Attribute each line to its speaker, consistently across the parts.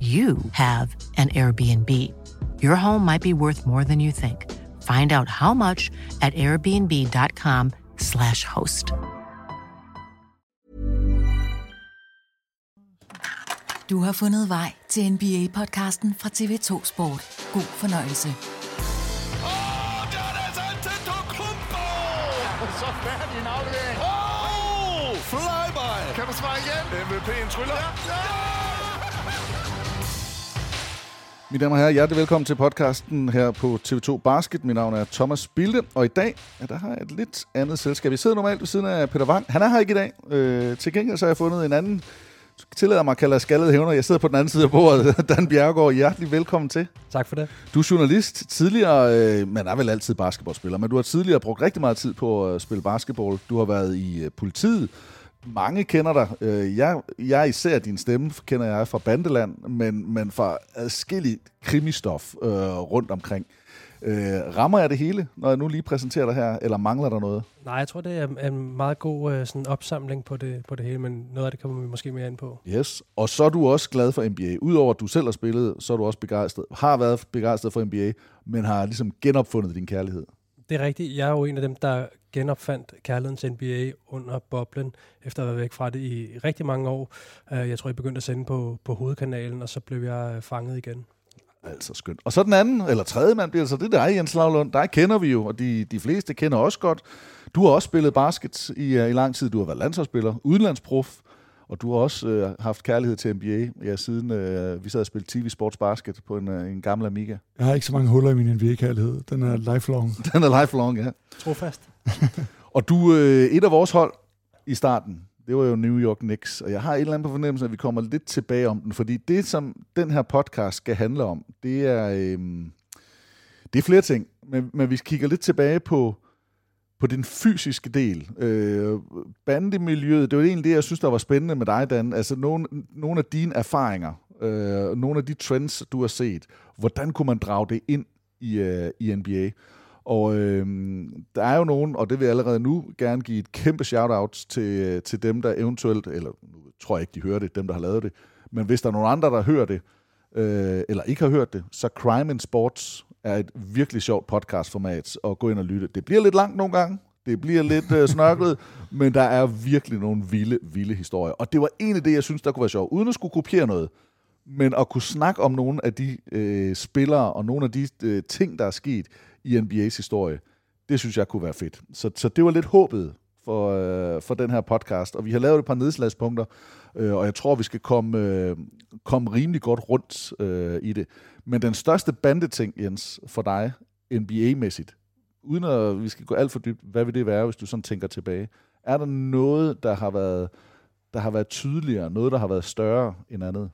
Speaker 1: you have an Airbnb. Your home might be worth more than you think. Find out how much at airbnb.com/slash host.
Speaker 2: Du har fundet vej til NBA-podcasten fra TV2 Sport. God fornøjelse.
Speaker 3: Er Så færdig en aflevering. Oh! Flyby! Kan du svare igen? MVP'en tryller. Ja! ja!
Speaker 4: Mine damer og herrer, hjertelig velkommen til podcasten her på TV2 Basket. Mit navn er Thomas Bilde, og i dag ja, der har jeg et lidt andet selskab. Jeg sidder normalt ved siden af Peter Wang. Han er her ikke i dag. Øh, til gengæld så har jeg fundet en anden, tillader mig at kalde skaldet hævner. Jeg sidder på den anden side af bordet. Dan Bjergård, hjertelig velkommen til.
Speaker 5: Tak for det.
Speaker 4: Du er journalist, tidligere, øh, men er vel altid basketballspiller, men du har tidligere brugt rigtig meget tid på at spille basketball. Du har været i øh, politiet. Mange kender dig. Øh, jeg, jeg især din stemme kender jeg fra Bandeland, men, men fra adskillig krimistof øh, rundt omkring. Øh, rammer jeg det hele, når jeg nu lige præsenterer dig her, eller mangler der noget?
Speaker 5: Nej, jeg tror, det er en meget god øh, sådan opsamling på det, på det hele, men noget af det kommer vi måske mere ind på.
Speaker 4: Yes, og så er du også glad for NBA. Udover at du selv har spillet, så er du også begejstret, har været begejstret for NBA, men har ligesom genopfundet din kærlighed.
Speaker 5: Det er rigtigt. Jeg er jo en af dem, der genopfandt kærlighedens NBA under boblen, efter at have været væk fra det i rigtig mange år. Øh, jeg tror, jeg begyndte at sende på, på hovedkanalen, og så blev jeg øh, fanget igen.
Speaker 4: Altså skønt. Og så den anden, eller tredje mand bliver så, det er dig, Jens Lavlund. Dig kender vi jo, og de, de fleste kender også godt. Du har også spillet basket i, øh, i lang tid. Du har været landsholdsspiller, udenlandsprof, og du har også øh, haft kærlighed til NBA, ja, siden øh, vi sad og spillede TV Sports Basket på en, øh, en gammel Amiga.
Speaker 6: Jeg har ikke så mange huller i min NBA-kærlighed. Den er lifelong.
Speaker 4: Den er lifelong, ja.
Speaker 5: Trofast.
Speaker 4: og du, øh, et af vores hold i starten, det var jo New York Knicks, og jeg har et eller andet på fornemmelsen, at vi kommer lidt tilbage om den, fordi det, som den her podcast skal handle om, det er, øh, det er flere ting, men, men vi kigger lidt tilbage på, på den fysiske del. Øh, bandemiljøet, det var egentlig det, jeg synes, der var spændende med dig, Dan. Altså nogle, nogle af dine erfaringer, øh, nogle af de trends, du har set. Hvordan kunne man drage det ind i, øh, i NBA? Og øh, der er jo nogen, og det vil jeg allerede nu gerne give et kæmpe shout-out til, øh, til dem, der eventuelt, eller nu tror jeg ikke, de hører det, dem, der har lavet det, men hvis der er nogen andre, der hører det, øh, eller ikke har hørt det, så Crime in Sports er et virkelig sjovt podcastformat at gå ind og lytte. Det bliver lidt langt nogle gange, det bliver lidt øh, snørklet, men der er virkelig nogle vilde, vilde historier. Og det var en af det, jeg synes, der kunne være sjovt, uden at skulle kopiere noget, men at kunne snakke om nogle af de øh, spillere og nogle af de øh, ting, der er sket i NBA's historie, det synes jeg kunne være fedt. Så, så det var lidt håbet for, øh, for den her podcast, og vi har lavet et par nedslagspunkter, øh, og jeg tror, vi skal komme, øh, komme rimelig godt rundt øh, i det. Men den største bandeting, Jens, for dig, NBA-mæssigt, uden at vi skal gå alt for dybt, hvad vil det være, hvis du sådan tænker tilbage? Er der noget, der har været, der har været tydeligere, noget, der har været større end andet?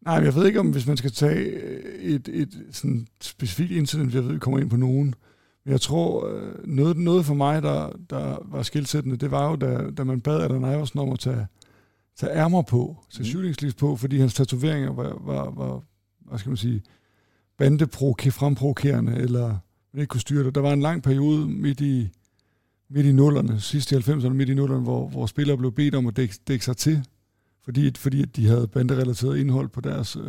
Speaker 6: Nej, men jeg ved ikke, om hvis man skal tage øh, et, et sådan specifikt incident, jeg ved, vi kommer ind på nogen, men jeg tror, øh, noget, noget for mig, der, der var skilsættende, det var jo, da, da man bad Adam Iversen om at tage, tage ærmer på, tage mm. shootingslids på, fordi hans tatoveringer var, var, var hvad skal man sige, bandeprovokerende, fremprovokerende, eller man ikke kunne styre det. Der var en lang periode midt i, midt i nullerne, sidst i 90'erne, midt i nullerne, hvor, hvor spillere blev bedt om at dække, dække sig til, fordi, fordi de havde banderelateret indhold på deres, øh,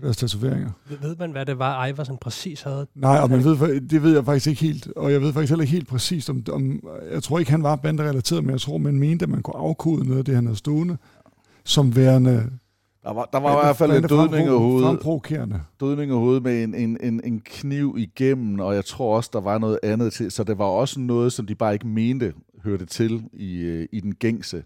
Speaker 6: på deres tatoveringer.
Speaker 5: Ved man, hvad det var, Iversen præcis havde?
Speaker 6: Nej, og man ved, det ved jeg faktisk ikke helt, og jeg ved faktisk heller ikke helt præcist, om, om jeg tror ikke, han var banderelateret, men jeg tror, man mente, at man kunne afkode noget af det, han havde stående, som værende
Speaker 4: der var, der var i hvert fald en dødning af
Speaker 6: hovedet.
Speaker 4: Dødning af hovedet med en, en, en, en kniv igennem, og jeg tror også, der var noget andet til. Så det var også noget, som de bare ikke mente hørte til i, øh, i den gængse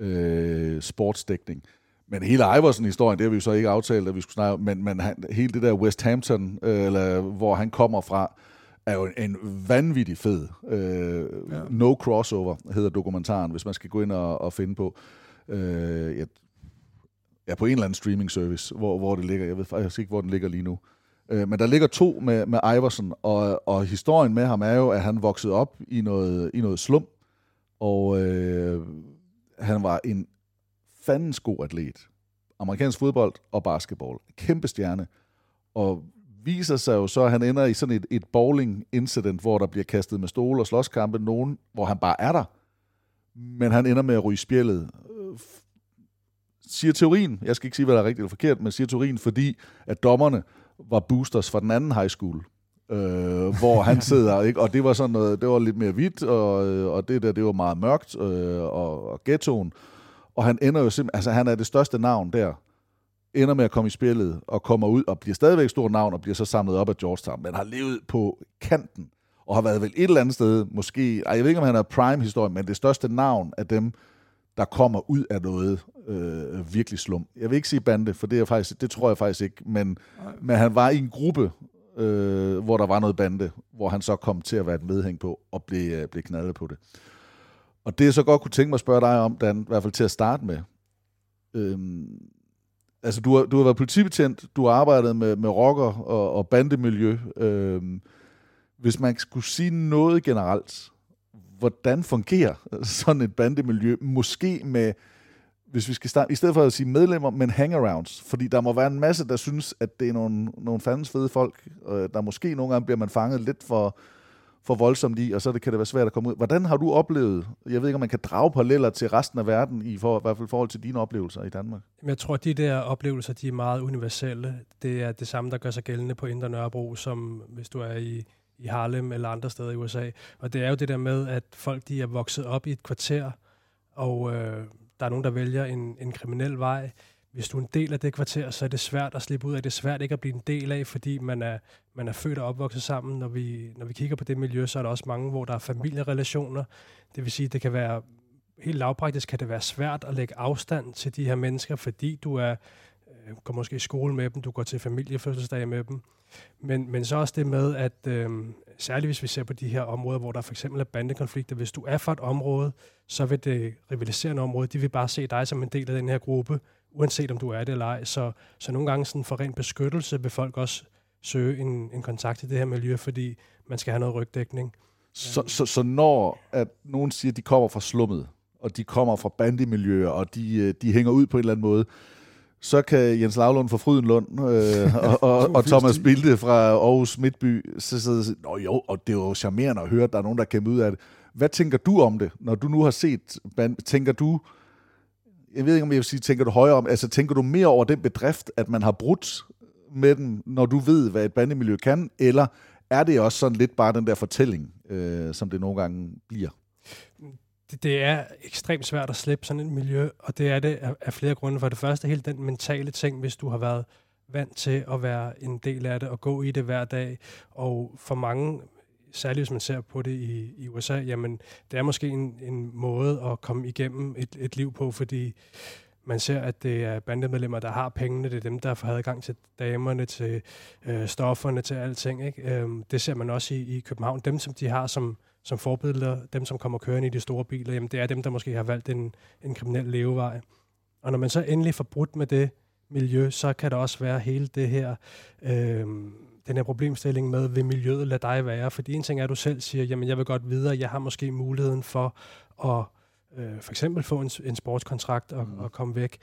Speaker 4: øh, sportsdækning. Men hele Iversen-historien, det har vi jo så ikke aftalt, at vi skulle snakke om, men, men han, hele det der West Hampton, øh, eller hvor han kommer fra, er jo en, en vanvittig fed. Øh, ja. No Crossover hedder dokumentaren, hvis man skal gå ind og, og finde på. Øh, jeg ja, på en eller anden streaming service, hvor, hvor det ligger. Jeg ved faktisk ikke, hvor den ligger lige nu. Øh, men der ligger to med, med Iverson, og, og historien med ham er jo, at han voksede op i noget, i noget slum, og øh, han var en fandens god atlet. Amerikansk fodbold og basketball. Kæmpe stjerne. Og viser sig jo så, at han ender i sådan et, et bowling-incident, hvor der bliver kastet med stole og slåskampe, nogen, hvor han bare er der. Men han ender med at ryge spjældet siger teorien, jeg skal ikke sige, hvad der er rigtigt eller forkert, men siger teorien, fordi at dommerne var boosters fra den anden high school, øh, hvor han sidder, ikke? og det var sådan noget, det var lidt mere hvidt, og, og det der, det var meget mørkt, øh, og, og ghettoen, og han ender jo simpelthen, altså han er det største navn der, ender med at komme i spillet, og kommer ud, og bliver stadigvæk et stort navn, og bliver så samlet op af Georgetown, men har levet på kanten, og har været vel et eller andet sted, måske, jeg ved ikke, om han er prime-historie, men det største navn af dem, der kommer ud af noget øh, virkelig slum. Jeg vil ikke sige bande, for det, er faktisk, det tror jeg faktisk ikke, men, men han var i en gruppe, øh, hvor der var noget bande, hvor han så kom til at være et medhæng på, og blev, øh, blev knaldet på det. Og det jeg så godt kunne tænke mig at spørge dig om, Dan, i hvert fald til at starte med. Øhm, altså, du har, du har været politibetjent, du har arbejdet med, med rocker og, og bandemiljø. Øhm, hvis man skulle sige noget generelt, hvordan fungerer sådan et bandemiljø? Måske med, hvis vi skal starte, i stedet for at sige medlemmer, men hangarounds. Fordi der må være en masse, der synes, at det er nogle, nogle fandens fede folk. Øh, der måske nogle gange bliver man fanget lidt for, for voldsomt i, og så det, kan det være svært at komme ud. Hvordan har du oplevet, jeg ved ikke, om man kan drage paralleller til resten af verden, i, for, i hvert fald forhold til dine oplevelser i Danmark?
Speaker 5: Jeg tror, at de der oplevelser, de er meget universelle. Det er det samme, der gør sig gældende på Indre Nørrebro, som hvis du er i i Harlem eller andre steder i USA. Og det er jo det der med, at folk de er vokset op i et kvarter, og øh, der er nogen, der vælger en, en kriminel vej. Hvis du er en del af det kvarter, så er det svært at slippe ud af. Det er svært ikke at blive en del af, fordi man er, man er født og opvokset sammen. Når vi, når vi kigger på det miljø, så er der også mange, hvor der er familierelationer. Det vil sige, det kan være helt lavpraktisk kan det være svært at lægge afstand til de her mennesker, fordi du er øh, går måske i skole med dem, du går til familiefødselsdag med dem. Men, men så også det med, at øh, særligt hvis vi ser på de her områder, hvor der for eksempel er bandekonflikter, hvis du er fra et område, så vil det rivaliserende område, de vil bare se dig som en del af den her gruppe, uanset om du er det eller ej. Så, så nogle gange sådan for ren beskyttelse vil folk også søge en, en kontakt i det her miljø, fordi man skal have noget rygdækning.
Speaker 4: Så, så, så når at nogen siger, at de kommer fra slummet, og de kommer fra bandemiljøer, og de, øh, de hænger ud på en eller anden måde, så kan Jens Lavlund fra Frydenlund øh, og, og, og Thomas Bilde fra Aarhus Midtby så sidder og siger, Nå jo, og det er jo charmerende at høre, at der er nogen, der kæmper ud af det. Hvad tænker du om det, når du nu har set, tænker du, jeg ved ikke, om jeg vil sige, tænker du højere om, altså tænker du mere over den bedrift, at man har brudt med den, når du ved, hvad et bandemiljø kan, eller er det også sådan lidt bare den der fortælling, øh, som det nogle gange bliver?
Speaker 5: Det, det er ekstremt svært at slippe sådan et miljø, og det er det af, af flere grunde. For det første, helt den mentale ting, hvis du har været vant til at være en del af det og gå i det hver dag. Og for mange, særligt hvis man ser på det i, i USA, jamen det er måske en, en måde at komme igennem et, et liv på, fordi man ser, at det er bandemedlemmer, der har pengene, det er dem, der får adgang til damerne, til øh, stofferne, til alting. Ikke? Øhm, det ser man også i, i København. Dem, som de har som som forbilleder, dem som kommer kørende i de store biler, jamen det er dem, der måske har valgt en, en kriminel levevej. Og når man så endelig får brudt med det miljø, så kan der også være hele det her, øh, den her problemstilling med, vil miljøet lade dig være? Fordi en ting er, at du selv siger, jamen jeg vil godt videre, jeg har måske muligheden for at øh, for eksempel få en, en sportskontrakt og, mm. og komme væk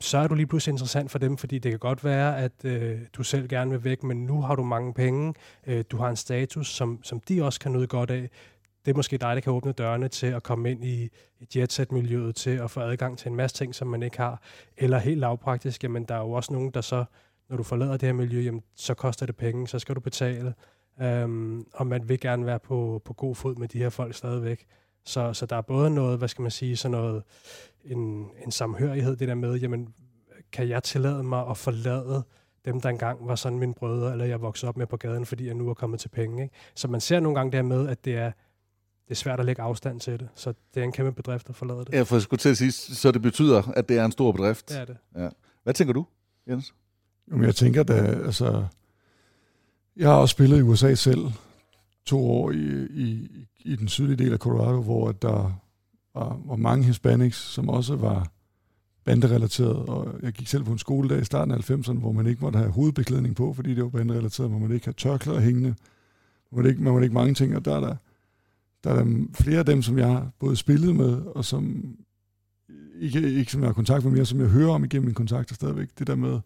Speaker 5: så er du lige pludselig interessant for dem, fordi det kan godt være, at øh, du selv gerne vil væk, men nu har du mange penge, øh, du har en status, som, som de også kan nyde godt af. det er måske dig, der kan åbne dørene til at komme ind i, jetset-miljøet, til at få adgang til en masse ting, som man ikke har. Eller helt lavpraktisk, jamen der er jo også nogen, der så, når du forlader det her miljø, jamen så koster det penge, så skal du betale. Øhm, og man vil gerne være på, på god fod med de her folk stadigvæk. Så, så der er både noget, hvad skal man sige, sådan noget, en, en samhørighed, det der med, jamen, kan jeg tillade mig at forlade dem, der engang var sådan mine brødre, eller jeg voksede op med på gaden, fordi jeg nu er kommet til penge. Ikke? Så man ser nogle gange det her med, at det er, det er svært at lægge afstand til det. Så det er en kæmpe bedrift at forlade det.
Speaker 4: Ja, for jeg skulle til at sige, så det betyder, at det er en stor bedrift.
Speaker 5: Det er det.
Speaker 4: Ja. Hvad tænker du, Jens?
Speaker 6: Jamen, jeg tænker da, altså... Jeg har også spillet i USA selv to år i, i, i den sydlige del af Colorado, hvor der var, var mange hispanics, som også var banderelateret, og jeg gik selv på en skoledag i starten af 90'erne, hvor man ikke måtte have hovedbeklædning på, fordi det var banderelateret, man måtte ikke have tørklæder hængende, man måtte ikke, man måtte ikke mange ting, og der er der, der er der flere af dem, som jeg har både spillet med, og som ikke, ikke som jeg har kontakt med mere, som jeg hører om igennem min kontakter stadigvæk, det der med,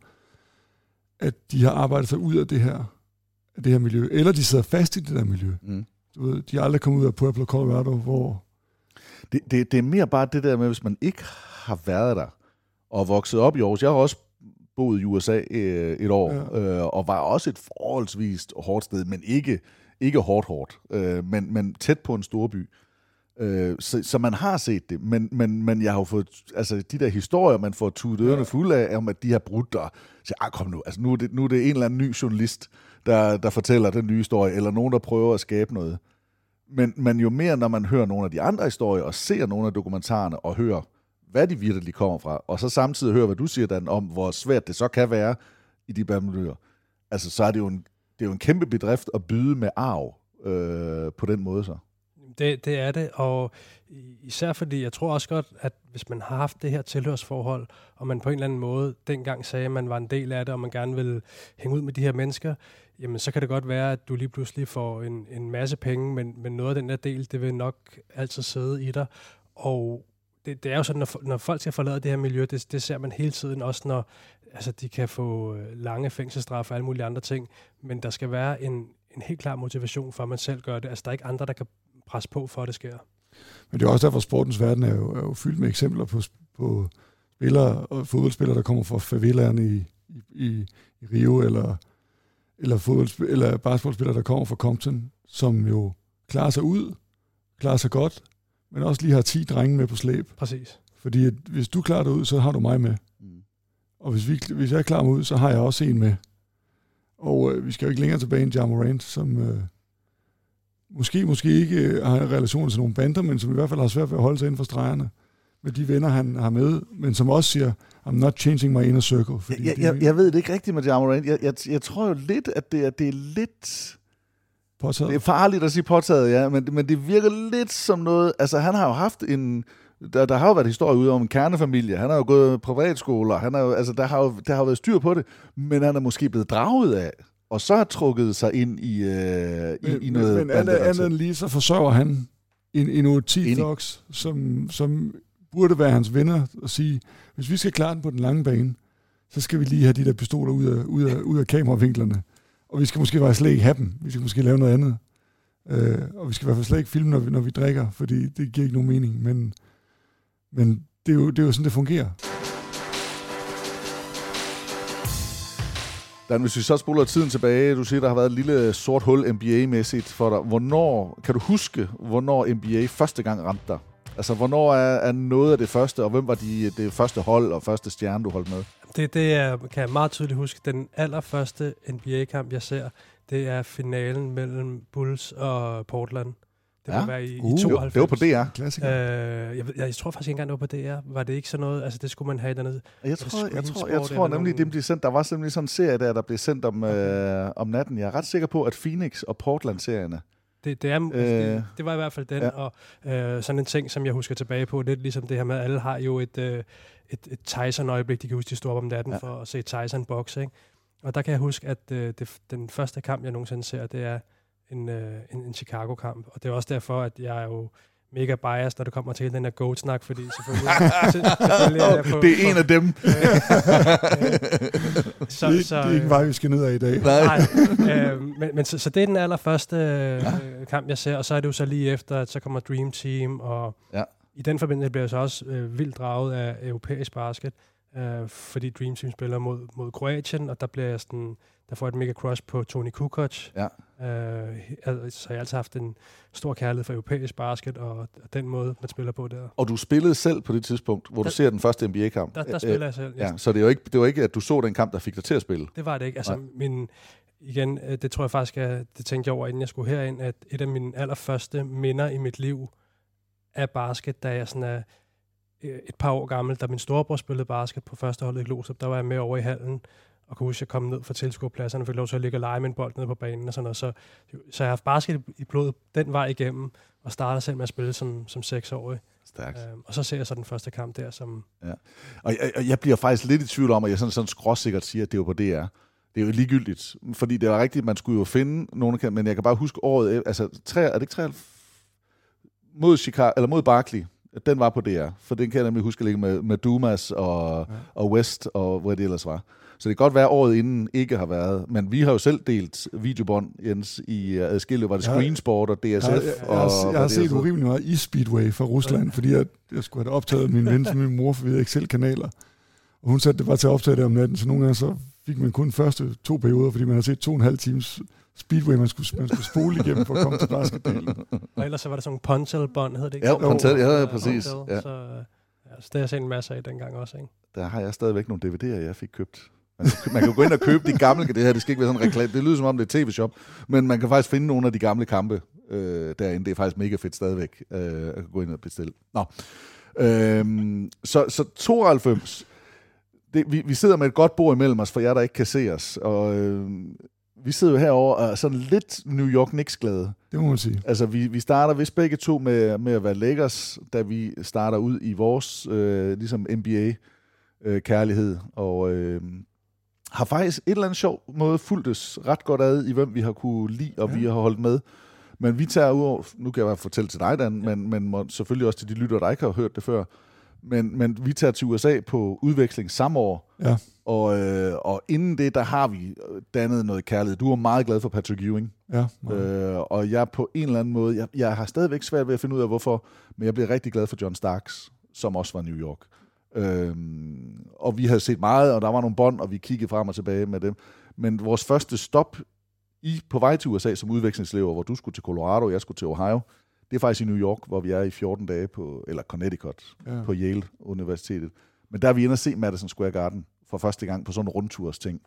Speaker 6: at de har arbejdet sig ud af det her, af det her miljø, eller de sidder fast i det der miljø.
Speaker 4: Mm.
Speaker 6: Du ved, de er aldrig kommet ud af Pueblo, Colorado, hvor...
Speaker 4: Det, det, det er mere bare det der med, hvis man ikke har været der, og vokset op i Aarhus. Jeg har også boet i USA øh, et år, ja. øh, og var også et forholdsvis hårdt sted, men ikke, ikke hårdt hårdt, øh, men, men tæt på en storby. Øh, så, så man har set det, men, men, men jeg har jo fået, altså de der historier, man får tudet ørerne fulde af, om at de har brudt der, så ah, kom nu, altså nu er, det, nu er det en eller anden ny journalist, der, der fortæller den nye historie, eller nogen, der prøver at skabe noget. Men, men jo mere, når man hører nogle af de andre historier, og ser nogle af dokumentarerne, og hører hvad de virkelig kommer fra, og så samtidig hører, hvad du siger, Dan, om hvor svært det så kan være i de bandmiljøer. Altså, så er det jo en, det er jo en kæmpe bedrift at byde med arv øh, på den måde så.
Speaker 5: Det, det er det, og især fordi jeg tror også godt, at hvis man har haft det her tilhørsforhold, og man på en eller anden måde dengang sagde, at man var en del af det, og man gerne ville hænge ud med de her mennesker, jamen så kan det godt være, at du lige pludselig får en, en masse penge, men, men noget af den der del, det vil nok altid sidde i dig. Og det, det er jo sådan, når, når folk skal forlade det her miljø, det, det ser man hele tiden, også når altså, de kan få øh, lange fængselsstraffe og alle mulige andre ting, men der skal være en, en helt klar motivation for, at man selv gør det. Altså, der er ikke andre, der kan presse på for, at det sker.
Speaker 6: Men det er også derfor, sportens verden er jo, er jo fyldt med eksempler på, på spillere og fodboldspillere, der kommer fra favelaerne i, i, i Rio, eller, eller, fodboldspil, eller basketballspillere, der kommer fra Compton, som jo klarer sig ud, klarer sig godt, men også lige har 10 drenge med på slæb.
Speaker 5: Præcis.
Speaker 6: Fordi at hvis du klarer dig ud, så har du mig med. Mm. Og hvis, vi, hvis jeg klarer mig ud, så har jeg også en med. Og øh, vi skal jo ikke længere tilbage end Jamorant, som øh, måske, måske ikke øh, har en relation til nogle bander, men som i hvert fald har svært ved at holde sig inden for stregerne med de venner, han har med, men som også siger, I'm not changing my inner circle.
Speaker 4: Fordi jeg, jeg, jeg ved det ikke rigtigt med Jamorant. Jeg, jeg, jeg tror jo lidt, at det er, det er lidt
Speaker 6: Påtaget.
Speaker 4: Det er farligt at sige påtaget, ja, men, men det virker lidt som noget... Altså, han har jo haft en... Der, der har jo været historie ude om en kernefamilie. Han har jo gået privatskoler. Han har jo, altså, der, har jo, der har jo været styr på det. Men han er måske blevet draget af, og så har trukket sig ind i, øh,
Speaker 6: men,
Speaker 4: i, i noget...
Speaker 6: Men, men andet, andet end lige, så forsørger han en, en 10 dogs, som, som burde være hans venner, og sige, hvis vi skal klare den på den lange bane, så skal vi lige have de der pistoler ud af, ud af, ud af kameravinklerne. Og vi skal måske bare slet ikke have dem. Vi skal måske lave noget andet. Øh, og vi skal i hvert fald slet ikke filme, når vi, når vi drikker, fordi det giver ikke nogen mening. Men, men det, er jo, det er jo sådan, det fungerer.
Speaker 4: Dan, hvis vi så spoler tiden tilbage, du siger, der har været et lille sort hul NBA-mæssigt for dig. Hvornår, kan du huske, hvornår NBA første gang ramte dig? Altså, hvornår er, er noget af det første, og hvem var de, det første hold og første stjerne, du holdt med?
Speaker 5: Det, det er, kan jeg meget tydeligt huske. Den allerførste NBA-kamp, jeg ser, det er finalen mellem Bulls og Portland. Det
Speaker 4: ja.
Speaker 5: var være i,
Speaker 4: uh,
Speaker 5: i 92.
Speaker 4: Det var på DR.
Speaker 6: Klassiker.
Speaker 5: Øh, jeg, jeg, jeg tror faktisk ikke engang, det var på DR. Var det ikke sådan noget? Altså, det skulle man have dernede.
Speaker 4: Jeg tror, jeg tror, jeg tror nemlig, det blev sendt. Der var simpelthen sådan en serie der, der blev sendt om, okay. øh, om natten. Jeg er ret sikker på, at Phoenix og Portland-serierne,
Speaker 5: det, det, er, øh, det, det var i hvert fald den, ja. og øh, sådan en ting, som jeg husker tilbage på, lidt ligesom det her med, at alle har jo et, øh, et, et Tyson-øjeblik, de kan huske, de stod op om natten ja. for at se Tyson bokse, ikke? Og der kan jeg huske, at øh, det, den første kamp, jeg nogensinde ser, det er en, øh, en, en Chicago-kamp, og det er også derfor, at jeg er jo mega biased, når det kommer til den her goat-snak, fordi selvfølgelig, selvfølgelig er jeg på...
Speaker 4: Det er en af dem.
Speaker 6: så, det, så, det er ikke en vej, vi skal ned af i dag.
Speaker 5: Nej. øh, men, men så, så det er den allerførste øh, ja. kamp, jeg ser, og så er det jo så lige efter, at så kommer Dream Team, og ja. i den forbindelse bliver jeg så også øh, vildt draget af europæisk basket, øh, fordi Dream Team spiller mod, mod Kroatien, og der bliver jeg sådan der får et mega crush på Tony Kukoc. Ja. Øh, så jeg har altid haft en stor kærlighed for europæisk basket, og den måde, man spiller på der.
Speaker 4: Og du spillede selv på det tidspunkt, hvor der, du ser den første NBA-kamp?
Speaker 5: Der, der spiller jeg selv,
Speaker 4: ja. ja. Så det var, ikke, det var ikke, at du så den kamp, der fik dig til at spille?
Speaker 5: Det var det ikke. Altså, min, igen, øh, det tror jeg faktisk, at det tænkte jeg over, inden jeg skulle herind, at et af mine allerførste minder i mit liv af basket, da jeg sådan er et par år gammel, da min storebror spillede basket på første holdet i Glostrup, der var jeg med over i hallen, og kunne huske, at jeg kom ned fra tilskuerpladserne, og fik lov til at ligge og lege med en bold nede på banen og sådan noget. Så, så jeg har haft basket i blodet den vej igennem, og startede selv med at spille som, som seksårig. Stærkt. Øhm, og så ser jeg så den første kamp der, som...
Speaker 4: Ja. Og jeg, og jeg bliver faktisk lidt i tvivl om, at jeg sådan, sådan skråsikkert siger, at det var på DR. Det er jo ligegyldigt, fordi det var rigtigt, man skulle jo finde nogle kan, men jeg kan bare huske året, altså, tre, er det ikke 3, mod, Chicago, eller mod Barkley, den var på DR, for den kan jeg nemlig huske ligge med, med Dumas og, ja. og West, og hvor det ellers var. Så det kan godt være, at året inden ikke har været. Men vi har jo selv delt videobånd, Jens, i uh, adskillige. Var det Screensport og DSF? Jeg,
Speaker 6: jeg, jeg,
Speaker 4: og,
Speaker 6: jeg, har, jeg har set urimelig meget i Speedway fra Rusland, fordi jeg, jeg skulle have optaget min ven til min mor, for vi havde ikke selv kanaler. Og hun satte det bare til at optage det om natten, så nogle gange så fik man kun første to perioder, fordi man havde set to og en halv times speedway, man skulle, man skulle spole igennem for at komme til basketdelen.
Speaker 5: Og ellers så var der sådan en pontel-bånd, hed det ikke?
Speaker 4: Ja, pontel, ja, ja, præcis. Ja.
Speaker 5: Så, ja, så det har jeg set en masse af dengang også, ikke?
Speaker 4: Der har jeg stadigvæk nogle DVD'er, jeg fik købt man kan, man kan gå ind og købe de gamle, det her, det skal ikke være sådan en reklame, det lyder som om det er tv-shop, men man kan faktisk finde nogle af de gamle kampe øh, derinde. Det er faktisk mega fedt stadigvæk øh, at gå ind og bestille. Nå. Øhm, så, så 92, det, vi, vi sidder med et godt bord imellem os, for jer, der ikke kan se os, og øh, vi sidder jo herovre og er sådan lidt New York Knicks glade.
Speaker 6: Det må man sige.
Speaker 4: Altså, vi, vi starter vist begge to med, med at være Lakers, da vi starter ud i vores øh, ligesom NBA-kærlighed, øh, og øh, har faktisk et eller andet sjov måde fulgtes ret godt ad i, hvem vi har kunne lide, og ja. vi har holdt med. Men vi tager ud nu kan jeg bare fortælle til dig, Dan, ja. men, men må, selvfølgelig også til de lytter, der ikke har hørt det før, men, men vi tager til USA på udveksling samme år, ja. Og, øh, og inden det, der har vi dannet noget kærlighed. Du er meget glad for Patrick Ewing,
Speaker 6: ja,
Speaker 4: øh, og jeg på en eller anden måde, jeg, jeg har stadigvæk svært ved at finde ud af, hvorfor, men jeg bliver rigtig glad for John Starks, som også var New York. Øhm, og vi havde set meget, og der var nogle bånd, og vi kiggede frem og tilbage med dem. Men vores første stop i, på vej til USA som udvekslingslever, hvor du skulle til Colorado, og jeg skulle til Ohio, det er faktisk i New York, hvor vi er i 14 dage på, eller Connecticut, ja. på Yale Universitetet. Men der er vi inde og se Madison Square Garden for første gang på sådan en rundturs ting.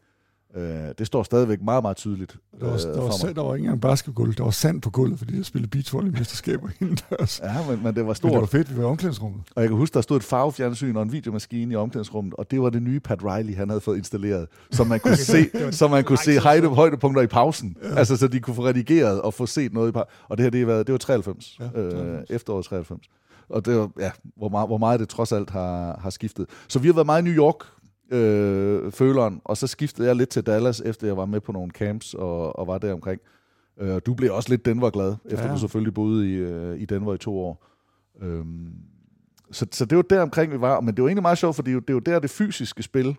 Speaker 4: Øh, det står stadigvæk meget, meget tydeligt
Speaker 6: der var, øh, der, var, sand, der var ikke engang basketgulv, der var sand på gulvet, fordi jeg spillede beachvolley-mesterskaber indendørs.
Speaker 4: Ja, men, men det var stort. Men
Speaker 6: det var fedt, vi var i omklædningsrummet.
Speaker 4: Og jeg kan huske, der stod et farvefjernsyn og en videomaskine i omklædningsrummet, og det var det nye Pat Riley, han havde fået installeret, så man kunne se, så man kunne se højde, højdepunkter i pausen. Ja. Altså, så de kunne få redigeret og få set noget i. Og det her, det var, det var 93, ja, 93. Øh, efteråret 93. Og det var, ja, hvor meget, hvor meget det trods alt har, har skiftet. Så vi har været meget i New York øh, føleren, og så skiftede jeg lidt til Dallas, efter jeg var med på nogle camps og, og var der omkring. Øh, du blev også lidt Denver-glad, efter ja. du selvfølgelig boede i, øh, i Denver i to år. Øhm, så, så det var der omkring, vi var. Men det var egentlig meget sjovt, for det er jo, det er jo der, det fysiske spil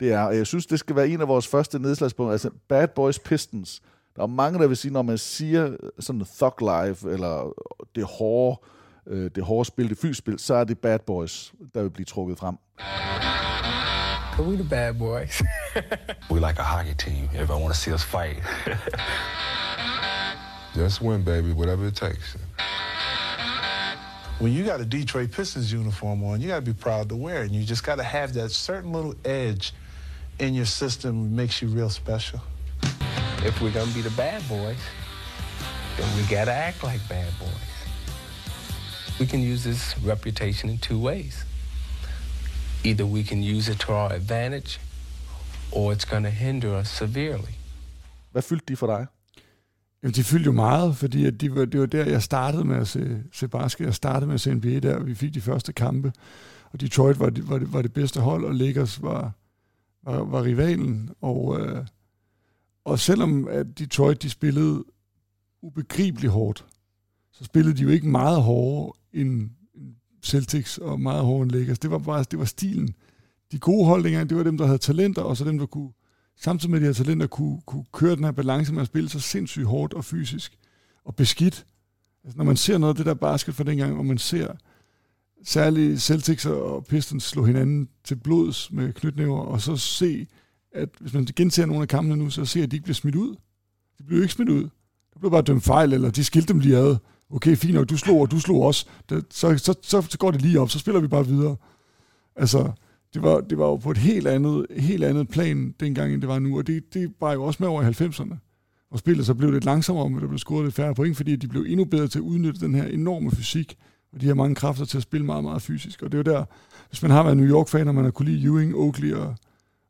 Speaker 4: det er. Og jeg synes, det skal være en af vores første nedslagspunkter. Altså Bad Boys Pistons. Der er mange, der vil sige, når man siger sådan thug life, eller det hårde, øh, det hårde spil, det fysiske spil, så er det Bad Boys, der vil blive trukket frem.
Speaker 7: We the bad boys.
Speaker 8: we like a hockey team. Everybody want to see us fight.
Speaker 9: Just win, baby, whatever it takes.
Speaker 10: When you got a Detroit Pistons uniform on, you got to be proud to wear it. And you just got to have that certain little edge in your system that makes you real special.
Speaker 7: If we're going to be the bad boys, then we got to act like bad boys. We can use this reputation in two ways. Either we can use it to our advantage, or it's going to hinder us severely.
Speaker 4: Hvad fyldte de for dig?
Speaker 6: Jamen, de fyldte jo meget, fordi at de var, det var der, jeg startede med at se, se basket. Jeg startede med at se NBA der, og vi fik de første kampe. Og Detroit var, var, det, var det bedste hold, og Lakers var, var, var rivalen. Og, øh, og selvom at Detroit de spillede ubegribeligt hårdt, så spillede de jo ikke meget hårdere end Celtics og meget hårde Lakers. Det var bare det var stilen. De gode holdninger, det var dem, der havde talenter, og så dem, der kunne, samtidig med de her talenter, kunne, kunne køre den her balance med at spille så sindssygt hårdt og fysisk og beskidt. Altså, når man ser noget af det der basket fra dengang, hvor man ser særligt Celtics og Pistons slå hinanden til blods med knytnæver, og så se, at hvis man genser nogle af kampene nu, så ser at de ikke bliver smidt ud. De blev ikke smidt ud. De blev bare dømt fejl, eller de skilte dem lige ad. Okay, fint nok, du slog, og du slog også. Det, så, så, så, så, går det lige op, så spiller vi bare videre. Altså, det var, det var jo på et helt andet, helt andet plan dengang, end det var nu, og det, det var jo også med over i 90'erne. Og spillet så blev lidt langsommere, men der blev scoret lidt færre point, fordi de blev endnu bedre til at udnytte den her enorme fysik, og de har mange kræfter til at spille meget, meget fysisk. Og det er jo der, hvis man har været New York-fan, og man har kunne lide Ewing, Oakley og,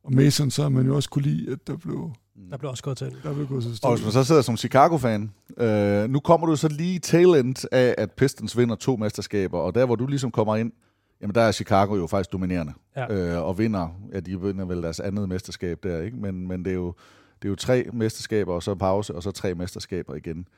Speaker 6: og Mason, så har man jo også kunne lide, at der blev...
Speaker 5: Der blev også gået til.
Speaker 6: Der blev gået til
Speaker 4: Og hvis man så sidder som Chicago-fan, øh, nu kommer du så lige tail end af, at Pistons vinder to mesterskaber, og der hvor du ligesom kommer ind, jamen der er Chicago jo faktisk dominerende,
Speaker 5: Ja.
Speaker 4: øh, og vinder, ja de vinder vel deres andet mesterskab der, ikke? Men, men det, er jo, det er jo tre mesterskaber, og så pause, og så tre mesterskaber igen.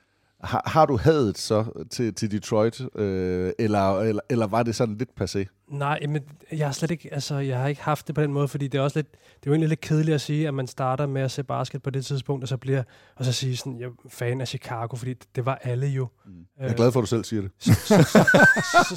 Speaker 4: Har, har du hadet så til, til Detroit, øh, eller, eller, eller var det sådan lidt passé?
Speaker 5: Nej, men jeg har slet ikke, altså, jeg har ikke haft det på den måde, fordi det er også lidt, det er jo egentlig lidt kedeligt at sige, at man starter med at se basket på det tidspunkt, og så bliver, og så sige sådan, jeg er fan af Chicago, fordi det, var alle jo.
Speaker 4: Mm. Jeg er glad for, at du selv siger det.
Speaker 5: Så, så, så,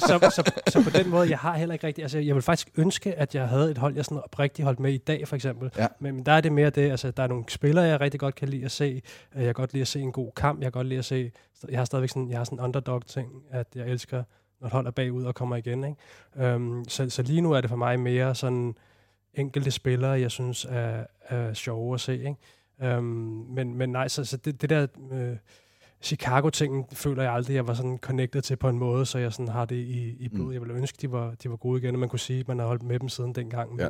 Speaker 5: så, så, så, så, på den måde, jeg har heller ikke rigtig, altså jeg vil faktisk ønske, at jeg havde et hold, jeg sådan oprigtigt holdt med i dag, for eksempel.
Speaker 4: Ja.
Speaker 5: Men, men der er det mere det, altså der er nogle spillere, jeg rigtig godt kan lide at se. Øh, Jeg kan godt lide at se en god kamp, jeg kan godt lide at se, jeg har stadigvæk sådan, jeg har sådan underdog-ting, at jeg elsker, når et hold er bagud og kommer igen. Ikke? Um, så, så lige nu er det for mig mere sådan enkelte spillere, jeg synes er, er sjove at se. Ikke? Um, men, men nej, så, så det, det der øh, Chicago-tingen føler jeg aldrig, jeg var sådan connected til på en måde, så jeg sådan har det i, i blod. Mm. Jeg ville ønske, de var, de var gode igen, og man kunne sige, at man har holdt med dem siden dengang. Men,
Speaker 4: Ja.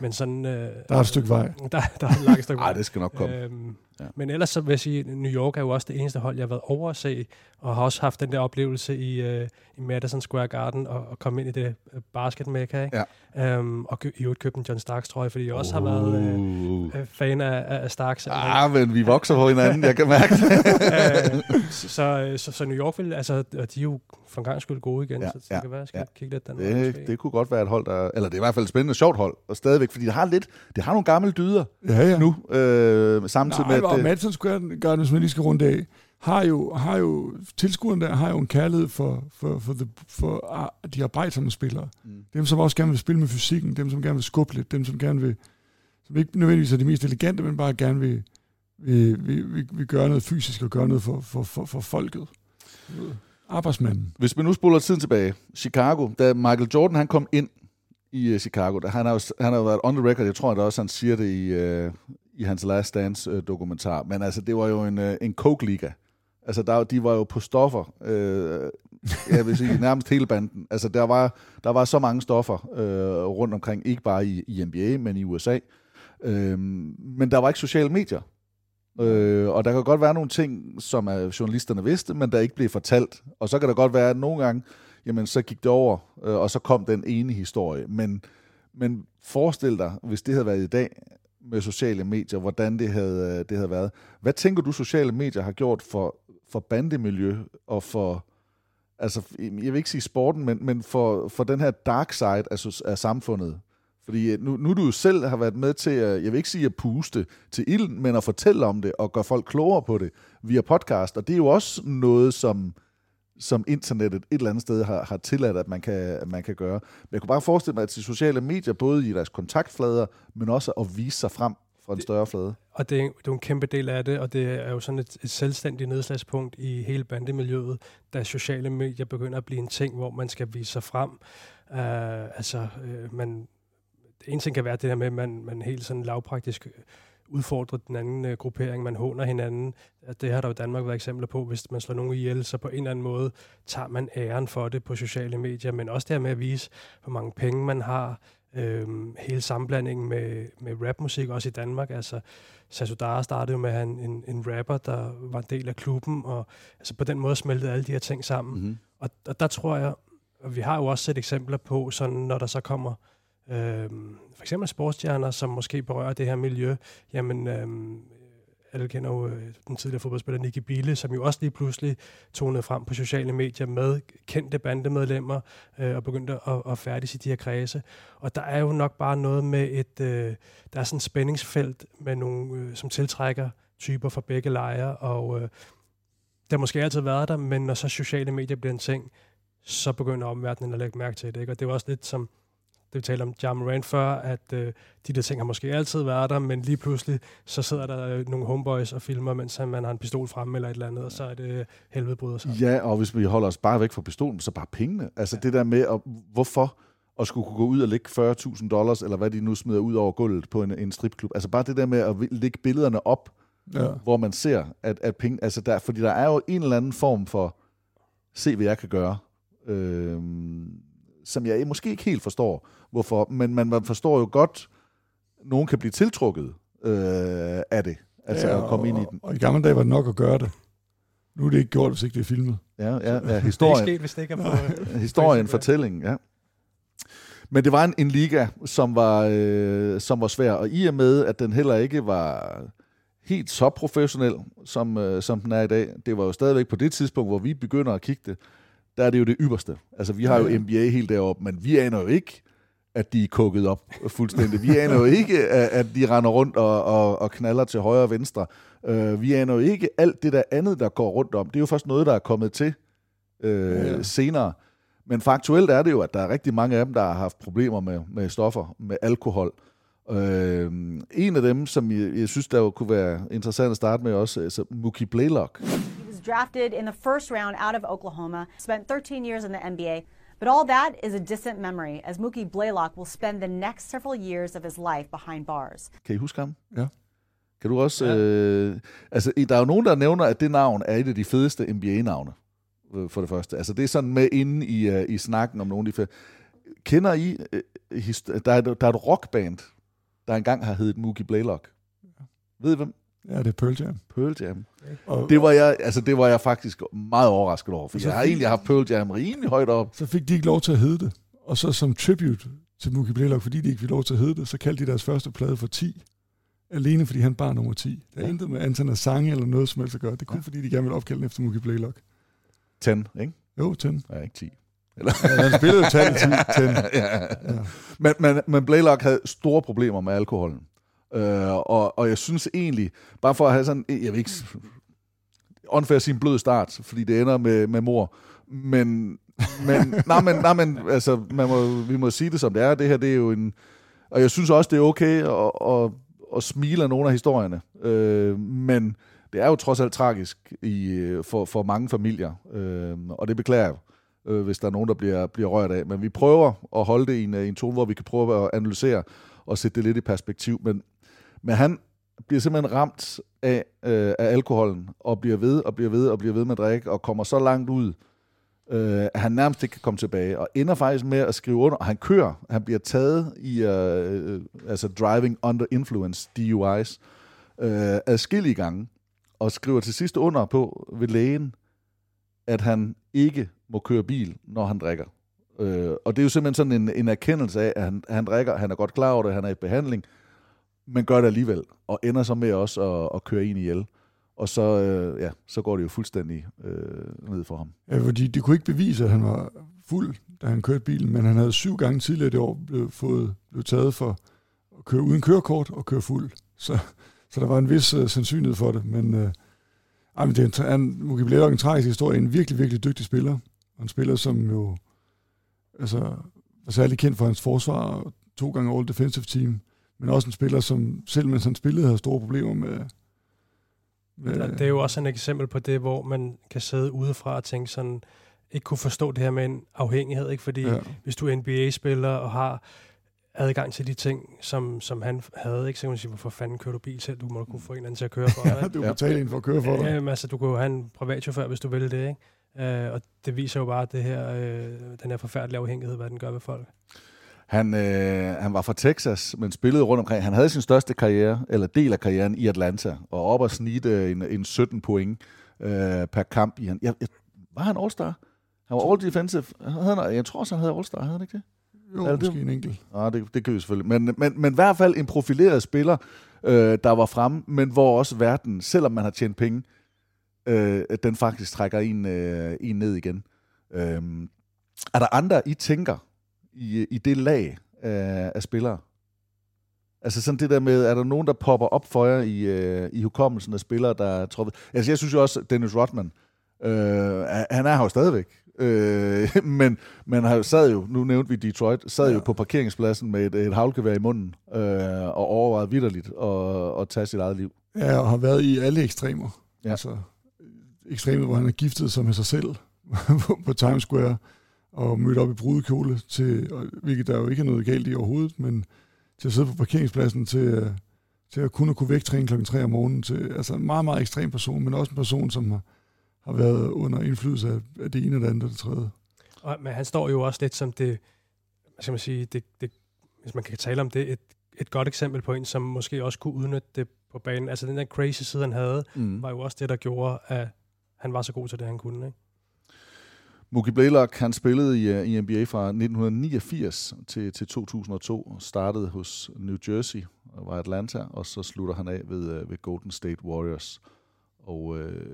Speaker 5: men sådan... Øh,
Speaker 6: Der er et stykke vej.
Speaker 5: Der, der er et langt stykke vej.
Speaker 4: Ej, det skal nok komme.
Speaker 5: Øhm,
Speaker 4: Ja.
Speaker 5: Men ellers så vil jeg sige, at New York er jo også det eneste hold, jeg har været over at se, og har også haft den der oplevelse i, øh, i Madison Square Garden, og, og komme ind i det øh, basket mecca, ikke?
Speaker 4: Ja.
Speaker 5: Øhm, og i øvrigt købe en John Starks trøje, fordi jeg også har været øh, øh, fan af, af Starks.
Speaker 4: Ah, men vi vokser på hinanden, jeg kan mærke det.
Speaker 5: øh, så, så, så, så New York vil, altså, og de er jo for en gang skyld gode igen,
Speaker 4: Ja,
Speaker 5: så, så
Speaker 4: ja,
Speaker 5: det kan være, jeg skal
Speaker 4: ja.
Speaker 5: kigge lidt den
Speaker 4: Det,
Speaker 5: måske.
Speaker 4: det kunne godt være et hold, der... Eller det er i hvert fald et spændende, sjovt hold, og stadigvæk, fordi det har lidt... Det har nogle gamle dyder
Speaker 6: Ja, ja.
Speaker 4: nu, øh, samtidig
Speaker 6: Nej,
Speaker 4: med...
Speaker 6: og
Speaker 4: at,
Speaker 6: Madison Square Garden, hvis man lige skal runde af, har jo, har jo tilskuerne der har jo en kærlighed for, for, for, the, for ah, de arbejdsomme spillere. Mm. Dem, som også gerne vil spille med fysikken, dem, som gerne vil skubbe lidt, dem, som gerne vil, som ikke nødvendigvis er de mest elegante, men bare gerne vil, vil, vil, vil, vil gøre noget fysisk og gøre noget for, for, for, for folket. Arbejdsmanden.
Speaker 4: Hvis vi nu spoler tiden tilbage, Chicago, da Michael Jordan han kom ind i uh, Chicago, der, han, har jo, han har været on the record, jeg tror at også, han siger det i, uh, i hans Last Dance uh, dokumentar, men altså, det var jo en, uh, en coke-liga. Altså, der, de var jo på stoffer, øh, jeg vil sige nærmest hele banden. Altså, der var, der var så mange stoffer øh, rundt omkring, ikke bare i, i NBA, men i USA. Øh, men der var ikke sociale medier. Øh, og der kan godt være nogle ting, som er journalisterne vidste, men der ikke blev fortalt. Og så kan der godt være, at nogle gange, jamen så gik det over, øh, og så kom den ene historie. Men, men forestil dig, hvis det havde været i dag med sociale medier, hvordan det havde, øh, det havde været. Hvad tænker du, sociale medier har gjort for, for bandemiljø og for, altså jeg vil ikke sige sporten, men, men for, for den her dark side af, af samfundet? Fordi øh, nu, nu du jo selv har været med til, at, jeg vil ikke sige at puste til ilden, men at fortælle om det og gøre folk klogere på det via podcast. Og det er jo også noget, som, som internettet et eller andet sted har, har tilladt, at man, kan, at man kan gøre. Men jeg kunne bare forestille mig, at de sociale medier, både i deres kontaktflader, men også at vise sig frem fra en større flade.
Speaker 5: Og det er, det er en kæmpe del af det, og det er jo sådan et, et selvstændigt nedslagspunkt i hele bandemiljøet, da sociale medier begynder at blive en ting, hvor man skal vise sig frem. Uh, altså, uh, man, en ting kan være det her med, at man, man helt sådan lavpraktisk udfordrer den anden uh, gruppering, man håner hinanden. At Det har der jo i Danmark været eksempler på, hvis man slår nogen ihjel, så på en eller anden måde tager man æren for det på sociale medier, men også det her med at vise, hvor mange penge man har, øhm, hele sammenblandingen med, med rapmusik, også i Danmark. Altså, Sasudara startede jo med at have en, en, en rapper, der var en del af klubben, og altså, på den måde smeltede alle de her ting sammen.
Speaker 4: Mm-hmm.
Speaker 5: Og, og der tror jeg, og vi har jo også set eksempler på, sådan, når der så kommer øhm, for eksempel sportsstjerner, som måske berører det her miljø, jamen øh, alle kender jo øh, den tidligere fodboldspiller Nicky Bille, som jo også lige pludselig tonede frem på sociale medier med kendte bandemedlemmer øh, og begyndte at, at færdige i de her kredse. Og der er jo nok bare noget med et, øh, der er sådan et spændingsfelt med nogle, øh, som tiltrækker typer fra begge lejre, og øh, det har måske altid været der, men når så sociale medier bliver en ting, så begynder omverdenen at lægge mærke til det. Ikke? Og det er også lidt som, det vi talte om Jam Moran før, at øh, de der ting har måske altid været der, men lige pludselig, så sidder der øh, nogle homeboys og filmer, mens man har en pistol fremme eller et eller andet, og så er det helvede bryder sig.
Speaker 4: Ja, og hvis vi holder os bare væk fra pistolen, så bare pengene. Altså ja. det der med, at, hvorfor at skulle kunne gå ud og lægge 40.000 dollars, eller hvad de nu smider ud over gulvet på en, en stripklub. Altså bare det der med at lægge billederne op, ja. hvor man ser, at, at penge, altså der, fordi der er jo en eller anden form for, se hvad jeg kan gøre, øh, som jeg måske ikke helt forstår, hvorfor, men man, man forstår jo godt, nogen kan blive tiltrukket øh, af det, altså ja,
Speaker 6: og,
Speaker 4: at komme ind i den.
Speaker 6: Og i gamle dage var det nok at gøre det. Nu er det ikke gjort, hvis ikke det er filmet.
Speaker 4: Ja, ja, ja historien.
Speaker 5: det er ikke sket, hvis det ikke er på...
Speaker 4: historien, fortællingen, ja. Men det var en, en liga, som var, øh, som var svær, og i og med, at den heller ikke var helt så professionel, som, øh, som den er i dag, det var jo stadigvæk på det tidspunkt, hvor vi begynder at kigge det, der er det jo det ypperste. Altså, vi har jo NBA helt deroppe, men vi aner jo ikke, at de er kukket op fuldstændig. Vi aner jo ikke, at de render rundt og, og, og knaller til højre og venstre. Uh, vi aner jo ikke alt det der andet, der går rundt om. Det er jo først noget, der er kommet til uh, ja. senere. Men faktuelt er det jo, at der er rigtig mange af dem, der har haft problemer med, med stoffer, med alkohol. Uh, en af dem, som jeg, jeg synes, der kunne være interessant at starte med også, altså Mookie Blaylock.
Speaker 11: Drafted in the first round out of Oklahoma, spent 13 years in the NBA. But all that is a distant memory, as Mookie Blaylock will spend the next several years of his life behind bars.
Speaker 4: Kan I huske ham?
Speaker 6: Ja.
Speaker 4: Kan du også... Ja. Øh, altså, der er jo nogen, der nævner, at det navn er et af de fedeste NBA-navne, øh, for det første. Altså, det er sådan med inde i, uh, i snakken om nogle af de fede. Kender I... Uh, der, er, der er et rockband, der engang har heddet Mookie Blaylock. Ja. Ved I hvem?
Speaker 6: Ja, det er Pearl Jam.
Speaker 4: Pearl Jam. Og, det, var jeg, altså, det var jeg faktisk meget overrasket over, for jeg har egentlig haft Pearl Jam rimelig højt op.
Speaker 6: Så fik de ikke lov til at hedde det. Og så som tribute til Mookie Blaylock, fordi de ikke fik lov til at hedde det, så kaldte de deres første plade for 10. Alene fordi han bar nummer 10. Der er ja. intet med antallet af sange eller noget som helst at gøre. Det er kun ja. fordi, de gerne vil opkalde efter Mookie Blaylock.
Speaker 4: 10, ikke?
Speaker 6: Jo, 10.
Speaker 4: Ja, ikke 10.
Speaker 6: Eller? Ja, han spillede jo 10. 10.
Speaker 4: ja. ja. Men, men, men Blaylock havde store problemer med alkoholen. Øh, og, og jeg synes egentlig, bare for at have sådan, jeg vil ikke, åndfærd sin blød start, fordi det ender med, med mor, men, men, nej, men, nej, men altså, man må, vi må sige det som det er, det her det er jo en, og jeg synes også, det er okay at, at, at smile af nogle af historierne, øh, men det er jo trods alt tragisk i, for, for mange familier, øh, og det beklager jeg, øh, hvis der er nogen, der bliver, bliver rørt af, men vi prøver at holde det i en, en tone, hvor vi kan prøve at analysere og sætte det lidt i perspektiv, men men han bliver simpelthen ramt af, øh, af alkoholen, og bliver ved, og bliver ved, og bliver ved med at drikke, og kommer så langt ud, øh, at han nærmest ikke kan komme tilbage, og ender faktisk med at skrive under, og han kører, han bliver taget i, øh, øh altså driving under influence, DUIs, øh, adskillige gange, og skriver til sidst under på ved lægen, at han ikke må køre bil, når han drikker. Øh, og det er jo simpelthen sådan en, en erkendelse af, at han, han drikker, han er godt klar over det, han er i behandling, men gør det alligevel, og ender så med også at, at køre en ihjel. Og så, øh, ja, så går det jo fuldstændig øh, ned for ham.
Speaker 6: Ja, fordi de kunne ikke bevise, at han var fuld, da han kørte bilen, men han havde syv gange tidligere det år blevet, fået, blevet taget for at køre uden kørekort og køre fuld. Så, så der var en vis øh, sandsynlighed for det. Men, Øh, ej, men det er en, Mugi en tragisk historie. En virkelig, virkelig dygtig spiller. En spiller, som jo altså, var særlig kendt for hans forsvar. To gange All Defensive Team men også en spiller, som selv mens han spillede, havde store problemer med...
Speaker 5: med det er jo også et eksempel på det, hvor man kan sidde udefra og tænke sådan, ikke kunne forstå det her med en afhængighed, ikke? fordi ja. hvis du er NBA-spiller og har adgang til de ting, som, som han havde, ikke? så kan man sige, hvorfor fanden kører du bil selv? Du må kunne få en anden til at køre for dig.
Speaker 6: ja, du kan betale en for at køre for dig.
Speaker 5: Ja, altså, du kan jo have en privatchauffør, hvis du vil det. Ikke? Uh, og det viser jo bare, det her, uh, den her forfærdelige afhængighed, hvad den gør ved folk.
Speaker 4: Han, øh, han var fra Texas, men spillede rundt omkring. Han havde sin største karriere, eller del af karrieren i Atlanta, og op og snite en, en 17 point øh, per kamp. I han. Jeg, jeg, var han All-Star? Han var All-Defensive. Han, jeg tror også, han havde All-Star, havde han ikke det?
Speaker 6: Jo, det, måske en enkelt.
Speaker 4: Ja, det, det kan vi selvfølgelig. Men, men, men i hvert fald en profileret spiller, øh, der var fremme, men hvor også verden, selvom man har tjent penge, øh, den faktisk trækker en, øh, en ned igen. Øh, er der andre, I tænker i, i det lag af, af spillere? Altså sådan det der med, er der nogen, der popper op for jer i, øh, i hukommelsen af spillere, der er troppet? Altså jeg synes jo også, Dennis Rodman, øh, han er her jo stadigvæk. Øh, men man har sad jo, nu nævnte vi Detroit, sad ja. jo på parkeringspladsen med et, et havlgevær i munden øh, og overvejede vidderligt at, at tage sit eget liv.
Speaker 6: Ja, og har været i alle ekstremer. Ja. Altså ekstremer, hvor han er giftet sig med sig selv på Times Square og mødt op i brudekjole, til, hvilket der jo ikke er noget galt i overhovedet, men til at sidde på parkeringspladsen til, til at kunne kunne vægtræne klokken 3 om morgenen. Til, altså en meget, meget ekstrem person, men også en person, som har, har været under indflydelse af, af det ene og det andet og det tredje.
Speaker 5: Og, men han står jo også lidt som det, hvad skal man sige, det, det, hvis man kan tale om det, et, et godt eksempel på en, som måske også kunne udnytte det på banen. Altså den der crazy side, han havde, mm. var jo også det, der gjorde, at han var så god til det, han kunne. Ikke?
Speaker 4: Mookie Blaylock, han spillede i, øh, i NBA fra 1989 til, til 2002, startede hos New Jersey og var Atlanta, og så slutter han af ved, øh, ved Golden State Warriors. Og øh,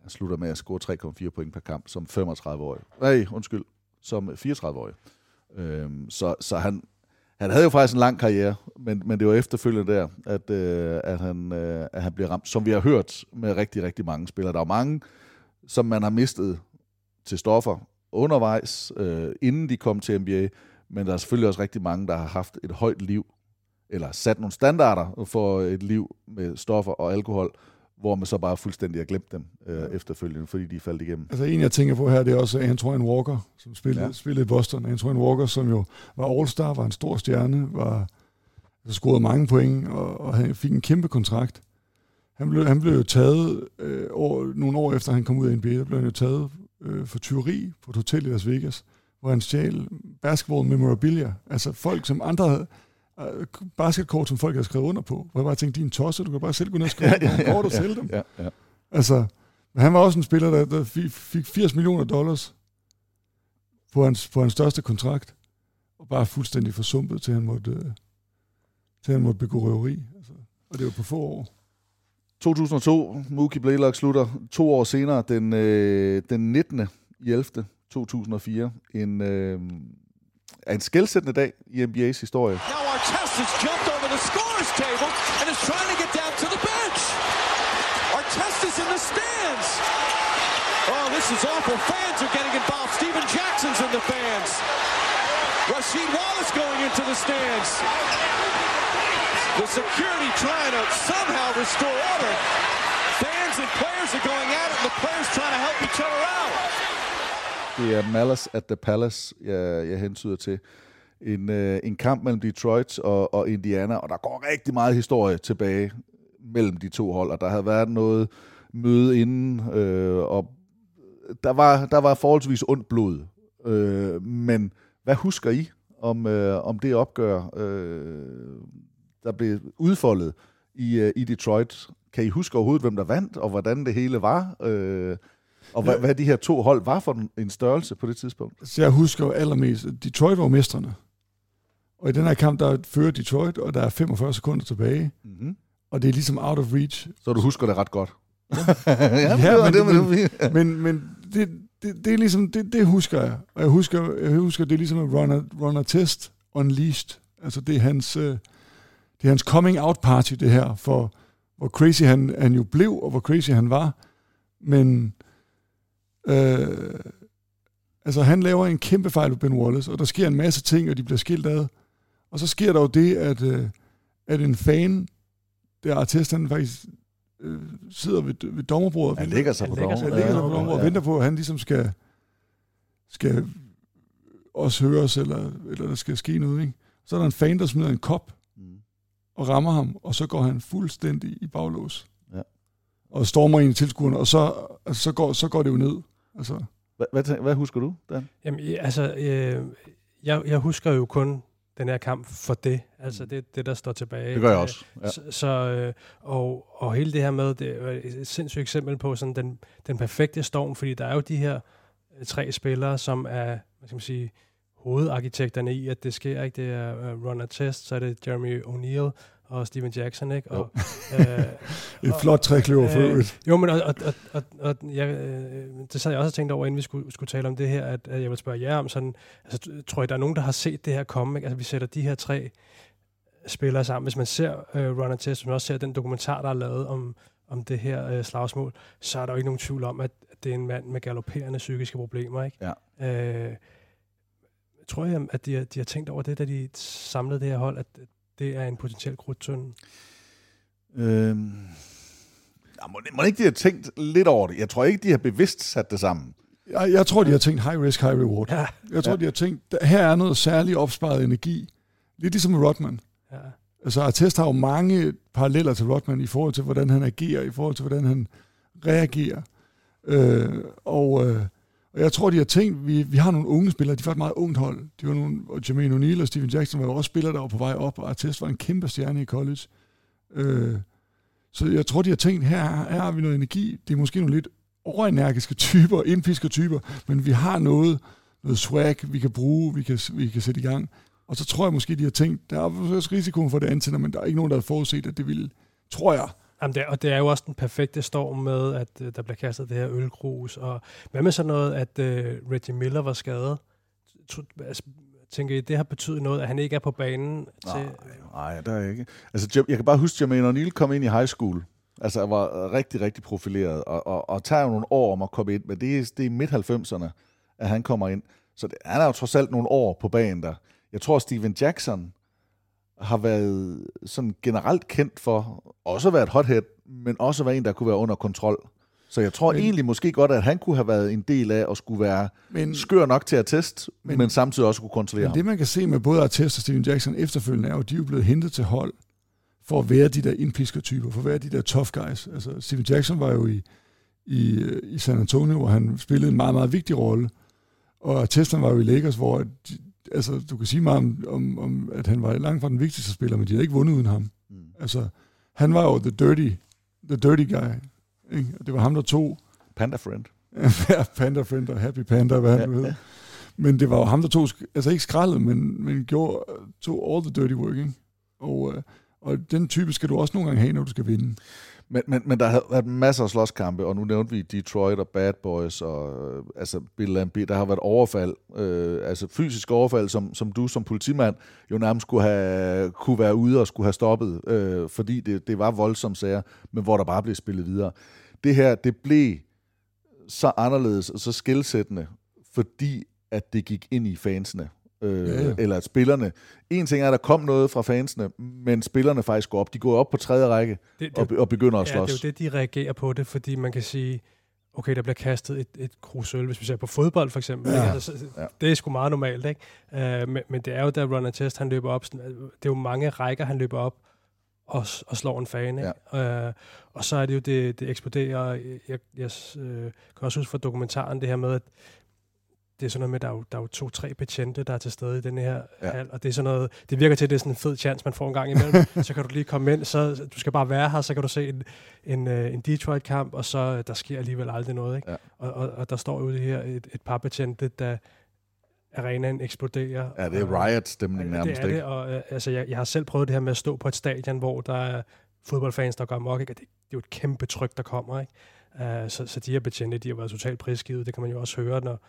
Speaker 4: han slutter med at score 3,4 point per kamp som 35-årig. Nej, undskyld, som 34-årig. Øh, så så han, han havde jo faktisk en lang karriere, men, men det var efterfølgende der, at, øh, at, han, øh, at han blev ramt, som vi har hørt med rigtig, rigtig mange spillere. Der er mange, som man har mistet til stoffer undervejs, øh, inden de kom til NBA, men der er selvfølgelig også rigtig mange, der har haft et højt liv, eller sat nogle standarder for et liv med stoffer og alkohol, hvor man så bare fuldstændig har glemt dem øh, efterfølgende, fordi de faldet igennem.
Speaker 6: Altså en, jeg tænker på her, det er også Antoine Walker, som spillede, ja. spillede i Boston. Antoine Walker, som jo var all-star, var en stor stjerne, var altså, scorede mange point, og, og han fik en kæmpe kontrakt. Han blev, han blev jo taget øh, år, nogle år efter, han kom ud af NBA, der blev han jo taget øh, for tyveri på et hotel i Las Vegas, hvor han stjal basketball memorabilia. Altså folk, som andre havde, uh, basketkort, som folk havde skrevet under på. Hvor jeg bare tænkte, din tosser, du kan bare selv gå ned og skrive ja, ja, ja, kort og sælge dem. Ja, ja. Altså, men han var også en spiller, der, der fik 80 millioner dollars på hans, på hans største kontrakt, og bare fuldstændig forsumpet, til han måtte, uh, til han måtte begå røveri. Altså, og det var på få år.
Speaker 4: 2002, Mookie Blaylock slutter to år senere, den, øh, den 19. i 11. 2004. En, øh, en skældsættende dag i NBA's historie.
Speaker 12: Now Artest has jumped over the scorer's table and is trying to get down to the bench. Artest is in the stands. Oh, this is awful. Fans are getting involved. Steven Jackson's in the fans. Rasheed Wallace going into the stands. The security trying to somehow restore order. Fans and players are going at it, and the players trying to help each other out.
Speaker 4: Det er Malice at the Palace, jeg, jeg hentyder til. En, øh, en kamp mellem Detroit og, og Indiana, og der går rigtig meget historie tilbage mellem de to hold, og der havde været noget møde inden, øh, og der var, der var forholdsvis ondt blod. Øh, men hvad husker I om, øh, om det opgør? Øh, der blev udfoldet i, uh, i Detroit. Kan I huske overhovedet, hvem der vandt, og hvordan det hele var? Øh, og hvad, ja. hvad de her to hold var for en størrelse på det tidspunkt?
Speaker 6: Så jeg husker jo allermest, Detroit var mestrene. Og i den her kamp, der fører Detroit, og der er 45 sekunder tilbage. Mm-hmm. Og det er ligesom out of reach.
Speaker 4: Så du husker det ret godt?
Speaker 6: ja, ja men, det, men, men, men det, det, det er ligesom, det, det husker jeg. Og jeg husker, jeg husker det er ligesom at run a, run a test unleashed. Altså det er hans... Øh, det er hans coming out party, det her, for hvor crazy han, han jo blev, og hvor crazy han var. Men øh, altså, han laver en kæmpe fejl på Ben Wallace, og der sker en masse ting, og de bliver skilt ad. Og så sker der jo det, at, øh, at en fan, der artist, han faktisk øh, sidder ved, ved dommerbordet.
Speaker 4: Han ligger sig på dommerbordet.
Speaker 6: Han ligger sig på dommerbordet og venter på, at han ligesom skal, skal også høres, eller, eller der skal ske noget. Ikke? Så er der en fan, der smider en kop og rammer ham, og så går han fuldstændig i baglås. Ja. Og stormer ind i tilskuerne, og så, altså, så, går, så går det jo ned. Altså.
Speaker 4: Hvad, hvad, hvad husker du, Dan?
Speaker 5: Jamen, altså, øh, jeg, jeg husker jo kun den her kamp for det. Altså det, det der står tilbage.
Speaker 4: Det gør jeg også.
Speaker 5: Ja. Så, så, øh, og, og hele det her med, det er et sindssygt eksempel på sådan den, den perfekte storm, fordi der er jo de her øh, tre spillere, som er, hvad skal man sige, hovedarkitekterne i, at det sker. Ikke? Det er uh, Ron Artest, så er det Jeremy O'Neill, og Steven Jackson, ikke? Og,
Speaker 6: øh, Et flot trækløver for
Speaker 5: øh,
Speaker 6: øvrigt.
Speaker 5: Jo, men og, og, og, og, og jeg, øh, det sad jeg også og tænkte over, inden vi skulle, skulle tale om det her, at, at jeg vil spørge jer om sådan, altså, tror jeg, der er nogen, der har set det her komme, ikke? Altså, vi sætter de her tre spillere sammen. Hvis man ser øh, Test, hvis man også ser den dokumentar, der er lavet om, om det her øh, slagsmål, så er der jo ikke nogen tvivl om, at det er en mand med galopperende psykiske problemer, ikke?
Speaker 4: Ja.
Speaker 5: Øh, tror jeg, at de, har- de har tænkt over det, da de samlede det her hold, at det er en potentiel krudtønde?
Speaker 4: Øhm, ja, må, må ikke de have tænkt lidt over det? Jeg tror ikke, de har bevidst sat det sammen.
Speaker 6: Jeg, jeg tror, de har tænkt high risk, high reward.
Speaker 5: Ja.
Speaker 6: Jeg tror,
Speaker 4: Ja.
Speaker 6: de har tænkt, her er noget særligt opsparet energi. Lidt ligesom med Rodman.
Speaker 5: Ja.
Speaker 6: Altså, Artest har jo mange paralleller til Rodman i forhold til, hvordan han agerer, i forhold til, hvordan han reagerer. Øh, og, øh, og jeg tror, de har tænkt, vi, vi har nogle unge spillere, de var et meget ungt hold. De var nogle, og Jermaine O'Neal og Steven Jackson var jo også spillere, der var på vej op, og Artest var en kæmpe stjerne i college. Øh, så jeg tror, de har tænkt, her, her har vi noget energi. Det er måske nogle lidt overenergiske typer, indpisker typer, men vi har noget, noget swag, vi kan bruge, vi kan, vi kan sætte i gang. Og så tror jeg måske, de har tænkt, der er også risikoen for det antænder, men der er ikke nogen, der har forudset, at det ville, tror jeg.
Speaker 5: Jamen det, er- og det er jo også den perfekte storm med, at øh, der bliver kastet det her ølgrus. Og hvad med sådan noget, at øh, Reggie Miller var skadet? T- Altså, tænker I, det har betydet noget, at han ikke er på banen? Til,
Speaker 4: Nej, der er ikke. Altså, jeg kan bare huske, at Jermaine O'Neal kom ind i high school. Altså, jeg var rigtig, rigtig profileret, og, og, og tager jo nogle år om at komme ind, men det er, det er midt-90'erne, at han kommer ind. Så det, han er jo trods alt nogle år på banen der. Jeg tror, Steven Jackson har været sådan generelt kendt for også at være et hothead, men også at være en, der kunne være under kontrol. Så jeg tror
Speaker 6: Men-
Speaker 4: egentlig måske godt, at han kunne have været en del af at skulle være
Speaker 6: Men-
Speaker 4: skør nok til at teste,
Speaker 6: Men-
Speaker 4: men, samtidig også kunne kontrollere
Speaker 6: Men det,
Speaker 4: ham.
Speaker 6: man kan se med både Artest og Steven Jackson efterfølgende, er jo, at de er blevet hentet til hold for at være de der indpiskertyper, for at være de der tough guys. Altså, Steven Jackson var jo i, i, øh, i San Antonio, hvor han spillede en meget, meget vigtig rolle. Og Artest var jo i Lakers, hvor de, altså, du kan sige meget om, om, om, at han var langt fra den vigtigste spiller, men de havde ikke vundet uden ham. Mm. Altså, han var jo the dirty, the dirty guy. Ikke? Og det var ham, der tog...
Speaker 4: Panda friend.
Speaker 6: ja, Panda friend og Happy Panda, hvad han
Speaker 4: Ja,
Speaker 6: nu hedder.
Speaker 4: ja.
Speaker 6: Men det var jo ham, der tog, altså ikke skraldet, men, men gjorde, tog all the dirty work, ikke? Og, øh, og den type skal du også nogle gange have, når du skal vinde.
Speaker 4: Men, men, men der har været masser af slåskampe, og nu nævnte vi Detroit og Bad Boys, og øh, altså Bill Lambi, der har været overfald, øh, altså fysisk overfald, som, som du som politimand jo nærmest kunne, have, kunne være ude og skulle have stoppet, øh, fordi det, det var voldsomme sager, men hvor der bare blev spillet videre. Det her, det blev så anderledes og så skilsættende, fordi at det gik ind i fansene. Øh,
Speaker 6: Ja, ja.
Speaker 4: Eller at spillerne. En ting er, at der kom noget fra fansene, men spillerne faktisk går op. De går op på tredje række
Speaker 5: Det- det-
Speaker 4: og, og begynder at
Speaker 5: Ja,
Speaker 4: slås.
Speaker 5: det er jo det, de reagerer på det, fordi man kan sige, okay, der bliver kastet et, et krus øl, hvis vi ser på fodbold for eksempel.
Speaker 4: Ja.
Speaker 5: Ja. Altså, så-
Speaker 4: Ja.
Speaker 5: Det er sgu meget normalt, ikke? Uh, men, men det er jo, da Ron Test, han løber op, sådan, det er jo mange rækker, han løber op og, og slår en fan, ikke? Ja. Uh, og så er det jo, det, det eksploderer. og Jeg, jeg uh, kan også huske fra dokumentaren det her med, at det er sådan noget med, at der er jo, der er jo to-tre betjente, der er til stede i den her
Speaker 4: Ja.
Speaker 5: hal, og det er sådan noget, det virker til, at det er sådan en fed chance, man får en gang imellem. så kan du lige komme ind, så du skal bare være her, så kan du se en, en, øh, en Detroit-kamp, og så øh, der sker alligevel aldrig noget. Ikke?
Speaker 4: Ja.
Speaker 5: Og, og, og der står jo det her et, et par betjente, der arenaen eksploderer.
Speaker 4: Ja, det er riot-stemning nærmest,
Speaker 5: Det er
Speaker 4: ikke?
Speaker 5: det, og øh, altså, jeg, jeg har selv prøvet det her med at stå på et stadion, hvor der er fodboldfans, der går amok, ikke? og det, det er jo et kæmpe tryk, der kommer. Ikke? Uh, så, så de her betjente, de har været totalt prisgivet. Det kan man jo også høre, når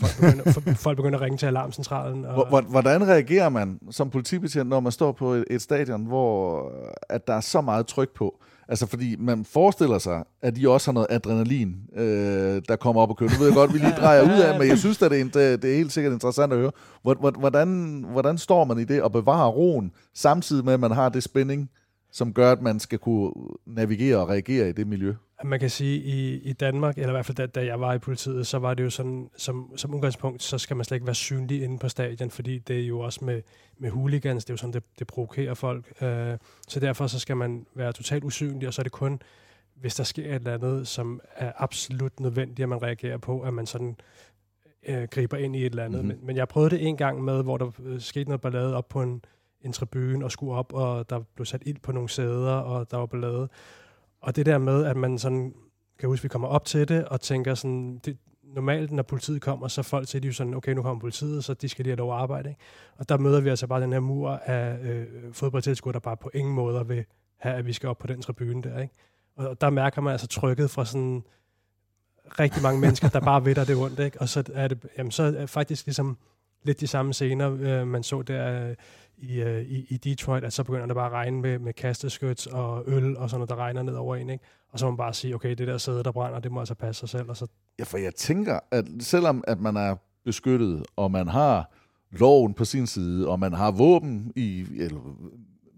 Speaker 5: folk begynder, for- folk begynder at ringe til alarmcentralen. Og,
Speaker 4: Hvordan reagerer man som politibetjent, når man står på et, et stadion, hvor øh, at der er så meget tryk på? Altså, fordi man forestiller sig, at de også har noget adrenalin, øh, der kommer op og kører. Nu ved jeg godt, vi lige drejer ud af, men jeg synes, at det, er, det, det er helt sikkert interessant at høre. Hvordan, hvordan står man i det og bevarer roen, samtidig med, at man har det spænding, som gør, at man skal kunne navigere og reagere i det miljø?
Speaker 5: Man kan sige, i, i Danmark, eller i hvert fald da, da jeg var i politiet, så var det jo sådan, som, som udgangspunkt, så skal man slet ikke være synlig inde på stadion, fordi det er jo også med, med hooligans, det er jo sådan, det, det provokerer folk. Øh, så derfor så skal man være totalt usynlig, og så er det kun, hvis der sker et eller andet, som er absolut nødvendigt, at man reagerer på, at man sådan øh, griber ind i et eller andet.
Speaker 4: Mhm.
Speaker 5: Mm-hmm. Men, men jeg prøvede det en gang med, hvor der øh, skete noget ballade op på en, en tribune og skulle op, og der blev sat ild på nogle sæder, og der var ballade. Og det der med, at man sådan, kan huske, huske, vi kommer op til det, og tænker sådan, det, normalt, når politiet kommer, så folk siger de jo sådan, okay, nu kommer politiet, så de skal lige have lov at arbejde. Ikke? Og der møder vi altså bare den her mur af øh, fodboldtilskuere, der bare på ingen måder vil have, at vi skal op på den tribune der. Ikke? Og der mærker man altså trykket fra sådan rigtig mange mennesker, der bare ved dig det ondt. Ikke? Og så er det jamen, så er det faktisk ligesom lidt de samme scener, øh, man så der øh, i, øh, i, i Detroit, at så begynder det bare at regne med, med kasteskyts og øl og sådan noget, der regner ned over en. Ikke? Og så må man bare sige, okay, det der sæde, der brænder, det må altså passe sig selv. Og så...
Speaker 4: Ja, for jeg tænker, at selvom at man er beskyttet, og man har loven på sin side, og man har våben i, eller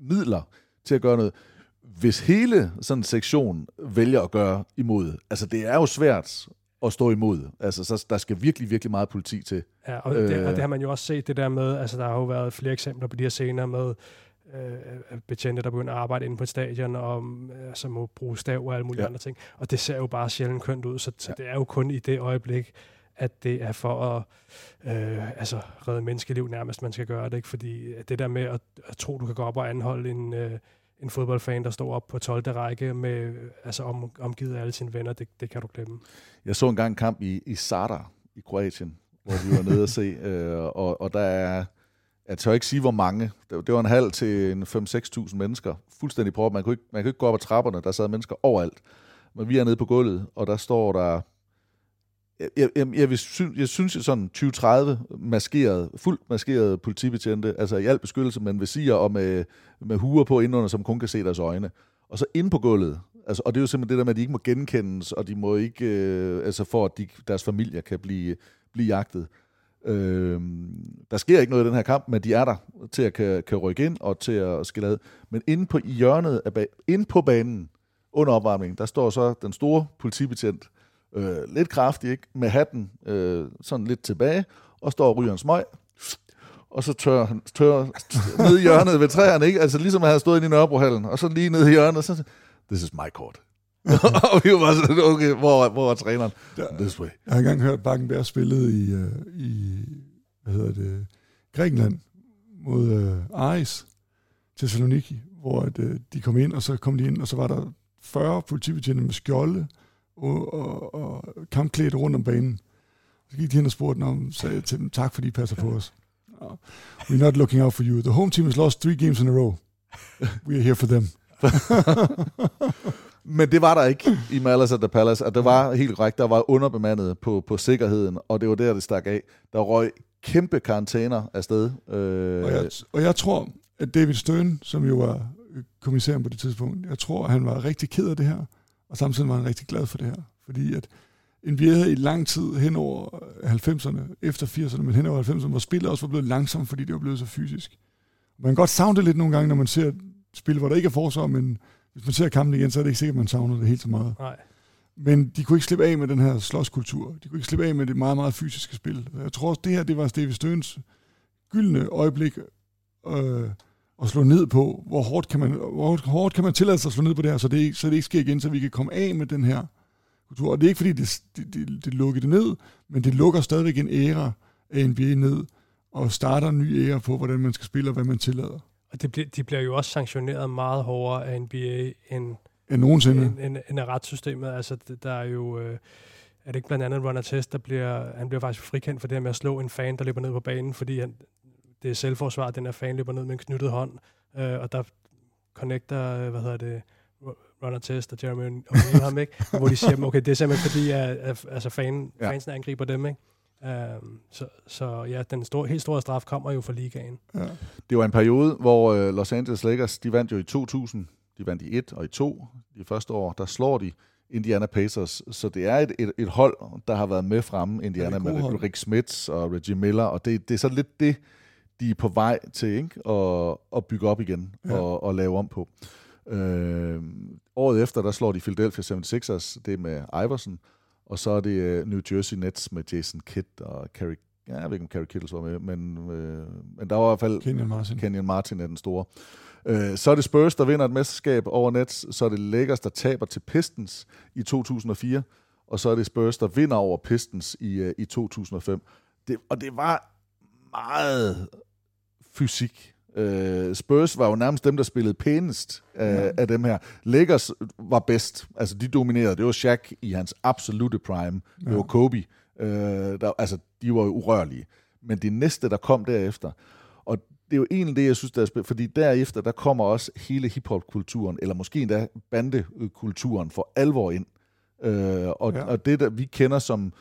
Speaker 4: midler til at gøre noget, hvis hele sådan en sektion vælger at gøre imod, altså det er jo svært at stå imod. Altså, så der skal virkelig, virkelig meget politi til.
Speaker 5: Ja, og, øh, det, og det har man jo også set, det der med, altså der har jo været flere eksempler på de her scener med øh, betjente, der begynder at arbejde inde på et stadion, og øh, altså må bruge stav og alle mulige ja. andre ting. Og det ser jo bare sjældent kønt ud, så, så det er jo kun i det øjeblik, at det er for at øh, altså, redde menneskeliv nærmest, man skal gøre det. Ikke? Fordi det der med at, at tro, du kan gå op og anholde en, øh, en fodboldfan, der står op på 12. række med altså om, omgivet af alle sine venner, det, det kan du glemme.
Speaker 4: Jeg så engang en kamp i, i Zadar i Kroatien, hvor vi var nede og se, øh, og, og der er, jeg tør ikke sige, hvor mange, det, det var en halv til en 5-6.000 mennesker, fuldstændig på. Man kunne, ikke, man kunne ikke gå op ad trapperne, der sad mennesker overalt. Men vi er nede på gulvet, og der står der jeg, jeg, jeg, jeg, synes, jeg synes at sådan 2030 maskeret, fuldt maskeret politibetjente, altså i al beskyttelse, men visirer og med, med huer på indenunder, som kun kan se deres øjne. Og så ind på gulvet, altså, og det er jo simpelthen det der med, at de ikke må genkendes, og de må ikke, øh, altså for at de, deres familier kan blive, blive jagtet. Øh, der sker ikke noget i den her kamp, men de er der til at kan, kan rykke ind og til at skille ad. Men inde på i hjørnet af ba- inde på banen, under opvarmningen, der står så den store politibetjent, øh, lidt kraftig, ikke? med hatten øh, sådan lidt tilbage, og står og ryger en smøg, og så tør han tør ned i hjørnet ved træerne, ikke? Altså ligesom at have stået inde i Nørrebrohallen, og så lige ned i hjørnet, og så this is my court. og vi var sådan, okay, hvor, hvor er træneren? This way.
Speaker 6: Jeg har engang hørt Bakkenberg spillet i, uh, i hvad hedder det, Grækenland mod uh, Aris, Thessaloniki, hvor at, uh, de kom ind, og så kom de ind, og så var der 40 politibetjente med skjolde, og, og, og kampklædt rundt om banen. Så gik de hen og spurgte om, sagde til dem, tak fordi I passer på os. We're not looking out for you. The home team has lost three games in a row. We are here for them.
Speaker 4: Men det var der ikke i Malas at the Palace, at det var helt korrekt, der var underbemandet på, på sikkerheden, og det var der, det stak af. Der røg kæmpe karantæner afsted. Øh,
Speaker 6: og, jeg, og jeg tror, at David Stern, som jo var kommissæren på det tidspunkt, jeg tror, han var rigtig ked af det her. Og samtidig var han rigtig glad for det her, fordi at NBA havde i lang tid hen over 90'erne, efter 80'erne, men hen over 90'erne, hvor spillet også var blevet langsomt, fordi det var blevet så fysisk. Man kan godt savne det lidt nogle gange, når man ser spil, hvor der ikke er forsvar, men hvis man ser kampen igen, så er det ikke sikkert, at man savner det helt så meget.
Speaker 5: Nej.
Speaker 6: Men de kunne ikke slippe af med den her slåskultur. De kunne ikke slippe af med det meget, meget fysiske spil. Jeg tror også, det her det var Stevie Støns gyldne øjeblik øh, at slå ned på, hvor hårdt kan man, hvor hårdt kan man tillade sig at slå ned på det her, så det, så det ikke sker igen, så vi kan komme af med den her kultur. Og det er ikke fordi, det, det, det, det lukker det ned, men det lukker stadigvæk en æra af NBA ned, og starter en ny æra på, hvordan man skal spille og hvad man tillader.
Speaker 5: Og det bliver, de bliver jo også sanktioneret meget hårdere af NBA end,
Speaker 6: end nogensinde.
Speaker 5: End, end, end af retssystemet. Altså, der er jo... Øh, er det ikke blandt andet Runner Test, der bliver, han bliver faktisk frikendt for det her med at slå en fan, der løber ned på banen, fordi han, det er selvforsvar, den her fan løber ned med en knyttet hånd, øh, og der connecter, øh, hvad hedder det, Runner Test og Jeremy O'Neill ham, ikke? Hvor de siger, okay, det er simpelthen fordi, at, at altså fan, ja. fansene angriber dem, ikke? Um, så, så ja, den store, helt store straf kommer jo fra ligaen. Ja.
Speaker 4: Det var en periode, hvor uh, Los Angeles Lakers, de vandt jo i 2000, de vandt i 1 og i 2 de første år, der slår de Indiana Pacers, så det er et, et, et hold, der har været med fremme, Indiana, med Rick Smits og Reggie Miller, og det, det er så lidt det, de er på vej til ikke? At, at bygge op igen ja. og, og lave om på. Øh, året efter, der slår de Philadelphia 76ers, det er med Iverson, og så er det uh, New Jersey Nets med Jason Kidd og Kerry, ja, jeg ved ikke, om Kerry Kittles var med, men, øh, men der var i hvert fald...
Speaker 6: Kenyon Martin.
Speaker 4: Kenyon Martin er den store. Øh, så er det Spurs, der vinder et mesterskab over Nets, så er det Lakers, der taber til Pistons i 2004, og så er det Spurs, der vinder over Pistons i, uh, i 2005. Det, og det var meget fysik. Uh, Spurs var jo nærmest dem, der spillede pænest af, ja. af dem her. Lakers var bedst. Altså, de dominerede. Det var Shaq i hans absolute prime. Ja. Det var Kobe Øh, der, altså, de var jo urørlige. Men de næste, der kom derefter, og det er jo egentlig det, jeg synes, der er spændende, fordi derefter, der kommer også hele hiphop-kulturen, eller måske endda bandekulturen for alvor ind. Øh, og, ja. og det, der vi kender som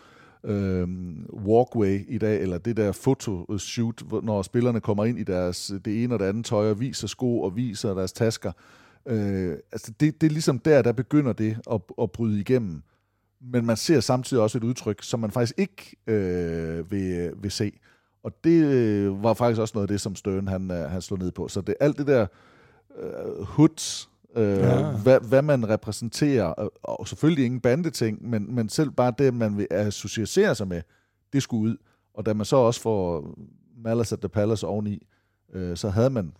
Speaker 4: øh, walkway i dag, eller det der fotoshoot, når spillerne kommer ind i deres det ene og det andet tøj, og viser sko og viser deres tasker, øh, altså det, det er ligesom der, der begynder det at, at bryde igennem. Men man ser samtidig også et udtryk, som man faktisk ikke øh, vil, vil se. Og det øh, var faktisk også noget af det, som Stern han, øh, han slog ned på. Så det alt det der øh, hoods, øh, ja. hvad, hvad man repræsenterer, og selvfølgelig ingen bandeting, men, men selv bare det, man vil associere sig med, det skulle ud. Og da man så også får Malice at the Palace oveni, øh, så havde man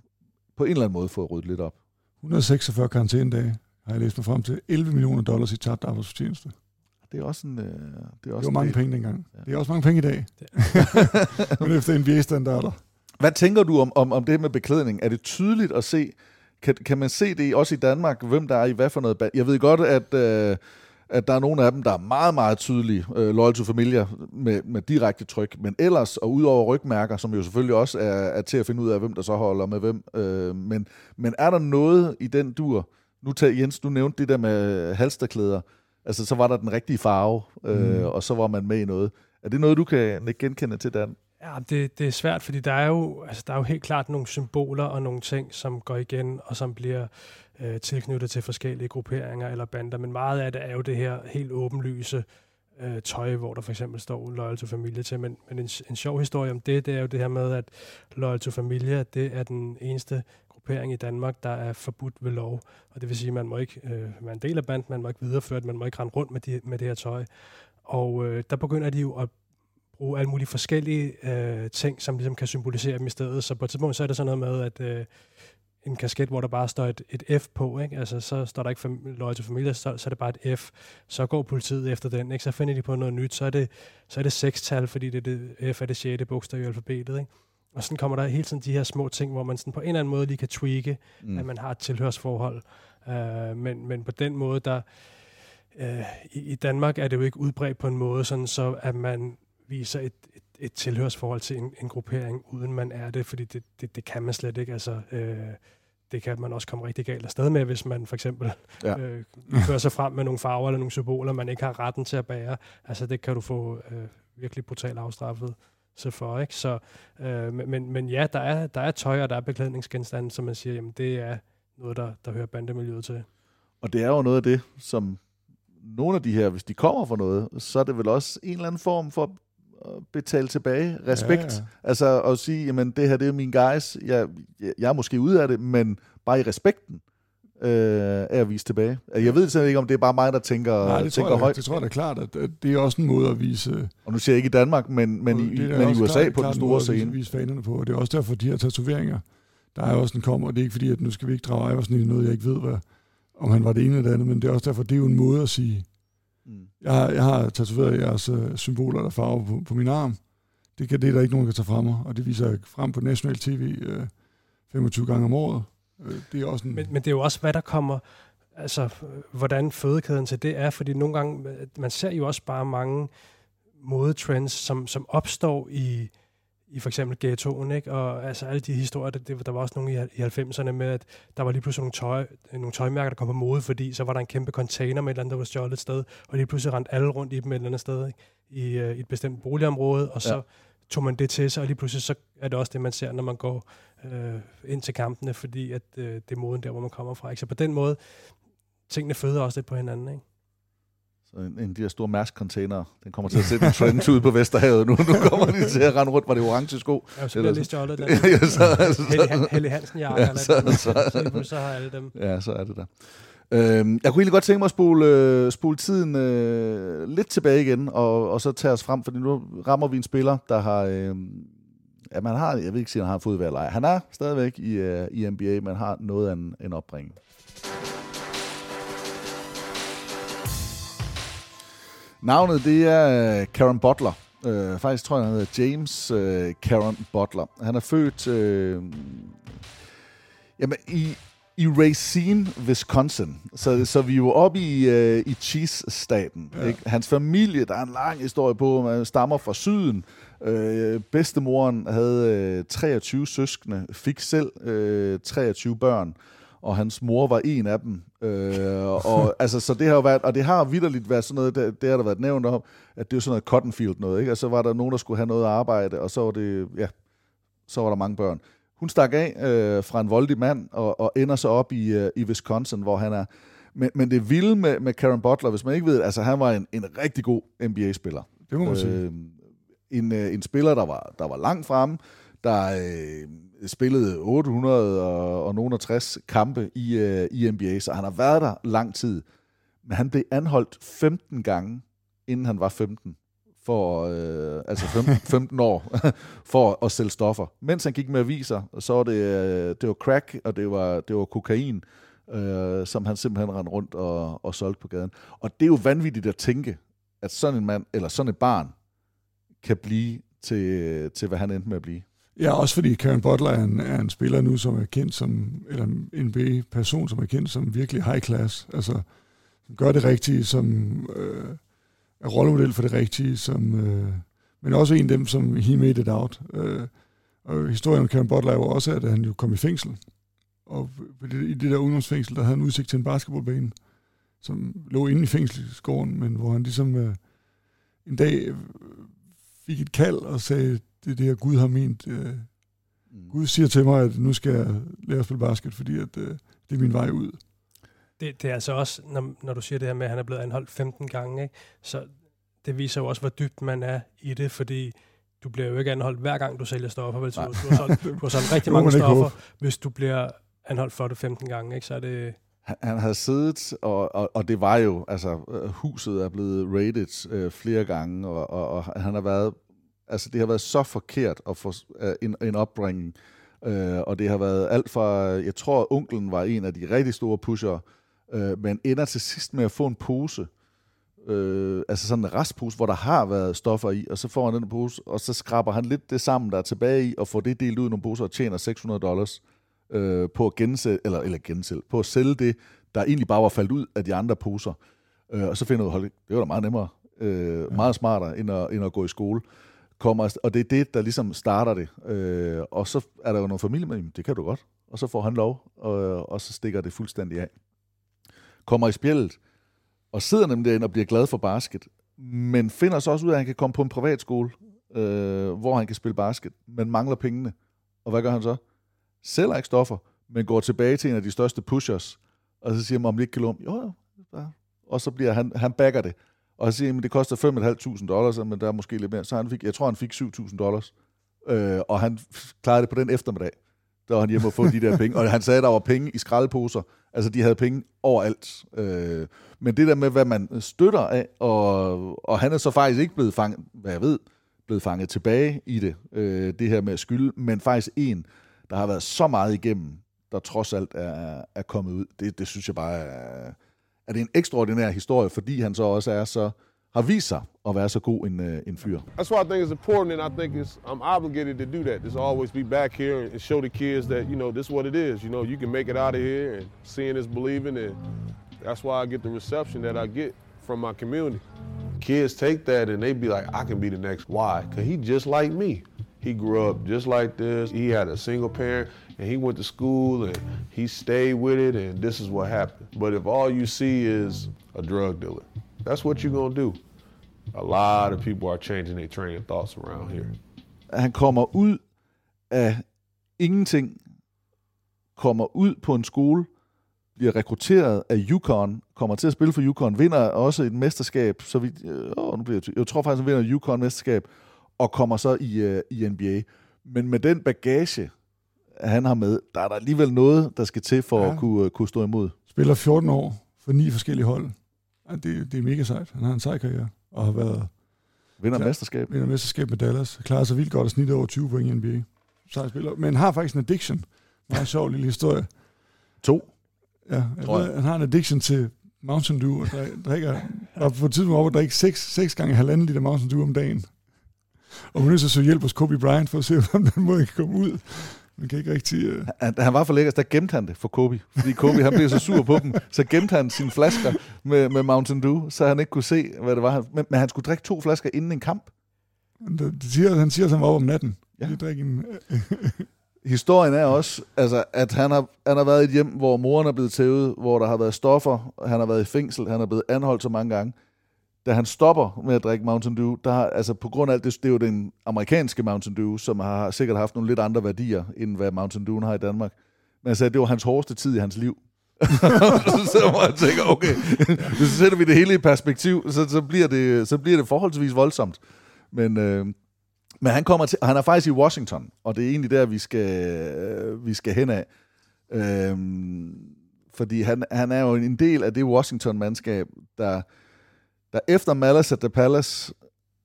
Speaker 4: på en eller anden måde fået ryddet lidt op.
Speaker 6: 146 karantænedage har jeg læst mig frem til. 11 millioner dollars i tabt arbejdsfortjeneste.
Speaker 4: Det er også en... Øh, det, er også
Speaker 6: det var mange penge dengang. Ja. Det er også mange penge i dag. Men efter NBA-standarder.
Speaker 4: Hvad tænker du om, om, om det med beklædning? Er det tydeligt at se, kan, kan man se det også i Danmark, hvem der er i hvad for noget? Jeg ved godt, at, øh, at der er nogle af dem, der er meget, meget tydelige, øh, loyal to familier, med, med direkte tryk, men ellers, og udover rygmærker, som jo selvfølgelig også er, er til at finde ud af, hvem der så holder med hvem, øh, men, men er der noget i den dur, nu tager Jens, du nævnte det der med halsterklæder, Altså, så var der den rigtige farve, øh, mm. og så var man med i noget. Er det noget, du kan genkende til, Dan?
Speaker 5: Ja, det, det er svært, fordi der er, jo, altså, der er jo helt klart nogle symboler og nogle ting, som går igen, og som bliver øh, tilknyttet til forskellige grupperinger eller bander. Men meget af det er jo det her helt åbenlyse øh, tøj, hvor der for eksempel står Loyal to Familie til. Men, men en, en sjov historie om det, det er jo det her med, at Loyal to Familie, det er den eneste gruppering i Danmark, der er forbudt ved lov. Og det vil sige, at man må ikke øh, være en del af banden, man må ikke videre man må ikke rende rundt med, de, med det her tøj. Og øh, der begynder de jo at bruge alle mulige forskellige øh, ting, som ligesom kan symbolisere dem i stedet. Så på et tidspunkt så er det sådan noget med, at øh, en kasket, hvor der bare står et, et F på, ikke? Altså, så står der ikke fam- løg til familie, så, så er det bare et F. Så går politiet efter den, ikke? Så finder de på noget nyt, så er det, så er det sekstal, fordi det, det F er det sjette bogstav i alfabetet, ikke? Og sådan kommer der hele tiden de her små ting, hvor man sådan på en eller anden måde lige kan tweake, mm. at man har et tilhørsforhold. Uh, men, men på den måde, der uh, i, i Danmark er det jo ikke udbredt på en måde, sådan så at man viser et, et, et tilhørsforhold til en, en gruppering, uden man er det, fordi det, det, det kan man slet ikke. Altså, uh, det kan man også komme rigtig galt afsted med, hvis man for eksempel ja. øh, fører sig frem med nogle farver eller nogle symboler, man ikke har retten til at bære. Altså det kan du få øh, virkelig brutalt afstraffet sig for. Ikke? Så, øh, men, men ja, der er, der er tøj, og der er beklædningsgenstande, som man siger, jamen det er noget, der, der hører bandemiljøet til.
Speaker 4: Og det er jo noget af det, som nogle af de her, hvis de kommer for noget, så er det vel også en eller anden form for betale tilbage. Respekt. Ja, ja. Altså at sige, jamen det her, det er min guys. Jeg, jeg, jeg er måske ude af det, men bare i respekten øh, af at vise tilbage. Jeg ved simpelthen ikke, om det er bare mig, der tænker,
Speaker 6: Nej, det
Speaker 4: tænker
Speaker 6: tror jeg,
Speaker 4: højt.
Speaker 6: Det tror jeg da klart, at, det er også en måde at vise...
Speaker 4: Og nu siger jeg ikke i Danmark, men, men, i, men i USA klart, på den store scene.
Speaker 6: Det vise fanerne på, og det er også derfor, de her tatoveringer, der er også en kommer, og det er ikke fordi, at nu skal vi ikke drage Iversen i noget, jeg ikke ved, hvad, om han var det ene eller det andet, men det er også derfor, det er jo en måde at sige. Mm. jeg, har, jeg har tatoveret jeres øh, symboler eller farver på, på min arm. Det, kan, det er der ikke nogen, der kan tage fra mig, og det viser jeg frem på national tv øh, 25 gange om året. Øh, det er også en...
Speaker 5: men, men det er jo også, hvad der kommer altså, hvordan fødekæden til det er, fordi nogle gange, øh, man ser jo også bare mange modetrends, som, som opstår i, i for eksempel ghettoen, ikke? Og altså alle de historier, der, der var også nogle i, i 90'erne med, at der var lige pludselig nogle, tøj, nogle tøjmærker, der kom på mode, fordi så var der en kæmpe container med et eller andet, der var stjålet et sted, og lige pludselig rendte alle rundt i dem et eller andet sted, ikke? I, uh, i et bestemt boligområde, og så ja. tog man det til sig, og lige pludselig så er det også det, man ser, når man går øh, ind til kampene, fordi at øh, det er moden der, hvor man kommer fra. Ikke? Så på den måde, tingene føder også lidt på hinanden, ikke?
Speaker 4: Så en, en af de her store Mærsk-containere, den kommer til at sætte en trend ud på Vesterhavet. Nu, nu kommer de til at rende rundt, var det orange sko.
Speaker 5: Ja, så bliver lige stjålet den. ja, så, Helly, Helly Hansen, jeg ja, så, så, så, så, så, har alle dem.
Speaker 4: Ja, så er det der. Øhm, jeg kunne egentlig godt tænke mig at spole, øh, spole tiden øh, lidt tilbage igen, og, og så tage os frem, fordi nu rammer vi en spiller, der har... Øh, ja, man har, jeg ved ikke, om han har fået eller ej. Han er stadigvæk i, øh, i NBA, men har noget af en, en opbringning. Navnet, det er Karen Butler. Uh, faktisk tror jeg, han hedder James uh, Karen Butler. Han er født uh, jamen, i, i Racine, Wisconsin. Så, så vi er jo oppe i, øh, i Cheese-staten.
Speaker 6: Ja.
Speaker 4: Ikke? Hans familie, der er en lang historie på, man stammer fra syden. Øh, bedstemoren havde øh, 23 søskende, fik selv øh, 23 børn, og hans mor var en af dem. Øh, og, altså, så det har jo været, og det har vidderligt været sådan noget, det, det har der været nævnt om, at det er sådan noget cottonfield noget, ikke? Og så var der nogen, der skulle have noget arbejde, og så var det, ja, så var der mange børn. Hun stak af øh, fra en voldig mand og, og ender så op i, øh, i Wisconsin, hvor han er. Men, men det vilde med, med Karen Butler, hvis man ikke ved altså han var en, en rigtig god NBA-spiller.
Speaker 6: Det må man sige.
Speaker 4: En, øh, en spiller, der var, der var langt fremme, der øh, spillede 800 og, og nogen 60 kampe i, øh, i NBA, så han har været der lang tid. Men han blev anholdt 15 gange, inden han var 15 for, øh, altså 15, 15 år, for at sælge stoffer. Mens han gik med aviser, så var det, øh, det var crack, og det var, det var kokain, øh, som han simpelthen rendte rundt og, og solgte på gaden. Og det er jo vanvittigt at tænke, at sådan en mand, eller sådan et barn, kan blive til, til hvad han endte med at blive.
Speaker 6: Ja, også fordi Karen Butler er en, er en spiller nu, som er kendt som, eller en B-person, som er kendt som virkelig high class. Altså, som gør det rigtige, som øh, er rollemodel for det rigtige, som, øh, men også en af dem, som he made it out. Øh, og historien om Karen Butler er jo også, at han jo kom i fængsel. Og i det der ungdomsfængsel, der havde han udsigt til en basketballbane, som lå inde i fængselsgården, men hvor han ligesom øh, en dag fik et kald og sagde, det er det her Gud har ment. Øh, mm. Gud siger til mig, at nu skal jeg lære at spille basket, fordi at, øh, det er min vej ud.
Speaker 5: Det, det er altså også, når, når du siger det her med, at han er blevet anholdt 15 gange, ikke? så det viser jo også, hvor dybt man er i det, fordi du bliver jo ikke anholdt hver gang, du sælger stoffer. Vel? Du, du, har solgt, du har solgt rigtig mange stoffer. Hvis du bliver anholdt for det 15 gange, ikke? så er det...
Speaker 4: Han, han havde siddet, og, og, og det var jo, altså huset er blevet raided øh, flere gange, og, og, og han har været, altså det har været så forkert at få øh, en, en opbringning, øh, og det har været alt fra, jeg tror, at onklen var en af de rigtig store pusher, øh, men ender til sidst med at få en pose, øh, altså sådan en restpose, hvor der har været stoffer i, og så får han den pose, og så skraber han lidt det sammen, der er tilbage i, og får det delt ud i nogle poser og tjener 600 dollars øh, på at gensætte, eller, eller gensælge, på at sælge det, der egentlig bare var faldet ud af de andre poser. Øh, og så finder du, hold, det var da meget nemmere, øh, ja. meget smartere, end at, end at gå i skole. Kommer, og det er det, der ligesom starter det. Øh, og så er der jo nogle familie med, det kan du godt. Og så får han lov, og, og så stikker det fuldstændig af. Kommer i spjældet, og sidder nemlig derinde og bliver glad for basket, men finder så også ud af, at han kan komme på en privatskole, øh, hvor han kan spille basket, men mangler pengene. Og hvad gør han så? Sælger ikke stoffer, men går tilbage til en af de største pushers, og så siger man, om det ikke kan låne. Jo, jo. Og så bliver han, han backer det. Og så siger at det koster 5.500 dollars, men der er måske lidt mere. Så han fik, jeg tror, han fik 7.000 dollars. Øh, og han klarede det på den eftermiddag. Der var han hjemme og få de der penge. Og han sagde, at der var penge i skraldeposer. Altså, de havde penge overalt. Øh, men det der med, hvad man støtter af, og, og han er så faktisk ikke blevet fanget, hvad jeg ved, blevet fanget tilbage i det, øh, det her med at skylde, men faktisk en, der har været så meget igennem, der trods alt er, er kommet ud. Det, det synes jeg bare er, er det en ekstraordinær historie, fordi han så også er så har vist sig at være så god en, uh, en fyr.
Speaker 13: That's why I think it's important, and I think it's I'm obligated to do that. Just always be back here and show the kids that you know this is what it is. You know you can make it out of here, and seeing is believing, and that's why I get the reception that I get from my community. Kids take that and they be like, I can be the next. Why? Cause he just like me. He grew up just like this. He had a single parent and he went to school and he stayed with it and this is what happened. But if all you see is a drug dealer, that's what you're gonna do. A lot of people are changing their train of thoughts around here.
Speaker 4: Han kommer ud af ingenting, kommer ud på en skole, bliver rekrutteret af Yukon, kommer til at spille for Yukon, vinder også et mesterskab, så vi, øh, nu bliver jeg, tror faktisk, han vinder Yukon-mesterskab, og kommer så i, øh, i NBA. Men med den bagage, han har med, der er der alligevel noget, der skal til for ja. at kunne, uh, kunne stå imod.
Speaker 6: Spiller 14 år for ni forskellige hold. Ja, det, det er mega sejt. Han har en sej karriere, og har været...
Speaker 4: Vinder klar, mesterskab.
Speaker 6: Vinder mesterskab med Dallas. Klarer sig vildt godt at snitte over 20 point i NBA. Sej spiller. Men har faktisk en addiction. Meget sjov lille historie.
Speaker 4: To.
Speaker 6: Ja, jeg tror ved, han har en addiction til Mountain Dew, og drikker, og på et tidspunkt over at drikke seks, seks gange halvanden liter Mountain Dew om dagen. Og hun er at søge hjælp hos Kobe Bryant for at se, om den måde kan komme ud. Man kan ikke rigtig... Uh...
Speaker 4: Han, han var for lækker, der gemte han det for Kobe. Fordi Kobe han blev så sur på dem, så gemte han sine flasker med, med Mountain Dew, så han ikke kunne se, hvad det var. Men, men han skulle drikke to flasker inden en kamp.
Speaker 6: Det, siger, han siger, at han var om natten. Ja. Drikke en,
Speaker 4: Historien er også, altså, at han har, han har været i et hjem, hvor moren er blevet tævet, hvor der har været stoffer, han har været i fængsel, han er blevet anholdt så mange gange. Da han stopper med at drikke Mountain Dew, der har, altså på grund af alt det, det er jo den amerikanske Mountain Dew, som har sikkert haft nogle lidt andre værdier, end hvad Mountain Dew har i Danmark. Men altså, det var hans hårdeste tid i hans liv. så sidder man og tænker, okay, hvis så sætter vi det hele i perspektiv, så, så, bliver, det, så bliver det forholdsvis voldsomt. Men, øh, men han kommer til, han er faktisk i Washington, og det er egentlig der, vi skal, øh, vi skal hen af. Øh, fordi han, han er jo en del af det Washington-mandskab, der, der efter Malice at the Palace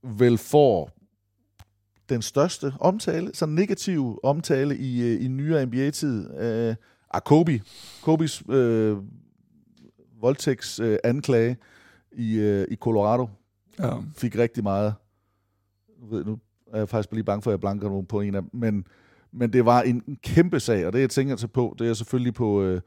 Speaker 4: vel får den største omtale, sådan negativ omtale i, øh, i nyere NBA-tid. Øh, ah, Kobe. Kobes øh, voldtægtsanklage øh, anklage i, øh, i Colorado ja. fik rigtig meget. Nu, ved, nu er jeg faktisk lige bange for, at jeg blanker nogen på en af men, men det var en, en kæmpe sag, og det jeg tænker til på, det er selvfølgelig på, øh,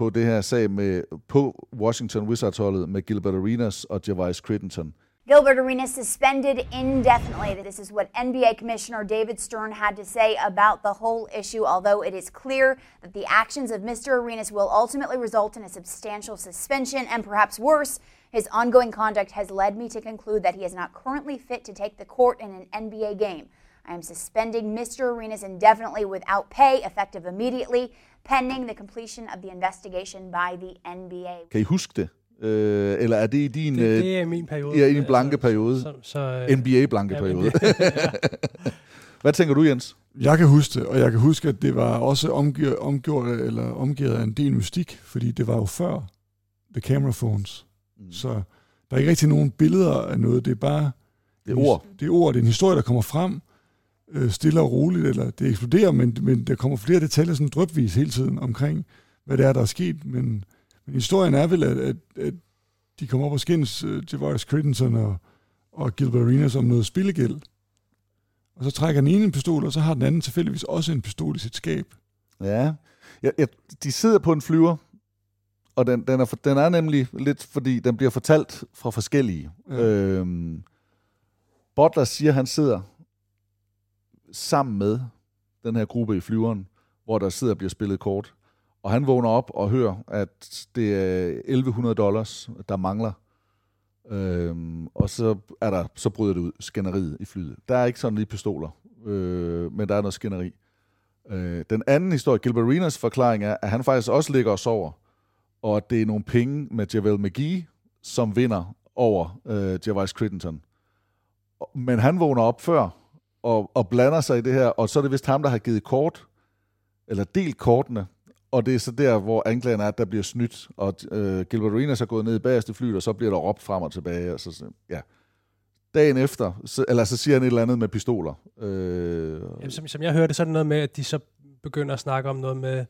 Speaker 4: på det her sag med, på Washington Wizards-holdet med Gilbert Arenas og Crittenton.
Speaker 14: Gilbert Arenas suspended indefinitely. This is what NBA Commissioner David Stern had to say about the whole issue, although it is clear that the actions of Mr. Arenas will ultimately result in a substantial suspension and perhaps worse, his ongoing conduct has led me to conclude that he is not currently fit to take the court in an NBA game. I am suspending Mr. Arenas indefinitely without pay, effective immediately, pending the completion of the investigation by the NBA.
Speaker 4: Kan I huske det? Øh, eller er det i din...
Speaker 5: Det, det er min periode.
Speaker 4: Ja, i din blanke altså, periode.
Speaker 5: Så, så, så,
Speaker 4: NBA-blanke ja, periode. Ja. Hvad tænker du, Jens?
Speaker 6: Jeg kan huske det, og jeg kan huske, at det var også omgjort, omgjort eller omgivet af en del mystik, fordi det var jo før The Camera Phones. Mm. Så der er ikke rigtig nogen billeder af noget, det er bare...
Speaker 4: Det er ord.
Speaker 6: Det er ord, det er en historie, der kommer frem, øh, stille og roligt, eller det eksploderer, men, men der kommer flere detaljer sådan drøbvis hele tiden omkring, hvad det er, der er sket, men men historien er vel, at, at, at de kommer op og skændes, uh, Javarius Crittenson og, og Gilbert Arenas om noget spillegæld. Og så trækker den ene en pistol, og så har den anden tilfældigvis også en pistol i sit skab.
Speaker 4: Ja, ja, ja de sidder på en flyver, og den, den, er, den er nemlig lidt, fordi den bliver fortalt fra forskellige. Ja. Øhm, Butler siger, han sidder sammen med den her gruppe i flyveren, hvor der sidder og bliver spillet kort. Og han vågner op og hører, at det er 1100 dollars, der mangler. Øhm, og så er der så bryder det ud, skænderiet i flyet. Der er ikke sådan lige pistoler, øh, men der er noget skænderi. Øh, den anden historie, Gilberinas forklaring er, at han faktisk også ligger og sover, og at det er nogle penge med Javel McGee, som vinder over øh, Javice Crittenton. Men han vågner op før, og, og blander sig i det her, og så er det vist ham, der har givet kort, eller delt kortene og det er så der, hvor anklageren er, at der bliver snydt, og øh, Gilbert Arenas er gået ned i bagerste fly, og så bliver der råbt frem og tilbage. Og så, ja. Dagen efter, så, eller så siger han et eller andet med pistoler. Øh,
Speaker 5: Jamen, som, som jeg hørte, så er det noget med, at de så begynder at snakke om noget med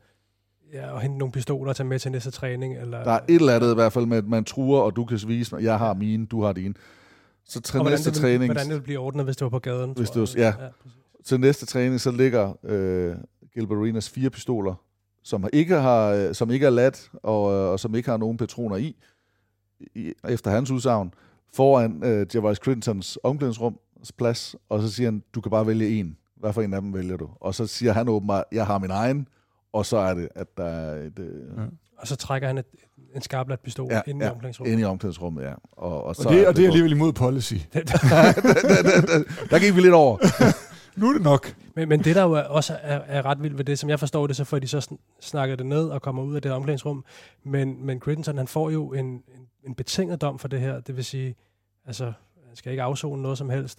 Speaker 5: ja, at hente nogle pistoler og tage med til næste træning. Eller,
Speaker 4: der er et eller andet i hvert fald med, at man truer, og du kan vise mig, jeg har mine, du har dine. Så til næste
Speaker 5: det,
Speaker 4: træning...
Speaker 5: Hvordan det vil blive ordnet, hvis det var på gaden.
Speaker 4: Hvis det var, ja. ja til næste træning, så ligger øh, Gilbert Arenas fire pistoler som ikke har, øh, som ikke er lat, og, øh, og som ikke har nogen patroner i, i efter hans udsagn, foran øh, Javice Crittentons omklædningsrum plads, og så siger han, du kan bare vælge en. Hvad for en af dem vælger du? Og så siger han åbenbart, jeg har min egen, og så er det, at der er et... Øh, ja.
Speaker 5: Og så trækker han et, en skarplat pistol
Speaker 4: ja,
Speaker 5: ind
Speaker 4: ja,
Speaker 5: i omklædningsrummet.
Speaker 4: ind i omklædningsrummet, ja. Og,
Speaker 6: og, så og det, er, og det er alligevel imod policy.
Speaker 4: der, der, der, der, der gik vi lidt over.
Speaker 6: nu er det nok.
Speaker 5: Men, men det, der jo også er, er ret vildt ved det, som jeg forstår det, så får de så snakket det ned og kommer ud af det omklædningsrum. Men, men Grittenson, han får jo en, en, en betinget dom for det her. Det vil sige, altså, han skal ikke afzone noget som helst.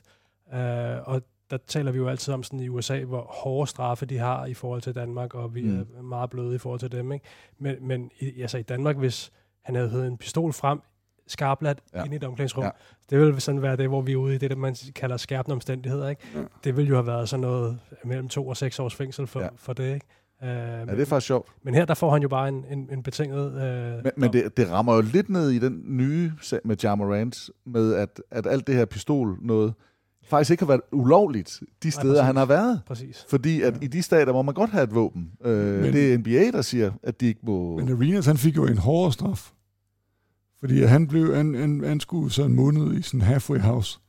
Speaker 5: Uh, og der taler vi jo altid om sådan i USA, hvor hårde straffe de har i forhold til Danmark, og vi mm. er meget bløde i forhold til dem. Ikke? Men, men i, altså i Danmark, hvis han havde hævet en pistol frem skarplat ja. ind i et omklædningsrum. Ja. Det vil sådan være det, hvor vi er ude i det, der man kalder skærpende omstændigheder. Ikke? Ja. Det vil jo have været sådan noget mellem to og seks års fængsel for, ja. for det. Ikke?
Speaker 4: Uh, ja, det er faktisk sjovt.
Speaker 5: Men her, der får han jo bare en, en, en betinget... Uh,
Speaker 4: men men det, det rammer jo lidt ned i den nye sag med Jamorant, med at, at alt det her pistol noget, faktisk ikke har været ulovligt de steder,
Speaker 5: præcis.
Speaker 4: han har været.
Speaker 5: Præcis.
Speaker 4: Fordi at ja. i de stater må man godt have et våben. Øh,
Speaker 6: Men-
Speaker 4: det er NBA, der siger, at de ikke må...
Speaker 6: Men Arenas, han fik jo en hårdere straf. Fordi han blev, han, han skulle så en måned i sådan en halfway house,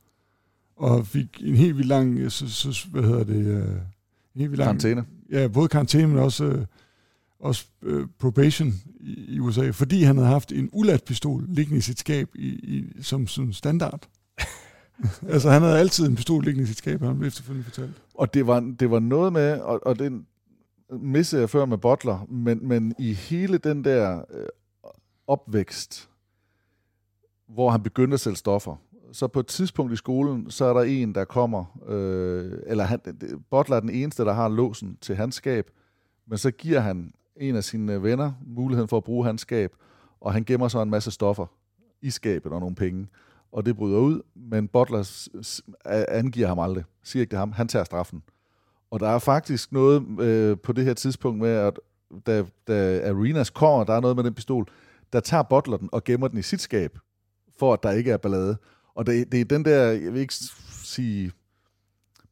Speaker 6: og fik en helt vildt lang, øh, så, så, hvad hedder det, øh, en helt vildt lang,
Speaker 4: Karantæne.
Speaker 6: Ja, både karantæne, men også, øh, også øh, probation i, i USA, fordi han havde haft en ulat pistol liggende i sit skab i, i, som, som standard. altså, han havde altid en pistol liggende i sit skab, han blev efterfølgende fortalt.
Speaker 4: Og det var, det var noget med, og, og den missede jeg før med Butler, men, men i hele den der øh, opvækst, hvor han begyndte at sælge stoffer, så på et tidspunkt i skolen, så er der en, der kommer, øh, eller han, Butler er den eneste, der har låsen til hans skab, men så giver han en af sine venner muligheden for at bruge hans skab, og han gemmer så en masse stoffer i skabet og nogle penge, og det bryder ud, men Butler angiver ham aldrig, siger ikke det ham, han tager straffen. Og der er faktisk noget øh, på det her tidspunkt med, at da, da Arenas kommer, der er noget med den pistol, der tager Butler den og gemmer den i sit skab, for at der ikke er ballade. Og det, det er den der, jeg vil ikke sige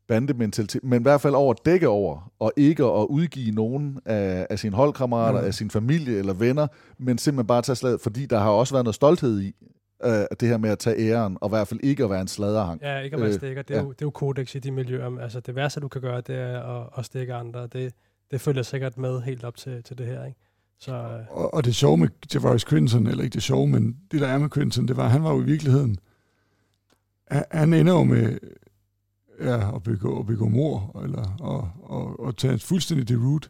Speaker 4: bandementalitet, men i hvert fald over at dække over, og ikke at udgive nogen af, af sine holdkammerater,
Speaker 6: Ja.
Speaker 4: af sin familie eller venner, men simpelthen bare tage slaget, fordi der har også været noget stolthed i, øh, det her med at tage æren, og i hvert fald ikke at være en sladerhang.
Speaker 5: Ja, ikke at være
Speaker 4: Øh,
Speaker 5: stikker. Det er,
Speaker 4: ja.
Speaker 5: jo, det er jo kodex i de miljøer. Altså, det værste, du kan gøre, det er at, at stikke andre. Det, det følger sikkert med helt op til, til det her, ikke? Så, øh,
Speaker 6: Og, og det sjove med Javaris Crinton, eller ikke det sjove, men det der er med Crinton, det var, at han var jo i virkeligheden, han, han ender jo med ja, at, begå, at begå mor, eller og, og, og tage fuldstændig det route.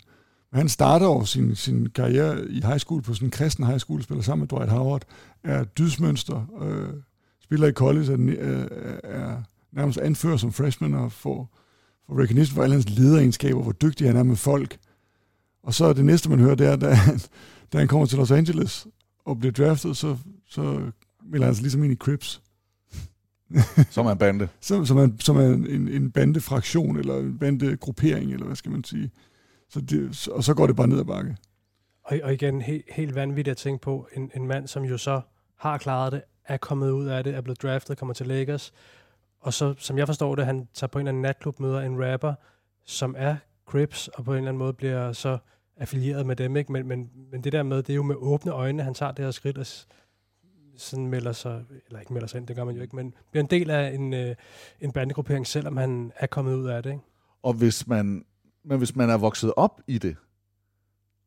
Speaker 6: Men han starter jo sin, sin karriere i high school på sådan en kristen high school, spiller sammen med Dwight Howard, er dydsmønster, øh, spiller i college, er, den- er, er nærmest anfører som freshman og får, får recognition for alle hans lederegenskaber, hvor dygtig han er med folk. Og så er det næste, man hører, det er, da han, da han kommer til Los Angeles og bliver draftet, så, så melder han sig ligesom ind i Crips.
Speaker 4: Som er en bande.
Speaker 6: Som, som, er, som er en, en bandefraktion, eller en bandegruppering, eller hvad skal man sige. Så det, og så går det bare ned ad bakke.
Speaker 5: Og, og igen, helt, helt vanvittigt at tænke på, en, en mand, som jo så har klaret det, er kommet ud af det, er blevet draftet, kommer til Lakers, og så, som jeg forstår det, han tager på en eller anden natklub, møder en rapper, som er Crips, og på en eller anden måde bliver så affilieret med dem, ikke? Men, men, men det der med, det er jo med åbne øjne, han tager det her skridt og sådan melder sig, eller ikke melder sig ind, det gør man jo ikke, men bliver en del af en, øh, en bandegruppering, selvom han er kommet ud af det, ikke?
Speaker 4: Og hvis man, men hvis man er vokset op i det,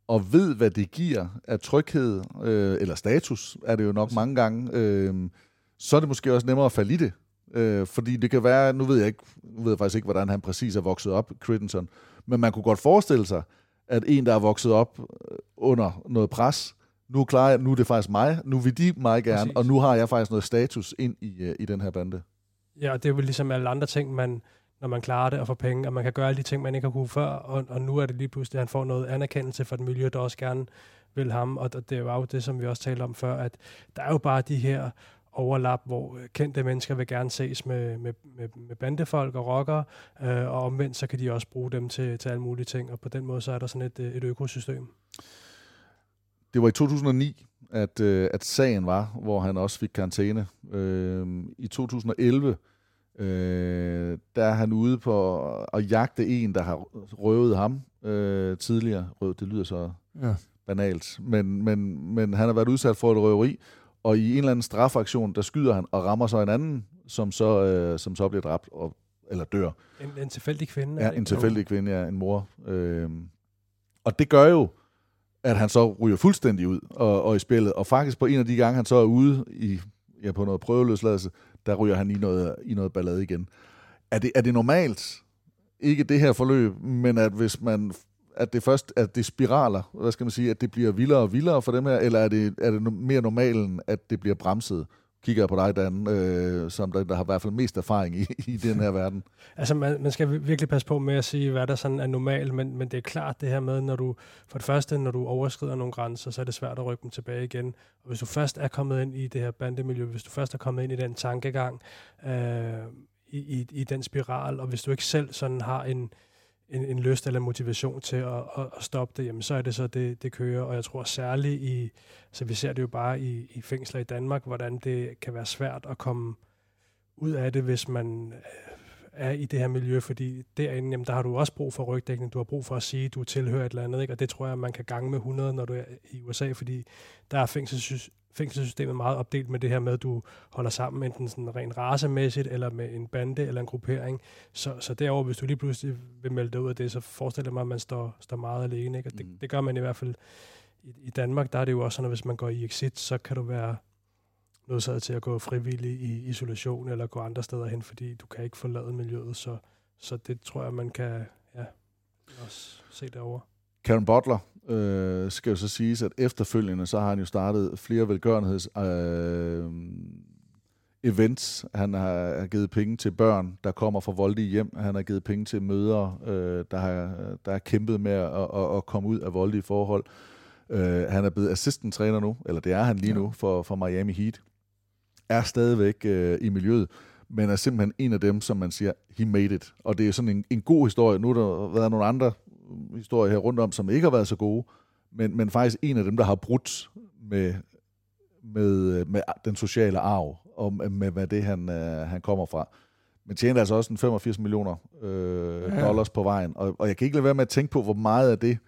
Speaker 4: og ved, hvad det giver af tryghed, øh, eller status, er det jo nok mange gange, øh, så er det måske også nemmere at falde i det. Øh, fordi det kan være, nu ved jeg ikke, nu ved jeg faktisk ikke, hvordan han præcis er vokset op, Crittenson, men man kunne godt forestille sig, at en, der er vokset op øh, under noget pres, nu klarer jeg, nu er det faktisk mig, nu vil de mig gerne,
Speaker 5: Præcis.
Speaker 4: og nu har jeg faktisk noget status ind i, øh, i den her bande.
Speaker 5: Ja, og det er jo ligesom alle andre ting, man, når man klarer det og får penge, og man kan gøre alle de ting, man ikke har kunne før, og, og nu er det lige pludselig, at han får noget anerkendelse fra et miljø, der også gerne vil ham, og det var jo det, som vi også talte om før, at der er jo bare de her overlap, hvor kendte mennesker vil gerne ses med, med, med, med bandefolk og rockere, øh, og omvendt så kan de også bruge dem til, til alle mulige ting, og på den måde så er der sådan et, et økosystem.
Speaker 4: Det var i 2009, at, øh, at sagen var, hvor han også fik karantæne. Øh, I 2011, øh, der er han ude på at jagte en, der har røvet ham øh, tidligere. Røvet, det lyder så
Speaker 6: Ja.
Speaker 4: banalt. Men, men, men han har været udsat for et røveri, og i en eller anden strafaktion, der skyder han og rammer så en anden, som så, øh, som så bliver dræbt og, eller dør.
Speaker 5: En, en tilfældig kvinde. er
Speaker 4: Ja, en tilfældig kvinde, ja, en mor. Øhm, og det gør jo, at han så ryger fuldstændig ud og, og i spillet. Og faktisk på en af de gange, han så er ude i, ja, på noget prøveløsladelse, der ryger han i noget, i noget ballade igen. Er det, er det normalt, ikke det her forløb, men at hvis man at det først at det spiraler, hvad skal man sige, at det bliver vildere og vildere for dem her, eller er det, er det mere normalen, at det bliver bremset? Kigger jeg på dig, Dan, øh, som der, der har i hvert fald mest erfaring i, i den her verden.
Speaker 5: Altså, man, man skal virkelig passe på med at sige, hvad der sådan er normalt, men, men det er klart det her med, når du, for det første, når du overskrider nogle grænser, så er det svært at rykke dem tilbage igen. Og hvis du først er kommet ind i det her bandemiljø, hvis du først er kommet ind i den tankegang, øh, i, i, i den spiral, og hvis du ikke selv sådan har en, en, en lyst eller motivation til at, at, at stoppe det, jamen så er det så, det, det kører. Og jeg tror særligt i, så vi ser det jo bare i, i fængsler i Danmark, hvordan det kan være svært at komme ud af det, hvis man øh, er i det her miljø, fordi derinde, jamen, der har du også brug for rygdækning, du har brug for at sige, du tilhører et eller andet, ikke? og det tror jeg, man kan gange med 100, når du er i USA, fordi der er fængselssys- fængselssystemet meget opdelt med det her med, at du holder sammen enten sådan rent racemæssigt, eller med en bande eller en gruppering. Så, så derover, hvis du lige pludselig vil melde dig ud af det, så forestiller jeg mig, at man står, står meget alene. Ikke? Og det, det gør man i hvert fald i, i Danmark. Der er det jo også sådan, at hvis man går i exit, så kan du være nødsaget til at gå frivillig i isolation eller gå andre steder hen, fordi du kan ikke forlade miljøet. Så, så det tror jeg, man kan ja, også se derovre.
Speaker 4: Karen Butler øh, skal jo så siges, at efterfølgende så har han jo startet flere velgørenheds øh, events. Han har, har givet penge til børn, der kommer fra voldelige hjem. Han har givet penge til mødre, øh, der, har, der har kæmpet med at, at, at komme ud af voldelige forhold. Øh, han er blevet assistant-træner nu, eller det er han lige ja. nu for, for Miami Heat. Er stadigvæk øh, i miljøet, men er simpelthen en af dem, som man siger, he made it. Og det er sådan en, en god historie. Nu har der været nogle andre historier her rundt om, som ikke har været så gode, men, men faktisk en af dem, der har brudt med, med, med den sociale arv, og med, hvad det, han, øh, han kommer fra. Men tjener altså også en 85 millioner øh, ja. dollars på vejen. Og, og jeg kan ikke lade være med at tænke på, hvor meget af det,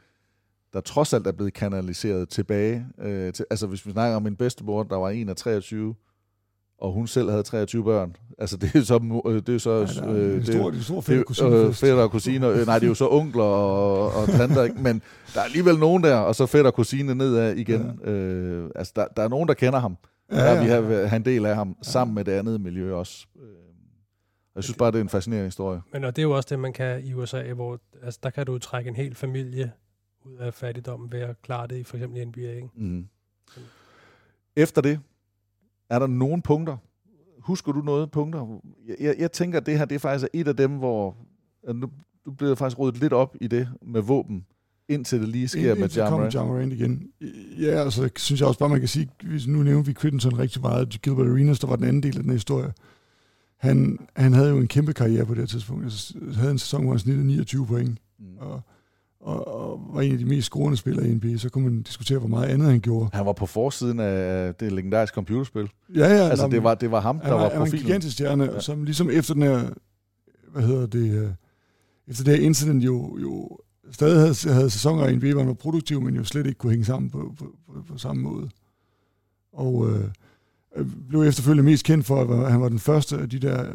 Speaker 4: der trods alt er blevet kanaliseret tilbage. Øh, til, altså hvis vi snakker om min bedstemor, der var en af 23, og hun selv havde 23 børn. Altså det er så øh, det er så
Speaker 6: ja, øh, det, stor, det,
Speaker 4: stor fætter kusiner, øh, fætter og kusiner. Øh, nej, det er jo så onkler og, og tanter, ikke? men der er alligevel nogen der, og så fætter og kusine nedad igen. Ja. Øh, altså der, der er nogen der kender ham. Ja, ja. Der vi har, har en del af ham ja. sammen med det andet miljø også. Øh, jeg synes bare, det er en fascinerende historie.
Speaker 5: Men og det er jo også det, man kan i USA, hvor altså, der kan du trække en hel familie ud af fattigdom ved at klare det i for eksempel i NBA. Ikke? Mm.
Speaker 4: Efter det, er der nogen punkter? Husker du noget punkter? Jeg, jeg, tænker, at det her det er faktisk et af dem, hvor nu, du bliver faktisk rodet lidt op i det med våben, indtil det lige sker med John
Speaker 6: Morant. John Morant igen. Ja, altså synes jeg også bare, man kan sige, hvis nu nævner vi Crittenson rigtig meget, Gilbert Arenas, der var den anden del af den historie. Han, han havde jo en kæmpe karriere på det tidspunkt. Altså, havde en sæson, hvor han snittede 29 point. Mm. Og og, og var en af de mest scorende spillere i NBA, så kunne man diskutere, hvor meget andet han gjorde.
Speaker 4: Han var på forsiden af det legendariske computerspil.
Speaker 6: Ja, ja.
Speaker 4: Altså, det var, det var ham, der var, var profilen. Han var
Speaker 6: en gigantisk stjerne, ja. som ligesom efter den her, hvad hedder det, øh, efter det her incident jo, jo stadig havde, havde sæsoner i NBA, hvor han var produktiv, men jo slet ikke kunne hænge sammen på, på, på, på samme måde. Og øh, øh blev efterfølgende mest kendt for, at han var den første af de der,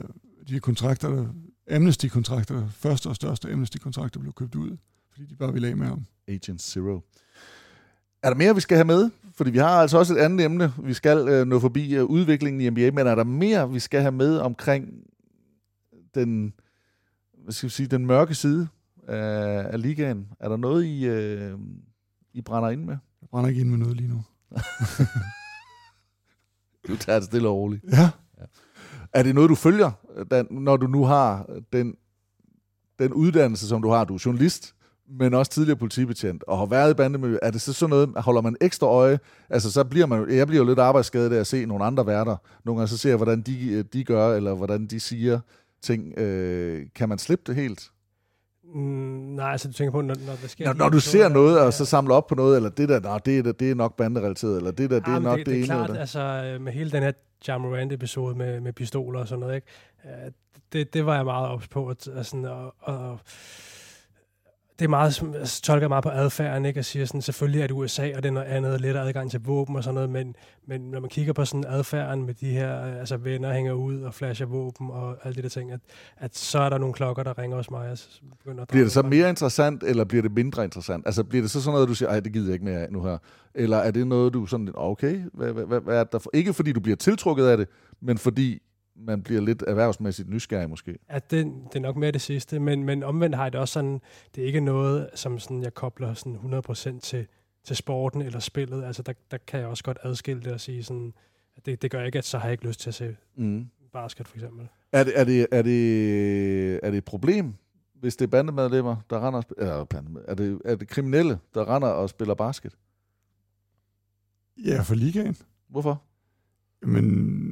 Speaker 6: de kontrakter, der, Amnesty-kontrakter, første og største Amnesty-kontrakter blev købt ud fordi de bare vil af med ham.
Speaker 4: Agent Zero. Er der mere, vi skal have med? Fordi vi har altså også et andet emne, vi skal øh, nå forbi øh, udviklingen i NBA, men er der mere, vi skal have med omkring den, hvad skal vi sige, den mørke side af, af ligaen? Er der noget, I, øh, I brænder ind med?
Speaker 6: Jeg brænder ikke ind med noget lige nu.
Speaker 4: du tager det stille og roligt.
Speaker 6: Ja. ja.
Speaker 4: Er det noget, du følger, når du nu har den, den uddannelse, som du har? Du er journalist, men også tidligere politibetjent, og har været i bandemiljø, er det så sådan noget, holder man ekstra øje? Altså, så bliver man, jeg bliver jo lidt arbejdsskadet af at se nogle andre værter. Nogle gange så ser jeg, hvordan de, de gør, eller hvordan de siger ting. Øh, kan man slippe det helt?
Speaker 5: Mm, nej, altså du tænker på, når, når der sker...
Speaker 4: Når, når du ser noget, og så samler op på noget, eller det der, nå, det, er, det er nok banderelateret, eller det der, det er nok det, det, det ene.
Speaker 5: Det er klart, altså med hele den her John Morant-episode med, med pistoler og sådan noget, ikke? Det, det var jeg meget ops på, at, altså, og, og det er meget, altså, tolker meget på adfærden, ikke? Og siger sådan, selvfølgelig er det USA, og det er noget andet, lidt adgang til våben og sådan noget, men, men når man kigger på sådan adfærden med de her, altså venner hænger ud og flasher våben og alt det der ting, at, at så er der nogle klokker, der ringer hos mig. Altså,
Speaker 4: begynder at bliver det så mere interessant, eller bliver det mindre interessant? Altså bliver det så sådan noget, du siger, ej, det gider jeg ikke mere af nu her? Eller er det noget, du sådan, okay, hvad, hvad, hvad, hvad er der for? Ikke fordi du bliver tiltrukket af det, men fordi man bliver lidt erhvervsmæssigt nysgerrig måske.
Speaker 5: Ja, det, det er nok mere det sidste, men, men omvendt har jeg det også sådan, det er ikke noget, som sådan, jeg kobler sådan 100% til, til sporten eller spillet. Altså der, der kan jeg også godt adskille det og sige sådan, at det, det gør ikke, at så har jeg ikke lyst til at se mm. basket for eksempel.
Speaker 4: Er det, er, det, er, det, er det et problem, hvis det er bandemedlemmer, der render eller er det, er det kriminelle, der render og spiller basket?
Speaker 6: Ja, for ligaen.
Speaker 4: Hvorfor?
Speaker 6: Men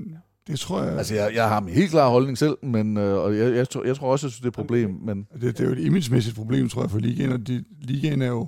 Speaker 6: det tror jeg...
Speaker 4: Altså, jeg, jeg har min helt klare holdning selv, men, øh, og jeg, jeg, tror, jeg tror også, at det er et problem. Men...
Speaker 6: Det, det er jo et imagemæssigt problem, tror jeg, for ligaen, og det, ligaen er jo...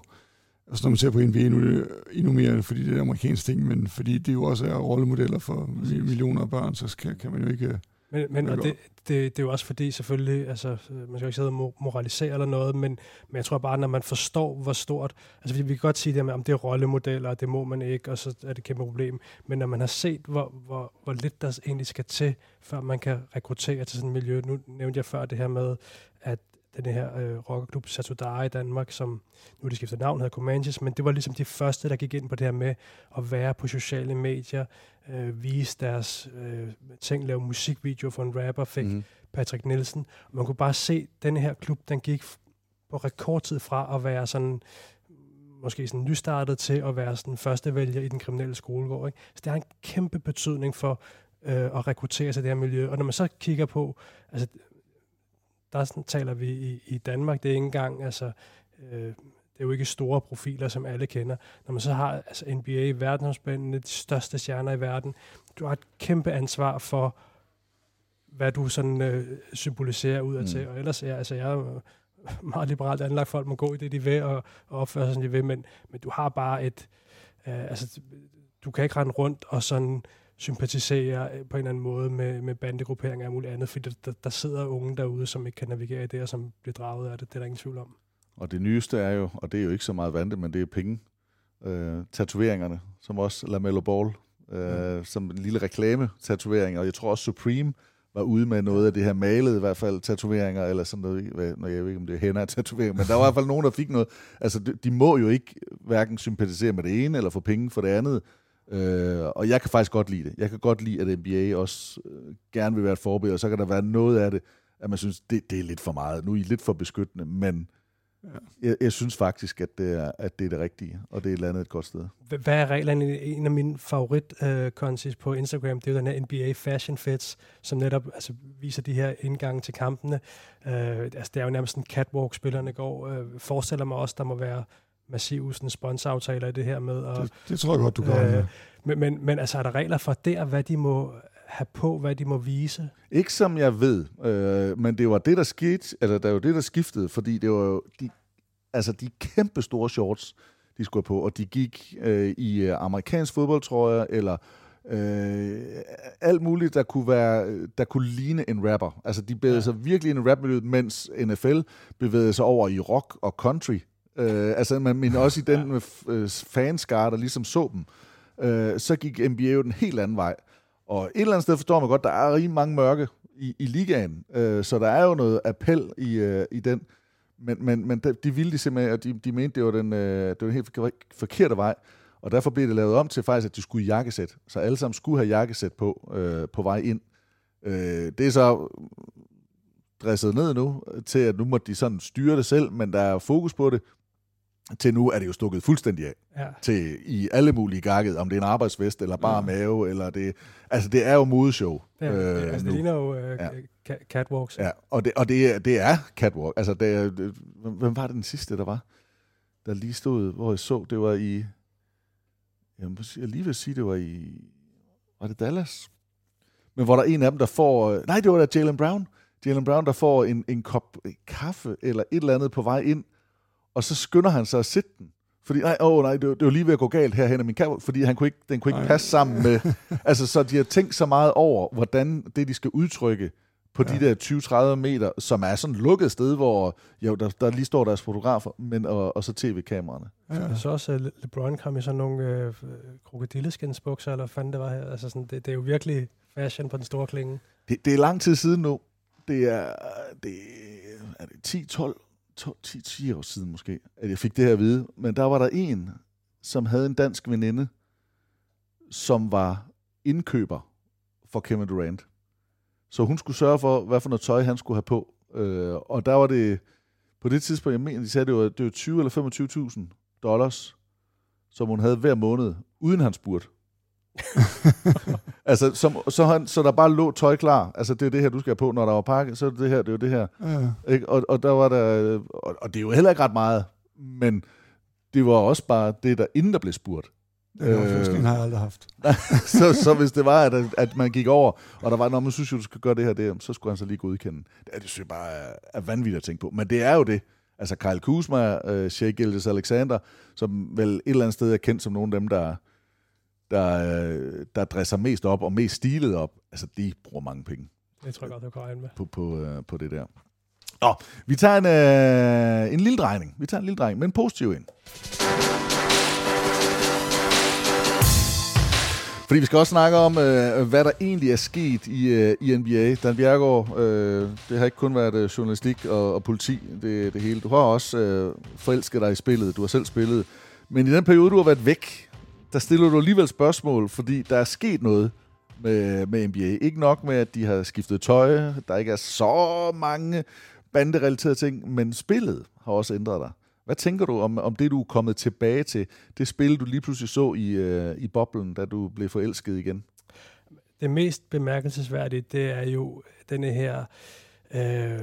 Speaker 6: Altså, når man ser på NBA nu, det endnu mere, fordi det er amerikansk ting, men fordi det jo også er rollemodeller for millioner af børn, så kan, kan man jo ikke
Speaker 5: Men, men og det, det, det er jo også fordi, selvfølgelig, altså, man skal jo ikke sidde og moralisere eller noget, men, men jeg tror bare, når man forstår, hvor stort, altså vi kan godt sige det med, om det er rollemodeller, og det må man ikke, og så er det et kæmpe problem, men når man har set, hvor, hvor, hvor lidt der egentlig skal til, før man kan rekruttere til sådan et miljø, nu nævnte jeg før det her med, at den her øh, rockerklub Satudara i Danmark, som nu er de skiftet navn, hedder Comanches, men det var ligesom de første, der gik ind på det her med at være på sociale medier, øh, vise deres øh, ting, lave musikvideo for en rapper, fik mm. Patrick Nielsen. Og man kunne bare se, at den her klub, den gik på rekordtid fra at være sådan måske sådan nystartet til at være sådan første vælger i den kriminelle skolegård. Ikke? Så det har en kæmpe betydning for øh, at rekruttere sig det her miljø. Og når man så kigger på, altså der sådan, taler vi i, i Danmark, det er ikke engang, altså, øh, det er jo ikke store profiler, som alle kender. Når man så har altså NBA, verdensomspændende, de største stjerner i verden, du har et kæmpe ansvar for, hvad du sådan øh, symboliserer ud af mm. til. Og ellers, ja, altså, jeg er meget liberalt anlagt, folk må gå i det, de vil, og, og opføre sig, som de vil, men, men du har bare et, øh, altså, du kan ikke rende rundt og sådan sympatisere øh, på en eller anden måde med, med bandegrupperinger og muligt andet, fordi der, der sidder unge derude, som ikke kan navigere i det, og som bliver draget af det. Det er der ingen tvivl om.
Speaker 4: Og det nyeste er jo, og det er jo ikke så meget vante, men det er penge. Øh, tatoveringerne, som også LaMelo Ball, øh, mm. som en lille reklame-tatovering, og jeg tror også Supreme var ude med noget af det her malede, i hvert fald tatoveringer, eller sådan noget, når jeg ved ikke, om det er hænder tatoveringer, men der var i hvert fald nogen, der fik noget. Altså, de, de må jo ikke hverken sympatisere med det ene, eller få penge for det andet. Øh, og jeg kan faktisk godt lide det. Jeg kan godt lide, at NBA også øh, gerne vil være et forbillede, og så kan der være noget af det, at man synes, det, det er lidt for meget. Nu er I lidt for beskyttende, men ja. jeg, jeg synes faktisk, at det, er, at det er det rigtige, og det er landet et godt sted.
Speaker 5: Hvad er reglerne? En af mine favorit uh, på Instagram, det er jo den her NBA Fashion Fits, som netop altså, viser de her indgange til kampene. Uh, altså, det er jo nærmest en catwalk, spillerne går. Uh, forestiller mig også, der må være massive sådan, sponsoraftaler i det her med. Og,
Speaker 6: det, det tror jeg godt, du kan. Øh,
Speaker 5: men, men, men altså, er der regler for der, hvad de må have på, hvad de må vise?
Speaker 4: Ikke som jeg ved, øh, men det var det, der skete, eller det var det, der skiftede, fordi det var jo de, altså de kæmpe store shorts, de skulle på, og de gik øh, i øh, amerikansk fodboldtrøjer, eller øh, alt muligt, der kunne, være, der kunne ligne en rapper. Altså, de bevægede ja. sig virkelig i en rap mens NFL bevægede sig over i rock og country. Øh, altså, man, men også i den med øh, fanskare, der ligesom så dem. Øh, så gik NBA jo den helt anden vej. Og et eller andet sted forstår man godt, der er rigtig mange mørke i, i ligaen. Øh, så der er jo noget appel i, øh, i den. Men, men, men de ville de simpelthen, og de, de mente, det var den, øh, det var den helt forkerte vej. Og derfor blev det lavet om til faktisk, at de skulle i jakkesæt. Så alle sammen skulle have jakkesæt på, øh, på vej ind. Øh, det er så dresset ned nu, til at nu må de sådan styre det selv, men der er fokus på det til nu er det jo stukket fuldstændig af. Ja. Til i alle mulige gakket, om det er en arbejdsvest, eller bare ja. mave, eller det... Altså, det er jo modeshow.
Speaker 5: Ja, øh, det, altså, det ligner jo øh, ja. catwalks.
Speaker 4: Ja, og det, og det, det er catwalk. Altså, det, det, hvem var det den sidste, der var? Der lige stod, hvor jeg så, det var i... Jeg, jeg lige vil sige, det var i... Var det Dallas? Men hvor der er en af dem, der får... Nej, det var da Jalen Brown. Jalen Brown, der får en, en kop kaffe, eller et eller andet på vej ind, og så skynder han sig at sætte den. Fordi, nej, åh, nej, det, var, det var lige ved at gå galt herhen af min kabel, fordi han kunne ikke, den kunne ikke nej. passe sammen med... altså, så de har tænkt så meget over, hvordan det, de skal udtrykke på ja. de der 20-30 meter, som er sådan et lukket sted, hvor jo, der, der lige står deres fotografer, men, og, og så tv-kameraerne.
Speaker 5: Ja. Så også uh, LeBron kom i sådan nogle uh, krokodilleskinsbukser, eller fanden det var her. Altså sådan, det, det er jo virkelig fashion på den store klinge.
Speaker 4: Det, det er lang tid siden nu. Det er, det, er det 10-12 10 år siden måske, at jeg fik det her at vide. Men der var der en, som havde en dansk veninde, som var indkøber for Kevin Durant. Så hun skulle sørge for, hvad for noget tøj han skulle have på. Øh, og der var det, på det tidspunkt, jeg mener, de sagde, det var, det var 20 eller 25.000 dollars, som hun havde hver måned, uden han spurgte. altså, som, så, han, så der bare lå tøj klar. Altså, det er det her, du skal have på, når der var pakket, så er det det her, det er jo det her. Ja. Ikke? Og, og, der var der, og, og det er jo heller ikke ret meget, men det var også bare det, der inden der blev spurgt.
Speaker 6: Det øh, har jeg aldrig haft.
Speaker 4: så, så hvis det var, at, at man gik over, og der var, når man synes, du skal gøre det her, det, så skulle han så lige godkende. Det, det synes jeg bare er, er vanvittigt at tænke på. Men det er jo det. Altså Kyle Kuzma, uh, Shea Gildes Alexander, som vel et eller andet sted er kendt som nogle af dem, der der, der dresser mest op og mest stilet op, altså de bruger mange penge.
Speaker 5: Det tror jeg godt, du kan regne med.
Speaker 4: På, på, øh, på det der. Nå, vi tager en, øh, en lille drejning. Vi tager en lille drejning, men positiv ind. Fordi vi skal også snakke om, øh, hvad der egentlig er sket i, øh, i NBA. Dan Bjergård, øh, det har ikke kun været øh, journalistik og, og politi, det, det hele. Du har også øh, forelsket dig i spillet, du har selv spillet. Men i den periode, du har været væk, der stiller du alligevel spørgsmål, fordi der er sket noget med, med NBA. Ikke nok med, at de har skiftet tøj, der ikke er så mange banderelaterede ting, men spillet har også ændret dig. Hvad tænker du om, om det, du er kommet tilbage til, det spil, du lige pludselig så i, øh, i boblen, da du blev forelsket igen?
Speaker 5: Det mest bemærkelsesværdige, det er jo denne her... Øh,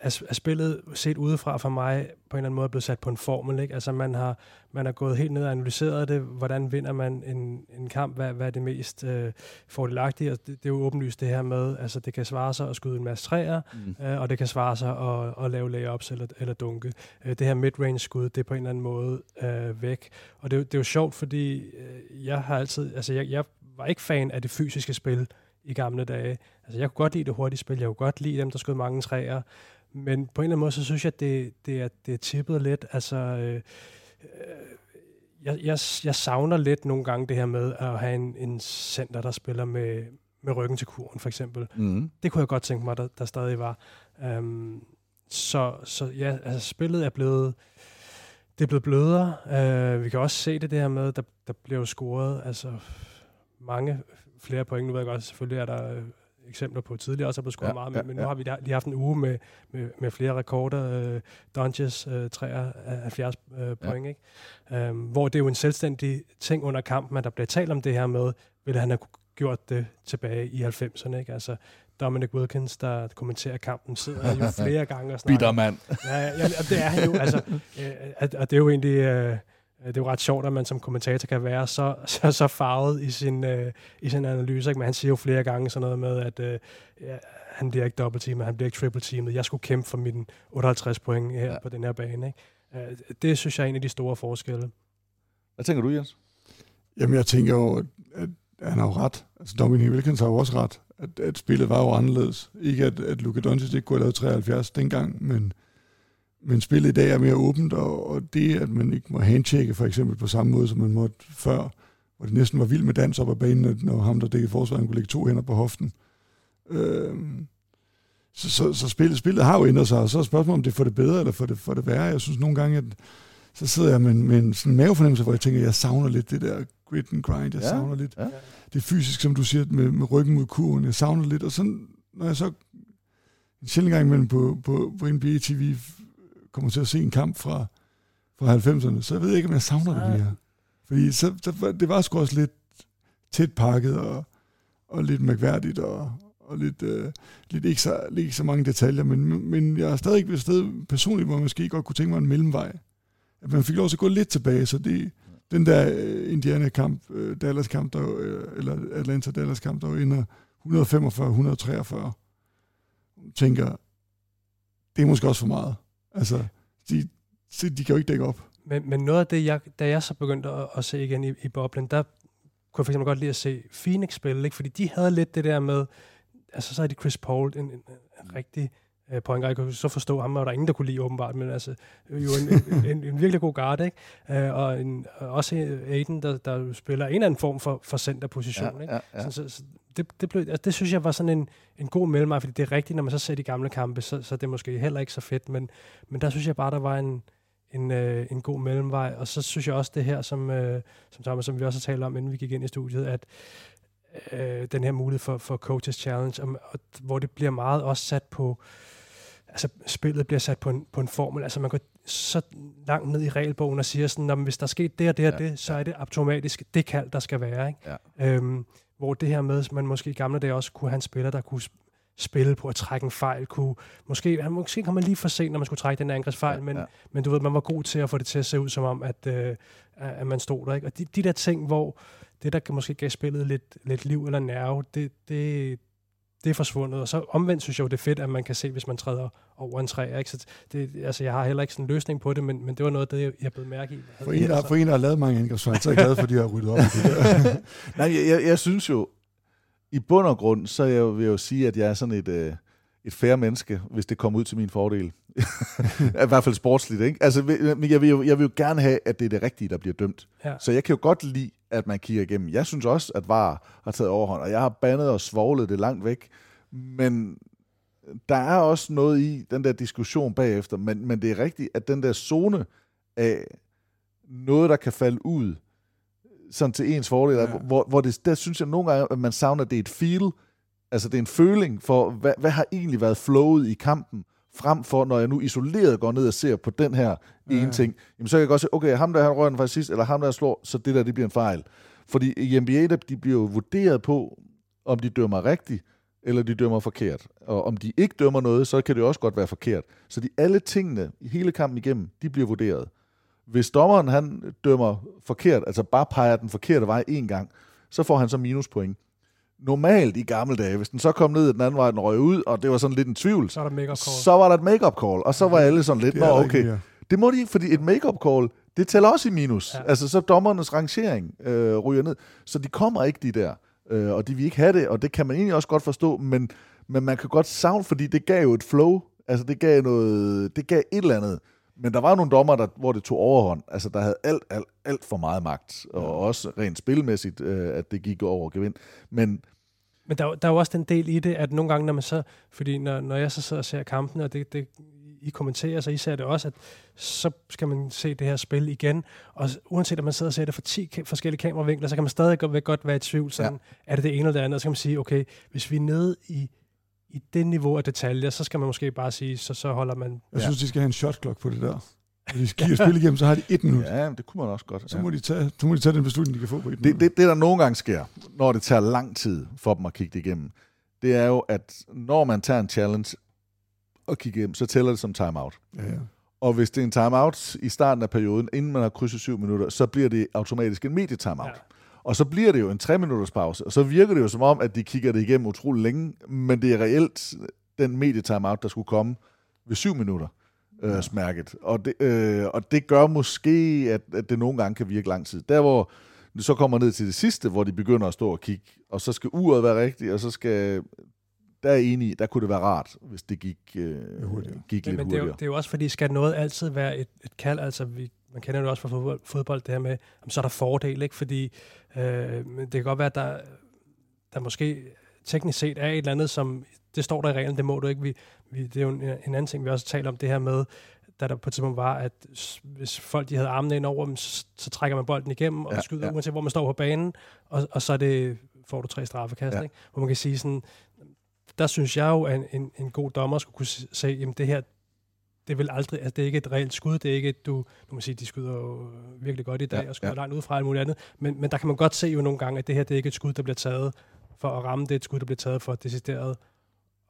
Speaker 5: er, er spillet set udefra for mig på en eller anden måde blevet sat på en formel. Ikke? Altså man har, man har gået helt ned og analyseret det. Hvordan vinder man en, en kamp? Hvad, hvad er det mest øh, fordelagtige? Og det, det er jo åbenlyst det her med, altså det kan svare sig at skyde en masse træer, mm. øh, og det kan svare sig at, at lave layups eller, eller dunke. Øh, det her midrange skud, det er på en eller anden måde øh, væk. Og det, det er jo sjovt, fordi øh, jeg har altid, altså jeg, jeg var ikke fan af det fysiske spil i gamle dage. Altså jeg kunne godt lide det hurtige spil, jeg kunne godt lide dem, der skød mange træer, men på en eller anden måde, så synes jeg, at det, det, er, det er tippet lidt. Altså, øh, øh, jeg, jeg, jeg savner lidt nogle gange det her med at have en, en center, der spiller med, med ryggen til kuren, for eksempel. Mm. Det kunne jeg godt tænke mig, der, der stadig var. Um, så, så ja, altså spillet er blevet det er blevet blødere. Uh, vi kan også se det, det her med, der, der bliver scoret altså mange flere point. Nu ved jeg godt, selvfølgelig er der eksempler på tidligere også er blevet scoret ja, meget, men, ja, men nu ja. har vi lige haft en uge med, med, med flere rekorder. Øh, Dunges øh, 73 øh, point, ja. ikke? Um, hvor det er jo en selvstændig ting under kampen, at der bliver talt om det her med, ville han have gjort det tilbage i 90'erne, ikke? Altså, Dominic Wilkins, der kommenterer kampen, sidder jo flere gange og snakker.
Speaker 4: Bitter mand.
Speaker 5: Ja, ja, ja, det er han jo. Altså, øh, og det er jo egentlig... Øh, det er jo ret sjovt, at man som kommentator kan være så, så, så farvet i sin, øh, i sin analyse. Ikke? Men han siger jo flere gange sådan noget med, at øh, ja, han bliver ikke dobbeltteamet, han bliver ikke triple-teamet. Jeg skulle kæmpe for min 58 point her ja. på den her bane. Ikke? Øh, det synes jeg er en af de store forskelle.
Speaker 4: Hvad tænker du, Jens?
Speaker 6: Jamen, jeg tænker jo, at, at han har jo ret. Altså, Dominic Wilkins har jo også ret, at, at spillet var jo anderledes. Ikke at, at Luka Doncic ikke kunne have lavet 73 dengang, men men spillet i dag er mere åbent, og, og det, at man ikke må handshake for eksempel på samme måde, som man måtte før, hvor det næsten var vildt med dans op ad banen, når ham, der dækkede forsvaret, kunne lægge to hænder på hoften. Øh, så, så, så spillet, spillet har jo ændret sig, og så er spørgsmålet, om det får det bedre eller får det, får det værre. Jeg synes nogle gange, at så sidder jeg med, med en sådan mavefornemmelse, hvor jeg tænker, at jeg savner lidt det der grit and grind, jeg ja, savner lidt ja. det fysisk, som du siger, med, med ryggen mod kurven, jeg savner lidt, og så når jeg så en sjældent gang imellem på, på, på NBA TV kommer til at se en kamp fra, fra 90'erne, så jeg ved ikke, om jeg savner det mere. Fordi så, så, det var sgu også lidt tæt pakket og, og lidt mærkværdigt og, og lidt, øh, lidt ikke, så, ikke så mange detaljer, men, men jeg er stadig et sted personligt, hvor man måske godt kunne tænke mig en mellemvej. At man fik lov til at gå lidt tilbage, så det, den der uh, Indiana-kamp, uh, Dallas-kamp, der, uh, eller Atlanta-Dallas-kamp, der ender 145-143, tænker, det er måske også for meget. Altså, de, de kan jo ikke dække op.
Speaker 5: Men, men noget af det, jeg, da jeg så begyndte at, at se igen i, i boblen, der kunne jeg for eksempel godt lide at se Phoenix spille, ikke? fordi de havde lidt det der med, altså så er de Chris Paul, en, en, en rigtig øh, point Jeg kunne så forstå ham, og der er ingen, der kunne lide åbenbart, men altså jo en, en, en, en virkelig god guard, ikke? Øh, og en, også Aiden, der, der spiller en eller anden form for, for centerposition, ja, ikke? Ja, ja. Så, så, så det, det, blev, altså, det synes jeg var sådan en, en god mellemvej, fordi det er rigtigt, når man så ser de gamle kampe, så, så det er måske heller ikke så fedt, men, men der synes jeg bare, der var en, en, øh, en god mellemvej, og så synes jeg også det her, som, øh, som Thomas, som vi også har talt om, inden vi gik ind i studiet, at øh, den her mulighed for, for Coaches Challenge, og, og, hvor det bliver meget også sat på, altså spillet bliver sat på en, på en formel, altså man går så langt ned i regelbogen og siger sådan, at hvis der er sket det og det og ja, det, så ja. er det automatisk det kald, der skal være. Ikke? Ja. Øhm, hvor det her med, man måske i gamle dage også kunne have en spiller, der kunne spille på at trække en fejl, kunne måske, han, måske kom man lige for sent, når man skulle trække den angrebsfejl, ja, men, ja. men du ved, man var god til at få det til at se ud som om, at, øh, at man stod der. Ikke? Og de, de der ting, hvor det, der kan måske gav spillet lidt, lidt liv eller nerve, det, det, det er forsvundet. Og så omvendt synes jeg jo, det er fedt, at man kan se, hvis man træder over en træ. Ikke? Så det, altså, jeg har heller ikke sådan en løsning på det, men, men det var noget, det jeg blev mærke i.
Speaker 6: For en, der, for en, der har lavet mange angrebsfejl, så er jeg glad for, at de har ryddet op det
Speaker 4: der. Nej, jeg, jeg, jeg synes jo, i bund og grund, så jeg vil jeg jo sige, at jeg er sådan et, øh, et færre menneske, hvis det kommer ud til min fordel. I hvert fald sportsligt, ikke? Altså, men jeg vil, jo, jeg vil jo gerne have, at det er det rigtige, der bliver dømt.
Speaker 5: Ja.
Speaker 4: Så jeg kan jo godt lide, at man kigger igennem. Jeg synes også, at VAR har taget overhånd, og jeg har bandet og svoglet det langt væk. Men der er også noget i den der diskussion bagefter, men, men det er rigtigt, at den der zone af noget, der kan falde ud, sådan til ens fordel, ja. hvor, hvor det, der synes jeg nogle gange, at man savner, at det er et feel, altså det er en føling for, hvad, hvad har egentlig været flowet i kampen, frem for, når jeg nu isoleret går ned og ser på den her ja. ene ting, jamen så kan jeg godt se, okay, ham der han rører den fra sidst, eller ham der slår, så det der, det bliver en fejl. Fordi i NBA, der, de bliver jo vurderet på, om de dømmer rigtigt, eller de dømmer forkert. Og om de ikke dømmer noget, så kan det også godt være forkert. Så de alle tingene i hele kampen igennem, de bliver vurderet. Hvis dommeren han dømmer forkert, altså bare peger den forkerte vej en gang, så får han så minuspoint. Normalt i gamle dage, hvis den så kom ned den anden vej, den røg ud, og det var sådan lidt en tvivl,
Speaker 5: så, er der make-up call.
Speaker 4: så var der et make-up call, og så var alle sådan lidt, nå okay, det må de ikke, fordi et make-up call, det tæller også i minus. Ja. Altså så dommernes rangering øh, ryger ned, så de kommer ikke de der, øh, og de vil ikke have det, og det kan man egentlig også godt forstå, men, men man kan godt savne, fordi det gav jo et flow, altså det gav noget, det gav et eller andet, men der var nogle dommer, der, hvor det tog overhånd. Altså, der havde alt, alt, alt for meget magt. Og også rent spilmæssigt, øh, at det gik over gevind. Men,
Speaker 5: men der, der er jo også den del i det, at nogle gange, når man så... Fordi når, når jeg så sidder og ser kampen, og det, det, I kommenterer, så I ser det også, at så skal man se det her spil igen. Og uanset om man sidder og ser det fra 10 forskellige kameravinkler, så kan man stadig godt, godt være i tvivl. Sådan, ja. Er det det ene eller det andet? Og så kan man sige, okay, hvis vi er nede i i det niveau af detaljer, så skal man måske bare sige, så, så holder man...
Speaker 6: Jeg synes, de skal have en shot clock på det der. Hvis de skal spille igennem, så har de et minut.
Speaker 4: Ja, det kunne man også godt.
Speaker 6: Så, ja. må de tage, så må de tage den beslutning, de kan få på et
Speaker 4: det, minut. Det, det, der nogle gange sker, når det tager lang tid for dem at kigge det igennem, det er jo, at når man tager en challenge og kigger igennem, så tæller det som timeout.
Speaker 6: Ja, ja.
Speaker 4: Og hvis det er en timeout i starten af perioden, inden man har krydset syv minutter, så bliver det automatisk en medie-timeout. Ja. Og så bliver det jo en tre minutters pause, og så virker det jo som om, at de kigger det igennem utrolig længe, men det er reelt den medietimeout, der skulle komme ved syv minutter øh, smærket. Og det, øh, og det gør måske, at, at det nogle gange kan virke lang tid. Der hvor det så kommer ned til det sidste, hvor de begynder at stå og kigge, og så skal uret være rigtigt, og så skal der er enig der kunne det være rart, hvis det gik, øh, gik
Speaker 5: men,
Speaker 4: lidt
Speaker 5: men
Speaker 4: hurtigere.
Speaker 5: Det er, jo, det er jo også fordi, skal noget altid være et, et kald, altså vi, man kender det også fra fodbold, fodbold det her med, jamen, så er der fordel, ikke? fordi øh, det kan godt være, at der, der måske teknisk set er et eller andet, som det står der i reglen, det må du ikke. Vi, vi, det er jo en, en anden ting, vi også taler om det her med, da der på et tidspunkt var, at hvis folk de havde armene ind over dem, så, så trækker man bolden igennem og ja, skyder, ja. uanset hvor man står på banen, og, og så er det, får du tre straffekast. Ja. Ikke? Hvor man kan sige sådan, der synes jeg jo, at en, en, god dommer skulle kunne se, jamen det her, det vil aldrig, altså det er ikke et reelt skud, det er ikke et, du, du må sige, de skyder jo virkelig godt i dag, ja, og skyder ja. langt ud fra alt muligt andet, men, men der kan man godt se jo nogle gange, at det her, det er ikke et skud, der bliver taget for at ramme, det er et skud, der bliver taget for decideret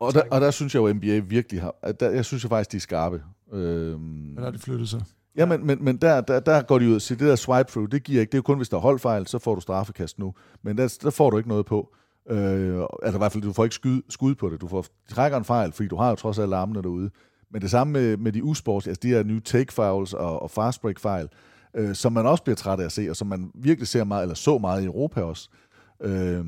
Speaker 4: og der, og der synes jeg jo, at NBA virkelig har... Der, jeg synes jo faktisk, de er skarpe. Øhm,
Speaker 6: men har de flyttet sig?
Speaker 4: Ja, men, men, men der, der, der går de ud og siger, det der swipe through, det giver ikke. Det er jo kun, hvis der er holdfejl, så får du straffekast nu. Men der, der får du ikke noget på. Øh, altså i hvert fald, du får ikke skud, skud på det. Du får, de trækker en fejl, fordi du har jo trods alt armene derude. Men det samme med, med de usports, altså de her nye take fouls og, og fast break fejl, øh, som man også bliver træt af at se, og som man virkelig ser meget, eller så meget i Europa også. Øh,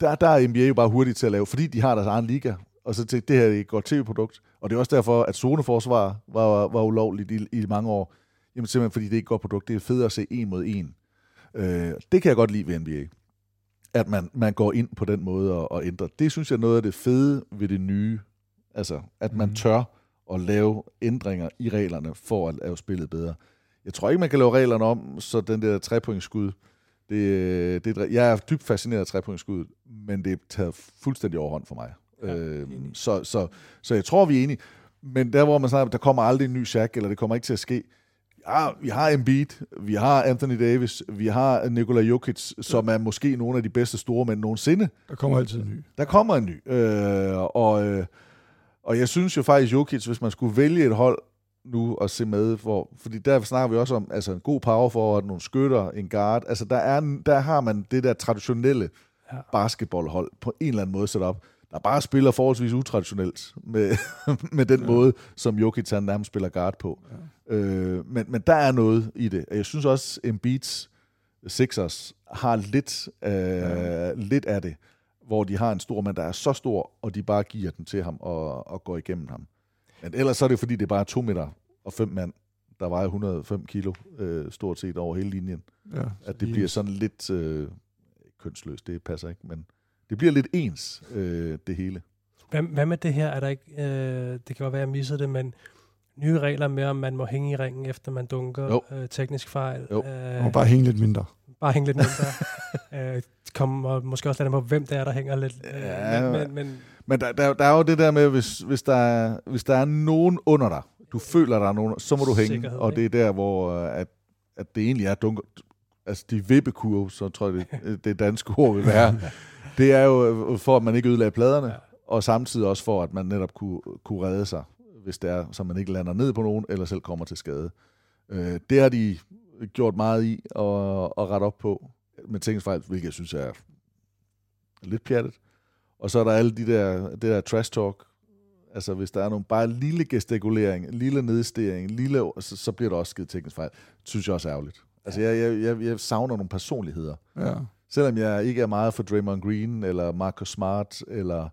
Speaker 4: der, der er NBA jo bare hurtigt til at lave, fordi de har deres egen liga, og så tænkte det her er et godt tv-produkt. Og det er også derfor, at zoneforsvar var, var ulovligt i, i mange år. Jamen simpelthen fordi det er et godt produkt. Det er fedt at se en mod en. Øh, det kan jeg godt lide ved NBA. At man, man går ind på den måde og, og ændrer. Det synes jeg er noget af det fede ved det nye. Altså, at man mm. tør at lave ændringer i reglerne for at lave spillet bedre. Jeg tror ikke, man kan lave reglerne om, så den der trepointsskud, det, det, jeg er dybt fascineret af trepointsskud, men det er taget fuldstændig overhånd for mig. Ja, øh, så, så, så jeg tror, vi er enige. Men der, hvor man snakker, der kommer aldrig en ny Shaq, eller det kommer ikke til at ske. Ja, vi har Embiid, vi har Anthony Davis, vi har Nikola Jokic, som er måske nogle af de bedste store mænd nogensinde.
Speaker 6: Der kommer altid en ny.
Speaker 4: Der kommer en ny. Øh, og, øh, og jeg synes jo faktisk, Jokic, hvis man skulle vælge et hold nu at se med, hvor, fordi der snakker vi også om altså en god power forward, nogle skytter, en guard. Altså der, er, der har man det der traditionelle ja. basketballhold på en eller anden måde sat op der bare spiller forholdsvis utraditionelt med, med den ja. måde, som Jokic han nærmest spiller guard på. Ja. Øh, men, men der er noget i det. Jeg synes også, Embiid's Sixers har lidt, øh, ja. lidt af det. Hvor de har en stor mand, der er så stor, og de bare giver den til ham og, og går igennem ham. Men ellers så er det fordi, det er bare to meter og fem mand, der vejer 105 kilo øh, stort set over hele linjen.
Speaker 6: Ja,
Speaker 4: at det bliver sådan lidt øh, kønsløst, det passer ikke, men det bliver lidt ens, øh, det hele.
Speaker 5: Hvad, hvad med det her? Er der ikke, øh, det kan godt være, at jeg missede det, men nye regler med, om man må hænge i ringen, efter man dunker øh, teknisk fejl.
Speaker 4: Jo.
Speaker 5: Øh,
Speaker 6: Og bare hænge lidt mindre.
Speaker 5: Bare hænge lidt mindre. øh, kommer måske også lidt på, hvem det er, der hænger lidt. Øh,
Speaker 4: Ja,
Speaker 5: men, men, men
Speaker 4: Men der, der, der er jo det der med, hvis, hvis, der er, hvis der er nogen under dig, du føler, der er nogen, så må du hænge.
Speaker 5: Sikkerhed,
Speaker 4: og det er der, hvor øh, at, at det egentlig er dunker. Altså de vippekurve, så tror jeg, det, det danske ord vil være. det er jo øh, for, at man ikke ødelagde pladerne, ja. og samtidig også for, at man netop kunne, kunne redde sig, hvis det er, så man ikke lander ned på nogen, eller selv kommer til skade. Øh, det har de gjort meget i at, at rette op på med teknisk hvilket jeg synes er lidt pjattet. Og så er der alle de der, det der trash talk. Altså hvis der er nogle bare lille gestikulering, lille nedstering, lille, så, så bliver der også skidt teknisk fejl. Det synes jeg også er ærgerligt. Altså jeg, jeg, jeg, jeg savner nogle personligheder.
Speaker 6: Ja.
Speaker 4: Selvom jeg ikke er meget for Draymond Green, eller Marcus Smart, eller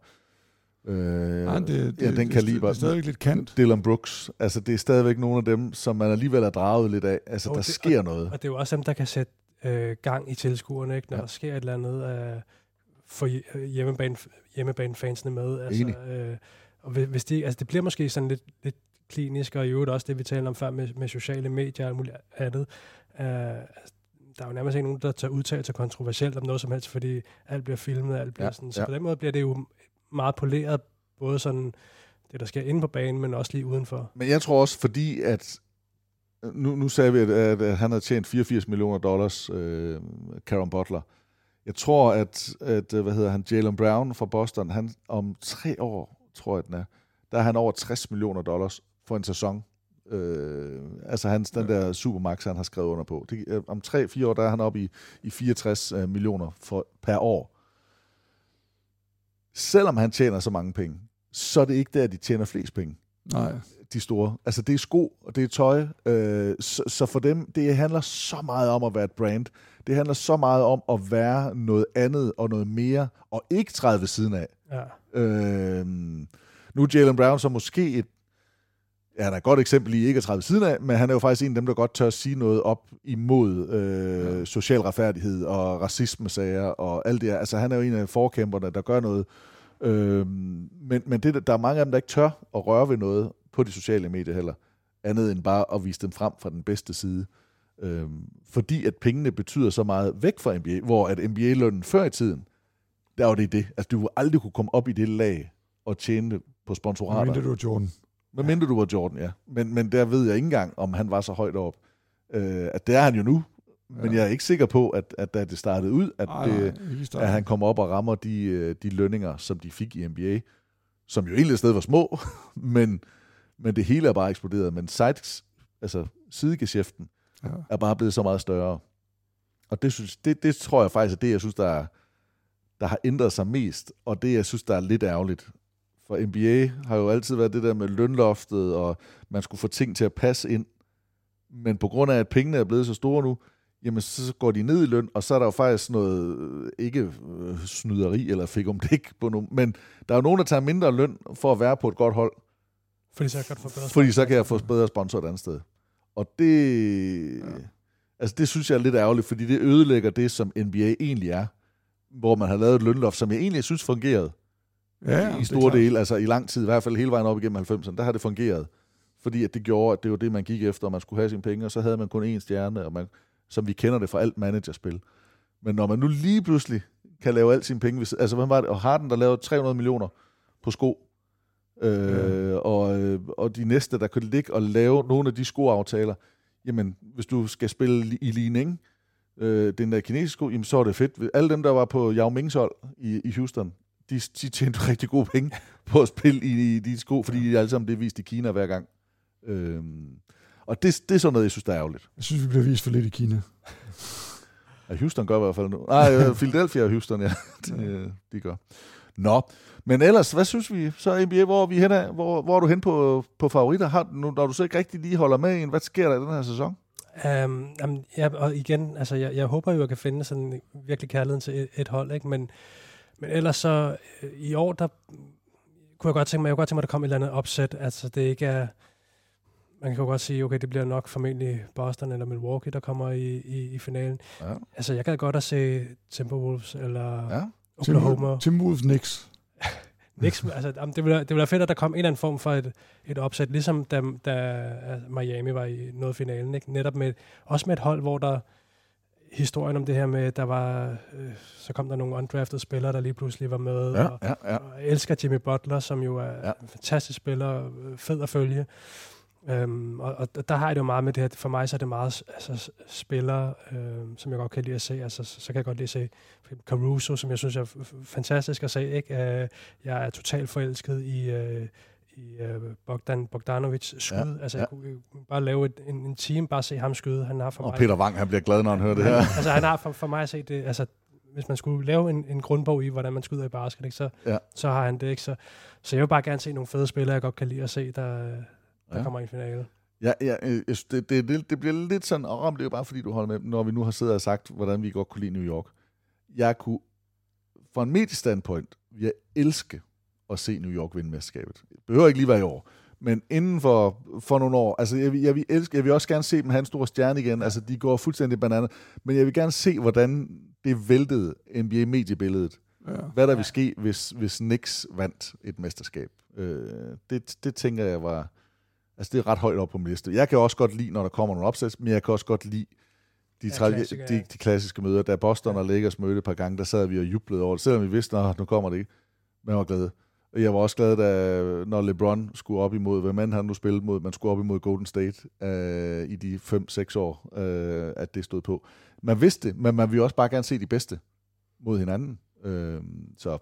Speaker 4: øh,
Speaker 6: Nej, det- det-
Speaker 4: ja, den
Speaker 6: det-
Speaker 4: kaliber.
Speaker 6: det er stadigvæk lidt kant.
Speaker 4: Dylan Brooks. Altså det er stadigvæk nogle af dem, som man alligevel er draget lidt af. Altså
Speaker 5: Jo,
Speaker 4: der
Speaker 5: det-
Speaker 4: sker
Speaker 5: og,
Speaker 4: noget.
Speaker 5: Og det er jo også dem, der kan sætte øh, gang i tilskuerne, ikke? når ja. der sker et eller andet, øh, for øh, hjemmebane, hjemmebanefansene med. Altså,
Speaker 4: Enig.
Speaker 5: øh, og hvis- de, altså, det bliver måske sådan lidt, lidt klinisk, og i øvrigt også det, vi talte om før med, med sociale medier og alt muligt andet. Øh, altså, der er jo nærmest ikke nogen, der tager udtalelser kontroversielt om noget som helst, fordi alt bliver filmet, alt bliver
Speaker 4: ja,
Speaker 5: sådan. Så
Speaker 4: ja.
Speaker 5: på den måde bliver det jo meget poleret, både sådan det, der sker inde på banen, men også lige udenfor.
Speaker 4: Men jeg tror også, fordi at nu, nu sagde vi, at, at, han havde tjent 84 millioner dollars, øh, Karen Butler. Jeg tror, at, at øh, hvad hedder han, Jalen Brown fra Boston, han om tre år, tror jeg den er, der er han over 60 millioner dollars for en sæson. Øh, altså hans, den der supermax, han har skrevet under på. Det, øh, om 3-4 år, der er han oppe i, i 64 øh, millioner for, per år. Selvom han tjener så mange penge, så er det ikke der, de tjener flest penge
Speaker 6: Nej.
Speaker 4: de store. Altså det er sko, og det er tøj. Øh, så, så for dem, det handler så meget om at være et brand. Det handler så meget om at være noget andet og noget mere, og ikke træde ved siden af.
Speaker 5: Ja.
Speaker 4: Øh, nu er Jalen Brown så måske et, han er et godt eksempel i ikke at træde siden af, men han er jo faktisk en af dem, der godt tør at sige noget op imod øh, ja. social retfærdighed og racisme-sager og alt det her. Altså han er jo en af forkæmperne, der gør noget. Øh, men men det, der er mange af dem, der ikke tør at røre ved noget på de sociale medier heller, andet end bare at vise dem frem fra den bedste side. Øh, fordi at pengene betyder så meget væk fra NBA, hvor at NBA-lønnen før i tiden, der var det det. Altså du ville aldrig kunne komme op i det lag og tjene på sponsorater.
Speaker 6: Mindre du er Jordan.
Speaker 4: Men mindre du var Jordan, ja. Men, men der ved jeg ikke engang, om han var så højt op. Øh, at det er han jo nu. Men
Speaker 6: Ja.
Speaker 4: jeg er ikke sikker på, at, at da det startede ud, at,
Speaker 6: Nej, nej,
Speaker 4: det,
Speaker 6: starten.
Speaker 4: at han kommer op og rammer de, øh, de lønninger, som de fik i NBA, som jo egentlig sted var små, men, men det hele er bare eksploderet. Men sides, altså sidegeschæften
Speaker 6: Ja.
Speaker 4: er bare blevet så meget større. Og det, synes, det, det tror jeg faktisk er det, jeg synes, der, er, der har ændret sig mest, og det, jeg synes, der er lidt ærgerligt. For NBA har jo altid været det der med lønloftet, og man skulle få ting til at passe ind. Men på grund af, at pengene er blevet så store nu, jamen så går de ned i løn, og så er der jo faktisk noget, øh, ikke øh, snyderi eller fik om det ikke på nogen, men der er jo nogen, der tager mindre løn for at være på et godt hold,
Speaker 5: Fordi så kan du få bedre
Speaker 4: fordi så kan jeg få bedre sponsor et andet sted. Og det, ja. altså det synes jeg er lidt ærgerligt, fordi det ødelægger det, som NBA egentlig er, hvor man har lavet et lønloft, som jeg egentlig synes fungerede
Speaker 6: Ja,
Speaker 4: i store dele, altså i lang tid, i hvert fald hele vejen op igennem 90'erne, der har det fungeret. Fordi at det gjorde, at det var det, man gik efter, og man skulle have sine penge, og så havde man kun én stjerne, og man, som vi kender det fra alt managerspil. Men når man nu lige pludselig kan lave alt sine penge, hvis, altså hvad var det, og Harden, der lavede 300 millioner på sko, øh, ja. og, øh, og de næste, der kunne ligge og lave nogle af de skoaftaler, jamen, hvis du skal spille i ligning, øh, den der kinesiske sko, jamen, så er det fedt. Alle dem, der var på Yao Mings hold i, i Houston, de, de tjente rigtig gode penge på at spille i, i de sko, fordi de alle sammen det er vist i Kina hver gang. Øhm, og det, det er sådan noget, jeg synes, der er ærgerligt.
Speaker 6: Jeg synes, vi bliver vist for lidt i Kina.
Speaker 4: Ja, Houston gør i hvert fald nu. Nej, øh, Philadelphia og Houston, ja. De, øh, de gør. Nå, men ellers, hvad synes vi? Så NBA, hvor er vi hen af? Hvor, hvor er du hen på, på favoritter? Har, nu, når du så ikke rigtig lige holder med en, hvad sker der i den her sæson?
Speaker 5: Um, um, ja, og igen, altså jeg, jeg håber jo, at jeg kan finde sådan virkelig kærligheden til et, et hold, ikke? Men, Men ellers så, øh, i år, der kunne jeg godt tænke mig, jeg kunne godt tænke mig, at der kom et eller andet opsæt. Altså, det ikke er... Man kan jo godt sige, okay, det bliver nok formentlig Boston eller Milwaukee, der kommer i, i, i finalen.
Speaker 4: Ja.
Speaker 5: Altså, jeg kan godt at se Timberwolves eller
Speaker 4: ja.
Speaker 5: Oklahoma.
Speaker 6: Timberwolves Knicks.
Speaker 5: Knicks, altså, jamen, det ville, det ville være fedt, at der kom en eller anden form for et, et opsæt, ligesom da, da Miami var i noget finalen. Ikke? Netop med, også med et hold, hvor der historien om det her med, der var, øh, så kom der nogle undrafted spillere, der lige pludselig var med.
Speaker 4: Ja,
Speaker 5: og,
Speaker 4: ja, ja.
Speaker 5: og elsker Jimmy Butler, som jo er ja. en fantastisk spiller, øh, fed at følge. Øhm, og, og der har jeg det jo meget med det her, for mig så er det meget altså, spillere, øh, som jeg godt kan lide at se. Altså, så kan jeg godt lide at se Caruso, som jeg synes er fantastisk at se. Ikke? Øh, jeg er totalt forelsket i, øh, i øh, Bogdan Bogdanovic skud. Ja, altså, ja. jeg kunne bare lave et, en, en team, bare se ham skyde. Han har for
Speaker 4: og
Speaker 5: mig,
Speaker 4: Peter Wang, han bliver glad, når han hører det her.
Speaker 5: altså, han har for, for mig at se det, altså, hvis man skulle lave en, en grundbog i, hvordan man skyder i basket, ikke, så,
Speaker 4: ja.
Speaker 5: så har han det ikke. Så, så jeg vil bare gerne se nogle fede spillere, jeg godt kan lide at se, der, der ja. kommer i en finale.
Speaker 4: Ja, ja det, det, det, det bliver lidt sådan, og det er jo bare fordi, du holder med, når vi nu har siddet og sagt, hvordan vi godt kunne lide New York. Jeg kunne, fra en mediestandpoint, jeg elske at se New York vinde mesterskabet. Det behøver ikke lige være i år, men inden for, for nogle år, altså jeg, jeg, vil elske, jeg vil også gerne se dem have en stor stjerne igen, altså de går fuldstændig bananer, men jeg vil gerne se, hvordan det væltede NBA-mediebilledet. Ja. Hvad der vil ske, hvis, hvis Knicks vandt et mesterskab. Øh, det, det tænker jeg var... Altså, det er ret højt op på min liste. Jeg kan også godt lide, når der kommer nogle opsæt, men jeg kan også godt lide de, ja, klassiker, de, de klassiske møder. Da Boston ja. og Lakers mødte et par gange, der sad vi og jublede over det, selvom vi vidste, at nu kommer det ikke. Men jeg var glad. Jeg var også glad, da, når LeBron skulle op imod, hvem man han nu spillede mod, man skulle op imod Golden State øh, i de 5-6 år, øh, at det stod på. Man vidste det, men man ville også bare gerne se de bedste mod hinanden. Øh, så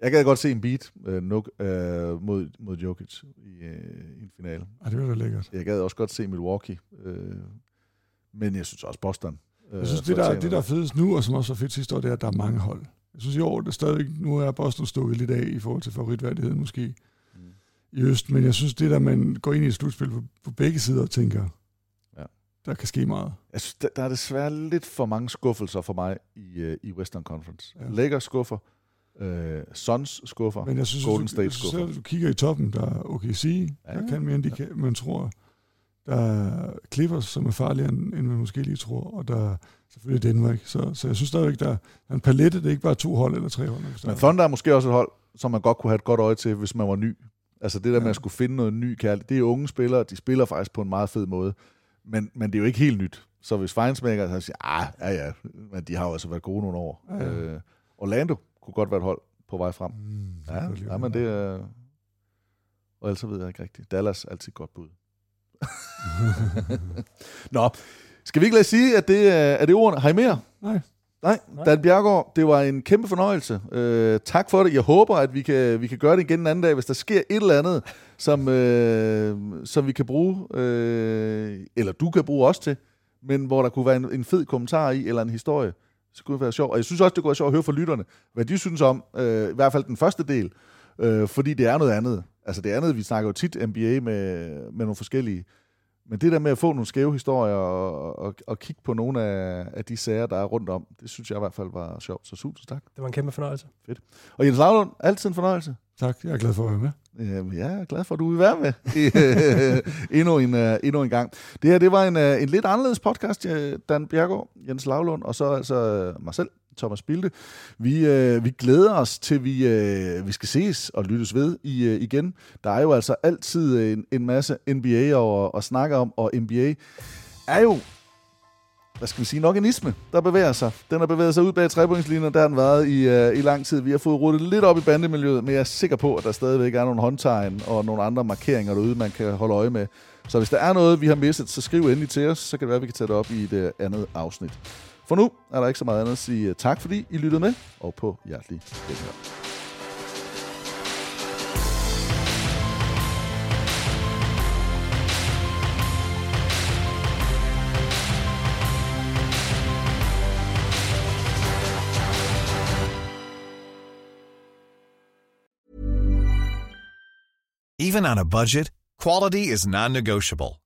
Speaker 4: jeg kan godt se en beat øh, nuk, øh, mod, mod Jokic i, øh, en finale.
Speaker 6: Ja, det var da lækkert.
Speaker 4: Jeg gad også godt se Milwaukee, øh, men jeg synes også Boston.
Speaker 6: Øh, jeg synes, det der, det der er fedest nu, og som også var fedt sidste år, det er, at der er mange hold. Jeg synes i år, det er stadigvæk, nu er Boston stukket lidt af i forhold til favoritværdigheden måske mm. i øst, men jeg synes, det der, man går ind i et slutspil på, på begge sider og tænker, ja. der kan ske meget.
Speaker 4: Jeg synes, der, der er desværre lidt for mange skuffelser for mig i, uh, i Western Conference. Ja. Lakers skuffer, uh, Suns skuffer,
Speaker 6: Men jeg synes, Golden State skuffer. Så, du kigger i toppen, der er OKC, ja, der kan mere, end de ja. kan, man tror. Der er Clippers, som er farligere, end, end man måske lige tror, og der er selvfølgelig Danmark. Så, så jeg synes stadigvæk, der er en palette, det er ikke bare to hold eller tre hold.
Speaker 4: Men Thunder er måske også et hold, som man godt kunne have et godt øje til, hvis man var ny. Altså det der ja. med at skulle finde noget ny kærlighed. Det er unge spillere, de spiller faktisk på en meget fed måde. Men, men det er jo ikke helt nyt. Så hvis Feinsmaker så siger, ah, ja ja, men de har jo altså været gode nogle år. Ja, ja. Øh, Orlando kunne godt være et hold på vej frem. Mm, ja, ja, men det er... Og ellers ved jeg ikke rigtigt. Dallas er altid godt bud. Nå, skal vi ikke lade sige, at det er det ordene? Har I mere?
Speaker 6: Nej.
Speaker 4: Nej, Dan Bjergård, det var en kæmpe fornøjelse. Øh, tak for det. Jeg håber, at vi kan, vi kan gøre det igen en anden dag, hvis der sker et eller andet, som, øh, som vi kan bruge, øh, eller du kan bruge os til, men hvor der kunne være en, en fed kommentar i, eller en historie. Så kunne det være sjovt. Og jeg synes også, det kunne være sjovt at høre fra lytterne, hvad de synes om, øh, i hvert fald den første del, øh, fordi det er noget andet. Altså det andet, vi snakker jo tit NBA med, med nogle forskellige men det der med at få nogle skæve historier og, og, og kigge på nogle af, af de sager, der er rundt om, det synes jeg i hvert fald var sjovt. Så super tak.
Speaker 5: Det var en kæmpe fornøjelse.
Speaker 4: Fedt. Og Jens Lavlund, altid en fornøjelse.
Speaker 6: Tak, jeg er glad for at være med.
Speaker 4: Jamen, ja, jeg er glad for, at du vil være med endnu, en, uh, endnu en gang. Det her, det var en, uh, en lidt anderledes podcast, Dan Bjergård, Jens Lavlund, og så altså mig selv, Thomas Bilde. Vi, øh, vi glæder os til, vi, øh, vi skal ses og lyttes ved i, øh, igen. Der er jo altså altid en, en masse NBA at, at snakke om, og NBA er jo hvad skal vi sige, nok en isme, der bevæger sig. Den har bevæget sig ud bag trepointslinjen, der har den været i, øh, i lang tid. Vi har fået ruttet lidt op i bandemiljøet, men jeg er sikker på, at der stadigvæk er nogle håndtegn og nogle andre markeringer derude, man kan holde øje med. Så hvis der er noget, vi har mistet, så skriv endelig til os, så kan det være, at vi kan tage det op i et andet afsnit. For nu er der ikke så meget andet at sige øh, tak, fordi I lyttede med, og på hjertelig genhør.
Speaker 15: Even on a budget, quality is non-negotiable.